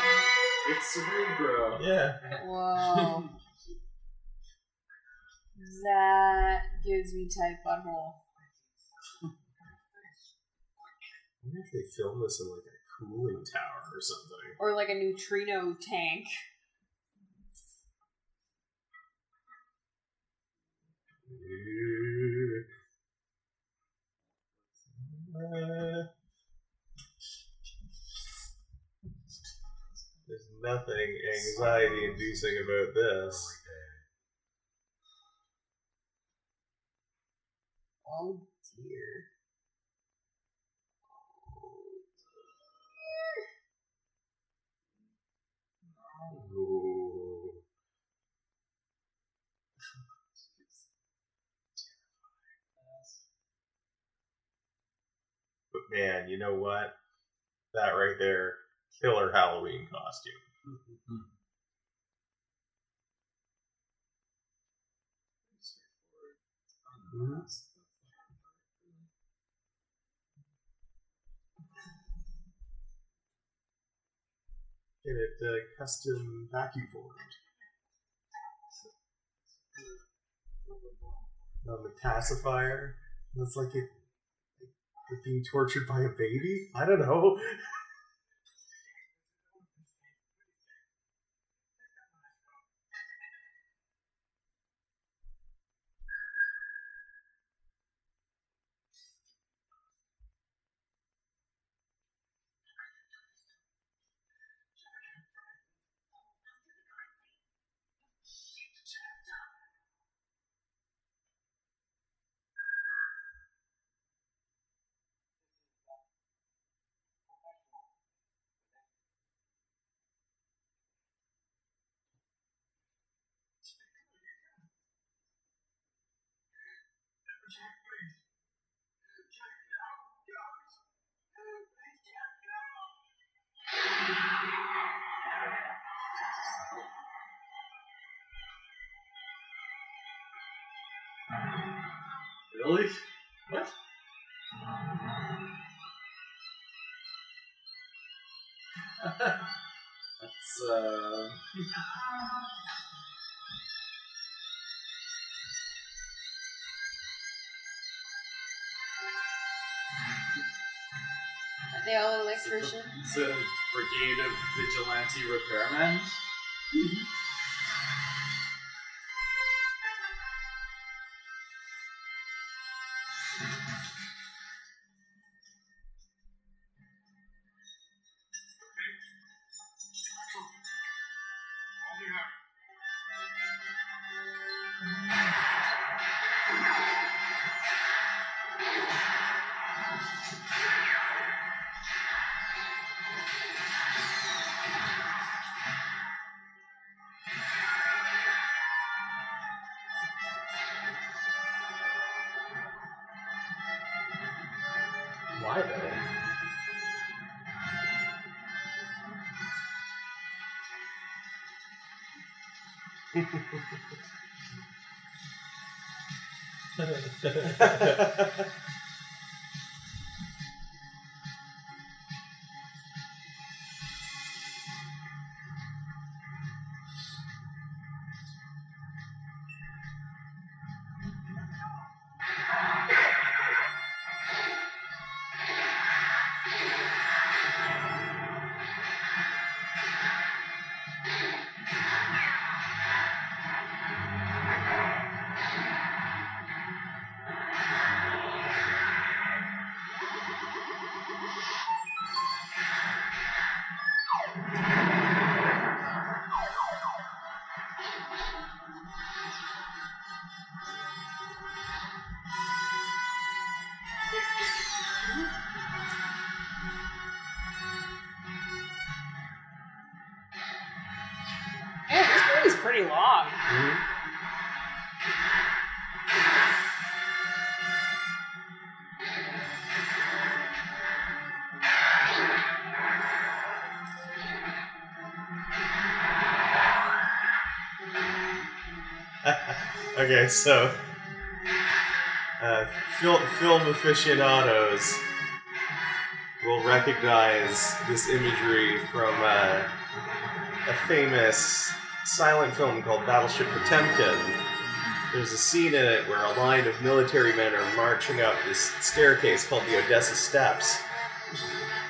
Speaker 6: It's Cerebro.
Speaker 12: Yeah.
Speaker 2: Whoa. that gives me tight butthole.
Speaker 1: I wonder if they filmed this in like a cooling tower or something.
Speaker 2: Or like a neutrino tank.
Speaker 1: Uh, nothing anxiety inducing about this.
Speaker 2: Oh dear.
Speaker 1: But man, you know what? That right there, killer Halloween costume. It uh, custom vacuum formed. a metacifier. It's like it, it being tortured by a baby. I don't know. <laughs>
Speaker 6: Really?
Speaker 1: What? <laughs>
Speaker 6: That's uh.
Speaker 2: They all electrician.
Speaker 6: It's a brigade of vigilante repairmen. Mm-hmm.
Speaker 1: Why though?
Speaker 2: Yeah, this movie's pretty long.
Speaker 1: Okay, so uh, fil- film aficionados will recognize this imagery from uh, a famous silent film called Battleship Potemkin. There's a scene in it where a line of military men are marching up this staircase called the Odessa Steps,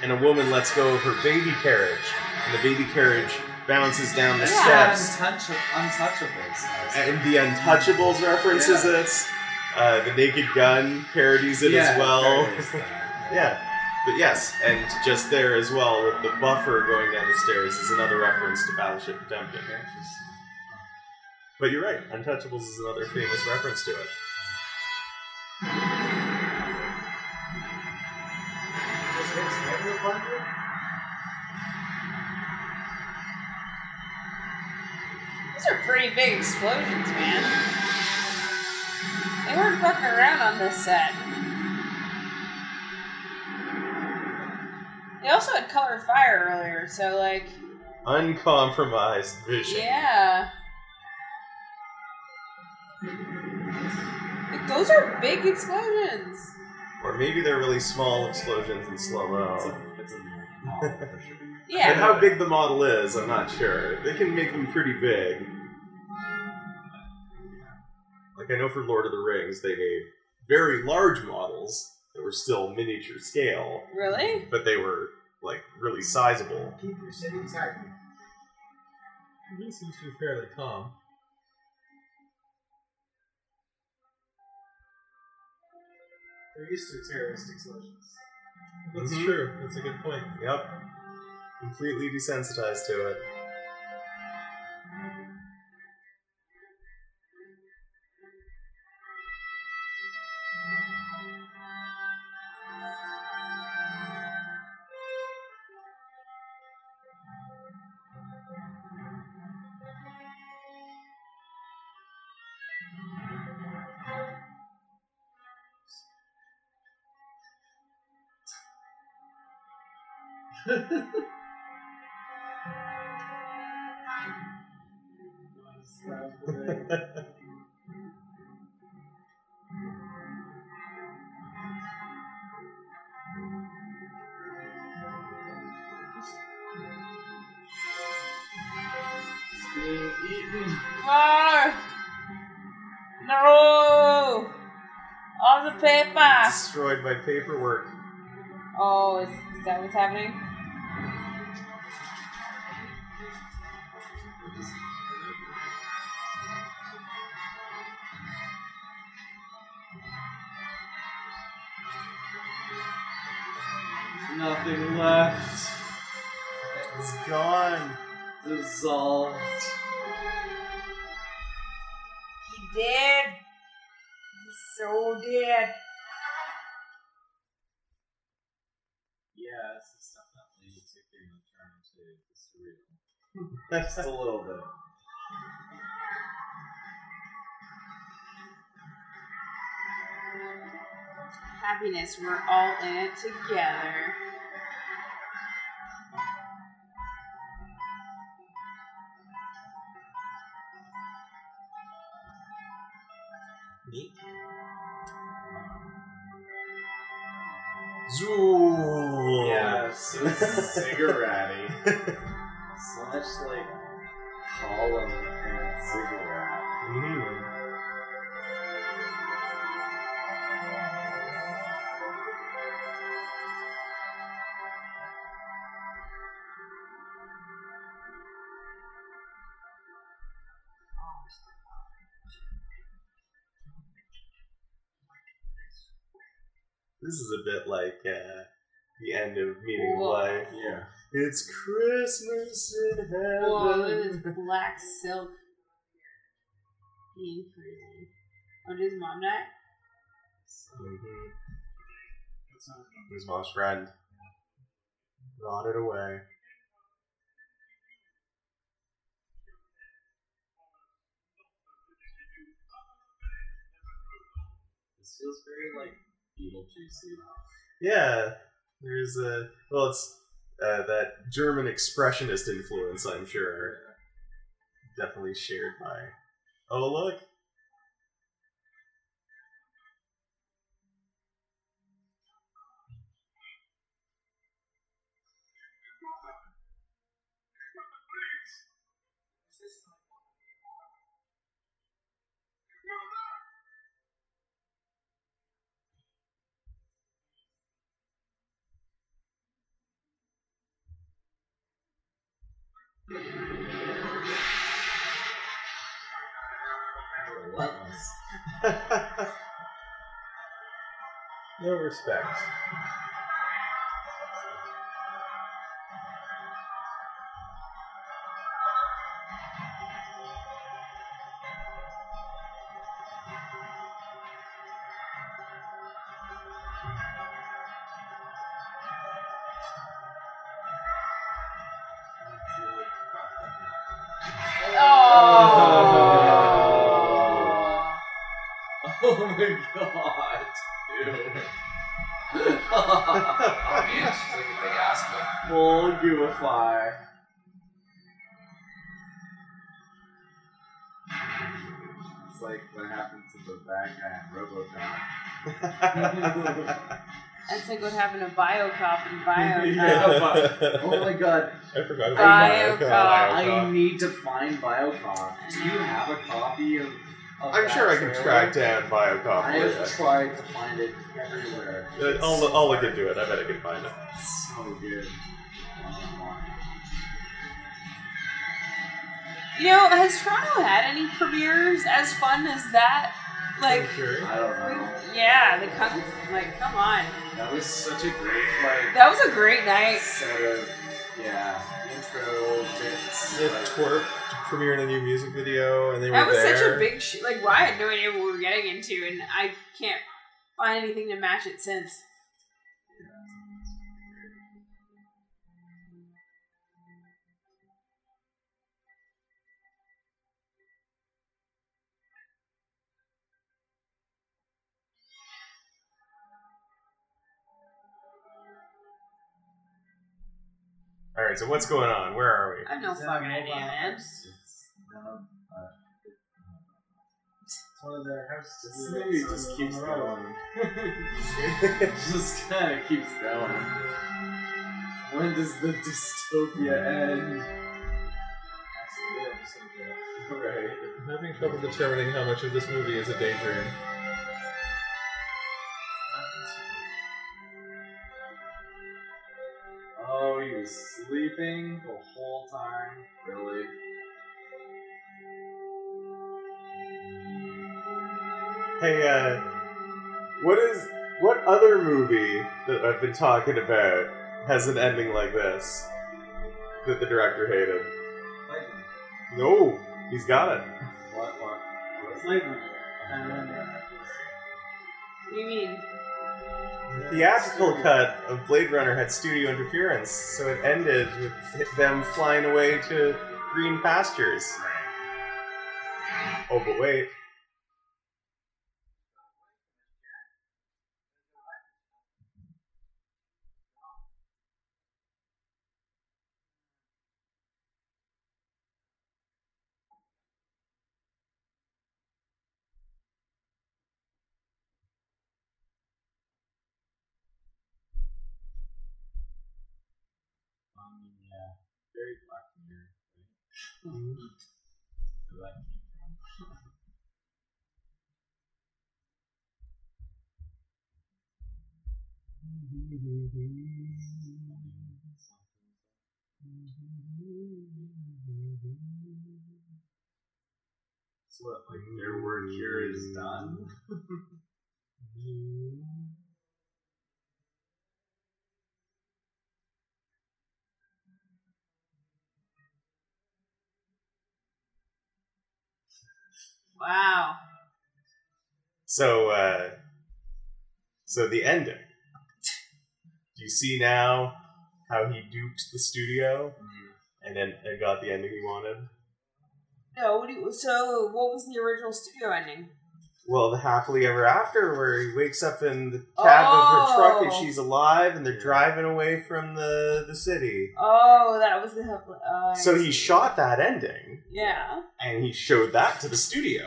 Speaker 1: and a woman lets go of her baby carriage, and the baby carriage bounces down the
Speaker 2: Yeah.
Speaker 1: steps.
Speaker 6: Untouch- untouchables.
Speaker 1: And the Untouchables references
Speaker 6: Yeah.
Speaker 1: it. Uh, the Naked Gun parodies it as well.
Speaker 6: parodies <laughs>
Speaker 1: yeah. But yes, and just there as well with the buffer going down the stairs is another reference to Battleship Potemkin. But you're right, Untouchables is another famous reference to it.
Speaker 4: Just hits every
Speaker 2: are pretty big explosions, man. They weren't fucking around on this set. They also had color fire earlier, so like,
Speaker 1: Uncompromised vision.
Speaker 2: yeah. Like, those are big explosions.
Speaker 1: Or maybe they're really small explosions in slow
Speaker 6: It's
Speaker 1: mo.
Speaker 6: a, it's a model for sure.
Speaker 2: Yeah.
Speaker 1: And how big the model is, I'm not sure. They can make them pretty big. Like Like I know for Lord of the Rings, they made very large models that were still miniature scale,
Speaker 2: Really?
Speaker 1: but they were like really sizable.
Speaker 13: Keep your city tight.
Speaker 4: He seems to be fairly calm.
Speaker 13: They're used to terrorist explosions.
Speaker 4: That's
Speaker 1: Mhm.
Speaker 4: true. That's a good point.
Speaker 1: Yep. Completely desensitized to it. Destroyed by paperwork.
Speaker 2: Oh, is, is that what's happening?
Speaker 6: Nothing left.
Speaker 1: It's gone.
Speaker 6: Dissolved.
Speaker 2: He dead. He's so dead.
Speaker 6: Yeah, this is definitely taking a to. Just a little bit.
Speaker 2: Happiness, we're all in it together.
Speaker 1: This is a bit like uh, the end of Meaning of
Speaker 2: Whoa.
Speaker 1: Life.
Speaker 6: Yeah.
Speaker 1: It's Christmas in heaven.
Speaker 2: Whoa, look at this black silk. Being crazy. Oh, did his mom die?
Speaker 1: Mhm. His mom's friend. Rotted away.
Speaker 6: This feels very like Beetlejuicy.
Speaker 1: Yeah, there's a well, it's uh, that German expressionist influence. I'm sure, definitely shared by. Oh look, <laughs>
Speaker 4: No respect. <laughs>
Speaker 2: Oh
Speaker 6: my god, dude.
Speaker 14: Oh man, she's like a big ass book.
Speaker 6: Full gooify. It's like what happened to the bad guy in Robocop. <laughs>
Speaker 2: That's like what happened to Biocop and <laughs> Biocop.
Speaker 6: Yeah, but- oh my god,
Speaker 4: I forgot
Speaker 2: about Biocop.
Speaker 6: I need to find Biocop. Do you have a copy of of
Speaker 1: I'm
Speaker 6: that
Speaker 1: sure I can
Speaker 6: trailer.
Speaker 1: track down Biocop
Speaker 6: I
Speaker 1: for
Speaker 6: have tried to find it everywhere.
Speaker 1: you. Uh, I'll, I'll look into it. I bet I can find it.
Speaker 6: So good.
Speaker 2: You know, has Toronto had any premieres as fun as that? Like,
Speaker 15: Sure.
Speaker 6: I don't know.
Speaker 2: yeah, the kung, like, come on,
Speaker 6: That was such a great like
Speaker 2: that was a great night.
Speaker 6: set of yeah intro bits.
Speaker 1: The
Speaker 6: like-
Speaker 1: twerp premiered a new music video, and they
Speaker 2: That
Speaker 1: were
Speaker 2: was such a big sh- like. Why I had no idea what we were getting into, and I can't find anything to match it since.
Speaker 1: All right, so what's going on? Where are we?
Speaker 2: I have no
Speaker 4: Is that
Speaker 2: fucking
Speaker 4: a
Speaker 2: idea,
Speaker 4: mobile
Speaker 2: man.
Speaker 4: house? It's no, uh, it's one of their houses.
Speaker 6: This movie
Speaker 4: on
Speaker 6: just
Speaker 4: the-
Speaker 6: keeps
Speaker 4: on the road.
Speaker 6: going. It <laughs> <laughs> just kind of keeps going. When does the dystopia end?
Speaker 4: That's the episode, yeah.
Speaker 6: Right.
Speaker 15: I'm having trouble determining how much of this movie is a daydream.
Speaker 6: Sleeping the whole time. Really?
Speaker 1: Hey, uh, what is what other movie that I've been talking about has an ending like this that the director hated?
Speaker 4: Lightning.
Speaker 1: No, he's got it.
Speaker 6: What? What? what is
Speaker 4: Lightning. And then, uh,
Speaker 2: What do you mean?
Speaker 1: The theatrical cut of Blade Runner had studio interference, so it ended with them flying away to green pastures. Oh, but wait.
Speaker 6: Right? Where that came from. So what, like their work here is done? <laughs> <laughs>
Speaker 2: Wow.
Speaker 1: So, uh, so the ending. Do you see now how he duped the studio and then and got the ending he wanted?
Speaker 2: No. What do you, so, what was the original studio ending?
Speaker 1: Well, the happily ever after, where he wakes up in the cab of her truck and
Speaker 2: Oh.
Speaker 1: she's alive, and they're driving away from the the city.
Speaker 2: Oh, that was the. Uh,
Speaker 1: So he shot that ending,
Speaker 2: Yeah.
Speaker 1: and he showed that to the studio.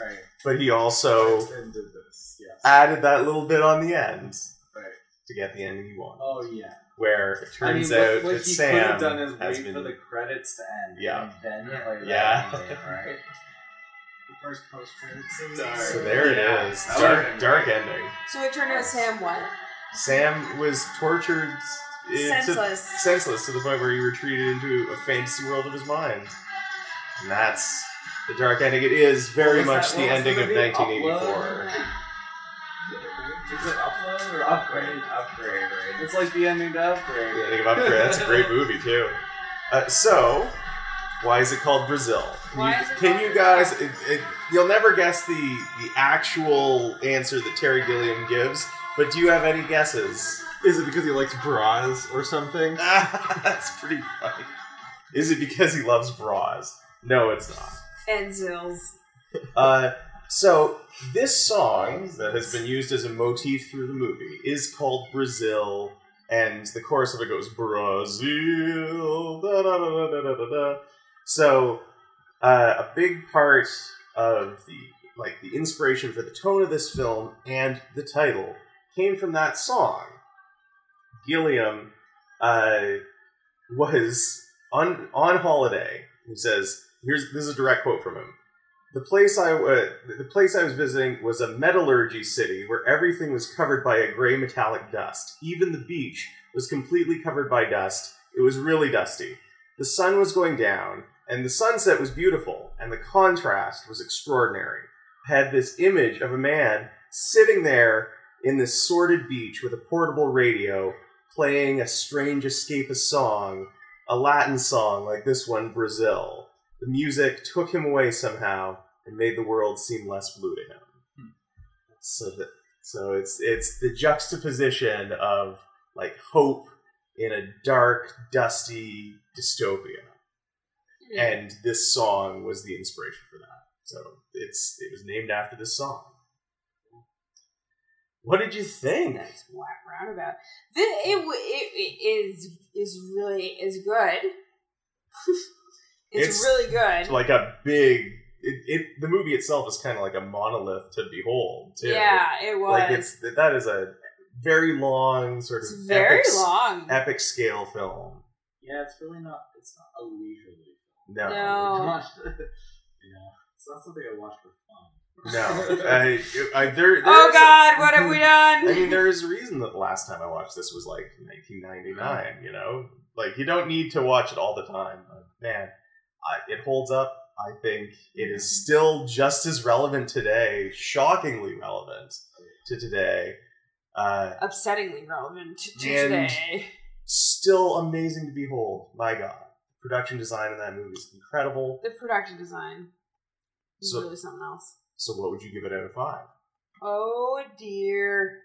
Speaker 6: Right.
Speaker 1: But he also
Speaker 6: did this, yes.
Speaker 1: added that little bit on the end
Speaker 6: Right.
Speaker 1: to get the ending he wanted.
Speaker 6: Oh yeah.
Speaker 1: Where it
Speaker 6: I mean,
Speaker 1: turns
Speaker 6: what,
Speaker 1: out
Speaker 6: what
Speaker 1: that
Speaker 6: he
Speaker 1: Sam
Speaker 6: could have done is
Speaker 1: has
Speaker 6: wait
Speaker 1: been
Speaker 6: for the credits to end.
Speaker 1: Yeah.
Speaker 6: And then play that
Speaker 1: Yeah.
Speaker 6: ending, <laughs> right?
Speaker 4: the first post credit scene.
Speaker 1: So there it
Speaker 6: Yeah.
Speaker 1: is. Dark,
Speaker 6: would've
Speaker 1: dark ending.
Speaker 2: So it turned out Sam what?
Speaker 1: Sam was tortured to-
Speaker 2: Senseless.
Speaker 1: senseless to the point where he retreated into a fantasy world of his mind. And that's the dark ending. It is very much the ending of
Speaker 6: movie?
Speaker 1: 1984.
Speaker 6: Is it upload or upgrade? Upgrade, right? It's like the ending to upgrade.
Speaker 1: The ending of Upgrade. That's a great <laughs> movie too. Uh, so, why is it called Brazil? Can you, can you guys? It, it, you'll never guess the the actual answer that Terry Gilliam gives, but do you have any guesses?
Speaker 15: Is it because he likes bras or something? <laughs>
Speaker 1: That's pretty funny. Is it because he loves bras? No, it's not.
Speaker 2: And Zills.
Speaker 1: Uh, so this song that has been used as a motif through the movie is called Brazil, and the chorus of it goes Brazil. Da, da, da, da, da, da, da. So uh, a big part of the like the inspiration for the tone of this film and the title came from that song. Gilliam uh, was on on holiday. He says, "Here's this is a direct quote from him." the place I the place I was visiting was a metallurgy city where everything was covered by a gray metallic dust. Even the beach was completely covered by dust. It was really dusty. The sun was going down, and the sunset was beautiful, and the contrast was extraordinary. I had this image of a man sitting there in this sordid beach with a portable radio, playing a strange escapist song, a Latin song like this one, Brazil. The music took him away somehow and made the world seem less blue to him. Hmm. So that so it's it's the juxtaposition of like hope in a dark, dusty dystopia. And this song was the inspiration for that. So it's it was named after this song. What did you think?
Speaker 2: That's whack roundabout. It, it, it is is really is good. <laughs> it's,
Speaker 1: It's
Speaker 2: really good.
Speaker 1: Like a big it, it the movie itself is kind of like a monolith to behold too.
Speaker 2: Yeah, it was.
Speaker 1: Like it's that is a very long sort of
Speaker 2: It's very
Speaker 1: epic,
Speaker 2: long.
Speaker 1: epic scale film.
Speaker 6: Yeah, it's really not. It's not a leisurely.
Speaker 1: No.
Speaker 2: No.
Speaker 6: Come on. you know, it's not something I watch for fun.
Speaker 1: No. <laughs> I, I, there,
Speaker 2: oh
Speaker 1: there's-
Speaker 2: God, what have we hmm. done?
Speaker 1: I mean, there is a reason that the last time I watched this was like 1999. You know, like you don't need to watch it all the time. But man, I, it holds up. I think it is still just as relevant today, shockingly relevant to today. Uh,
Speaker 2: Upsettingly relevant to
Speaker 1: And-
Speaker 2: today.
Speaker 1: still amazing to behold. My God, production design in that movie is incredible.
Speaker 2: The production design is
Speaker 1: So-
Speaker 2: really something else.
Speaker 1: So, what would you give it out of five?
Speaker 2: Oh dear.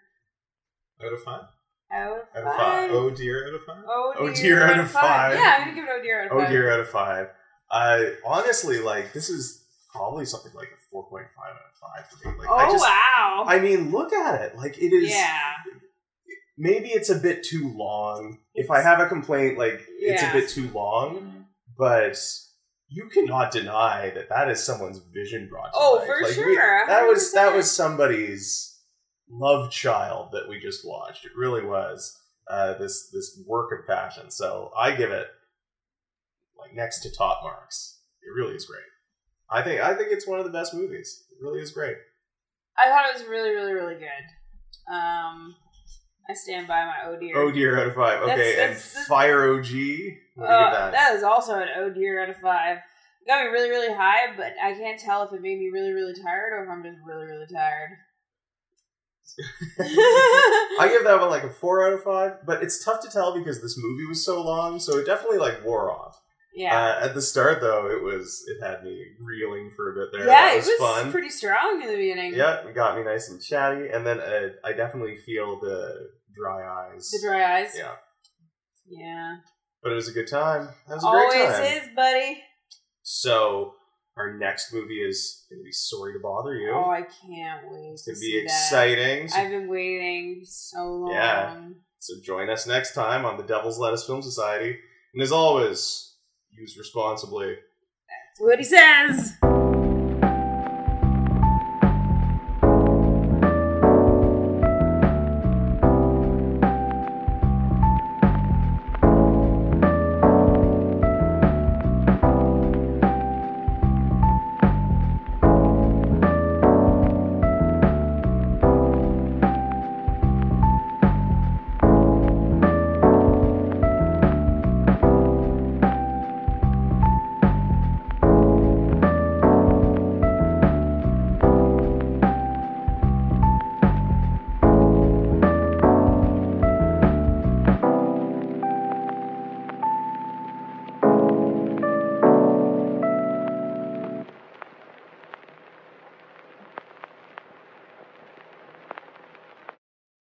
Speaker 5: Out of five?
Speaker 2: Out of
Speaker 5: Out
Speaker 2: five.
Speaker 5: of five. Oh dear, out of five?
Speaker 2: Oh
Speaker 1: Oh
Speaker 2: dear,
Speaker 1: dear, out of five.
Speaker 2: Yeah, I'm gonna give it oh dear out of
Speaker 1: Oh
Speaker 2: five.
Speaker 1: dear, out of five. Uh, honestly, like this is probably something like a 4.5 out of five for me. Like,
Speaker 2: Oh
Speaker 1: I just,
Speaker 2: wow.
Speaker 1: I mean, look at it. Like it is.
Speaker 2: yeah.
Speaker 1: Maybe it's a bit too long. If I have a complaint, like it's a bit too long, but you cannot deny that that is someone's vision brought to
Speaker 2: Oh,
Speaker 1: life.
Speaker 2: for
Speaker 1: Like, we-
Speaker 2: sure,
Speaker 1: that was that was somebody's love child that we just watched. It really was uh, this this work of passion. So I give it like next to top marks. It really is great. I think I think it's one of the best movies. It really is great.
Speaker 2: I thought it was really, really, really good. Um, I stand by my oh dear.
Speaker 1: Oh dear, out of five. Okay,
Speaker 2: That's-
Speaker 1: and
Speaker 2: that's- that's-
Speaker 1: Fire OG. What do you give
Speaker 2: Uh,
Speaker 1: that?
Speaker 2: that is also an oh dear out of five. It got me really, really high, but I can't tell if it made me really, really tired or if I'm just really, really tired. <laughs>
Speaker 1: I give that one like a four out of five, but it's tough to tell because this movie was so long, so it definitely like wore off.
Speaker 2: Yeah.
Speaker 1: Uh, at the start, though, it was it had me reeling for a bit there.
Speaker 2: yeah,
Speaker 1: that
Speaker 2: it
Speaker 1: was,
Speaker 2: was
Speaker 1: fun.
Speaker 2: pretty strong in the beginning.
Speaker 1: Yeah, it got me nice and chatty, and then uh, I definitely feel the dry eyes.
Speaker 2: The dry eyes.
Speaker 1: Yeah,
Speaker 2: Yeah.
Speaker 1: but it was a good time. That was a
Speaker 2: Always
Speaker 1: great time.
Speaker 2: Always is, buddy.
Speaker 1: So our next movie is going to be Sorry to Bother You.
Speaker 2: Oh, I can't wait.
Speaker 1: it's going to be
Speaker 2: that.
Speaker 1: exciting. So,
Speaker 2: I've been waiting so long.
Speaker 1: Yeah. so join us next time on the Devil's Lettuce Film Society, and as always, use responsibly.
Speaker 2: That's what he says.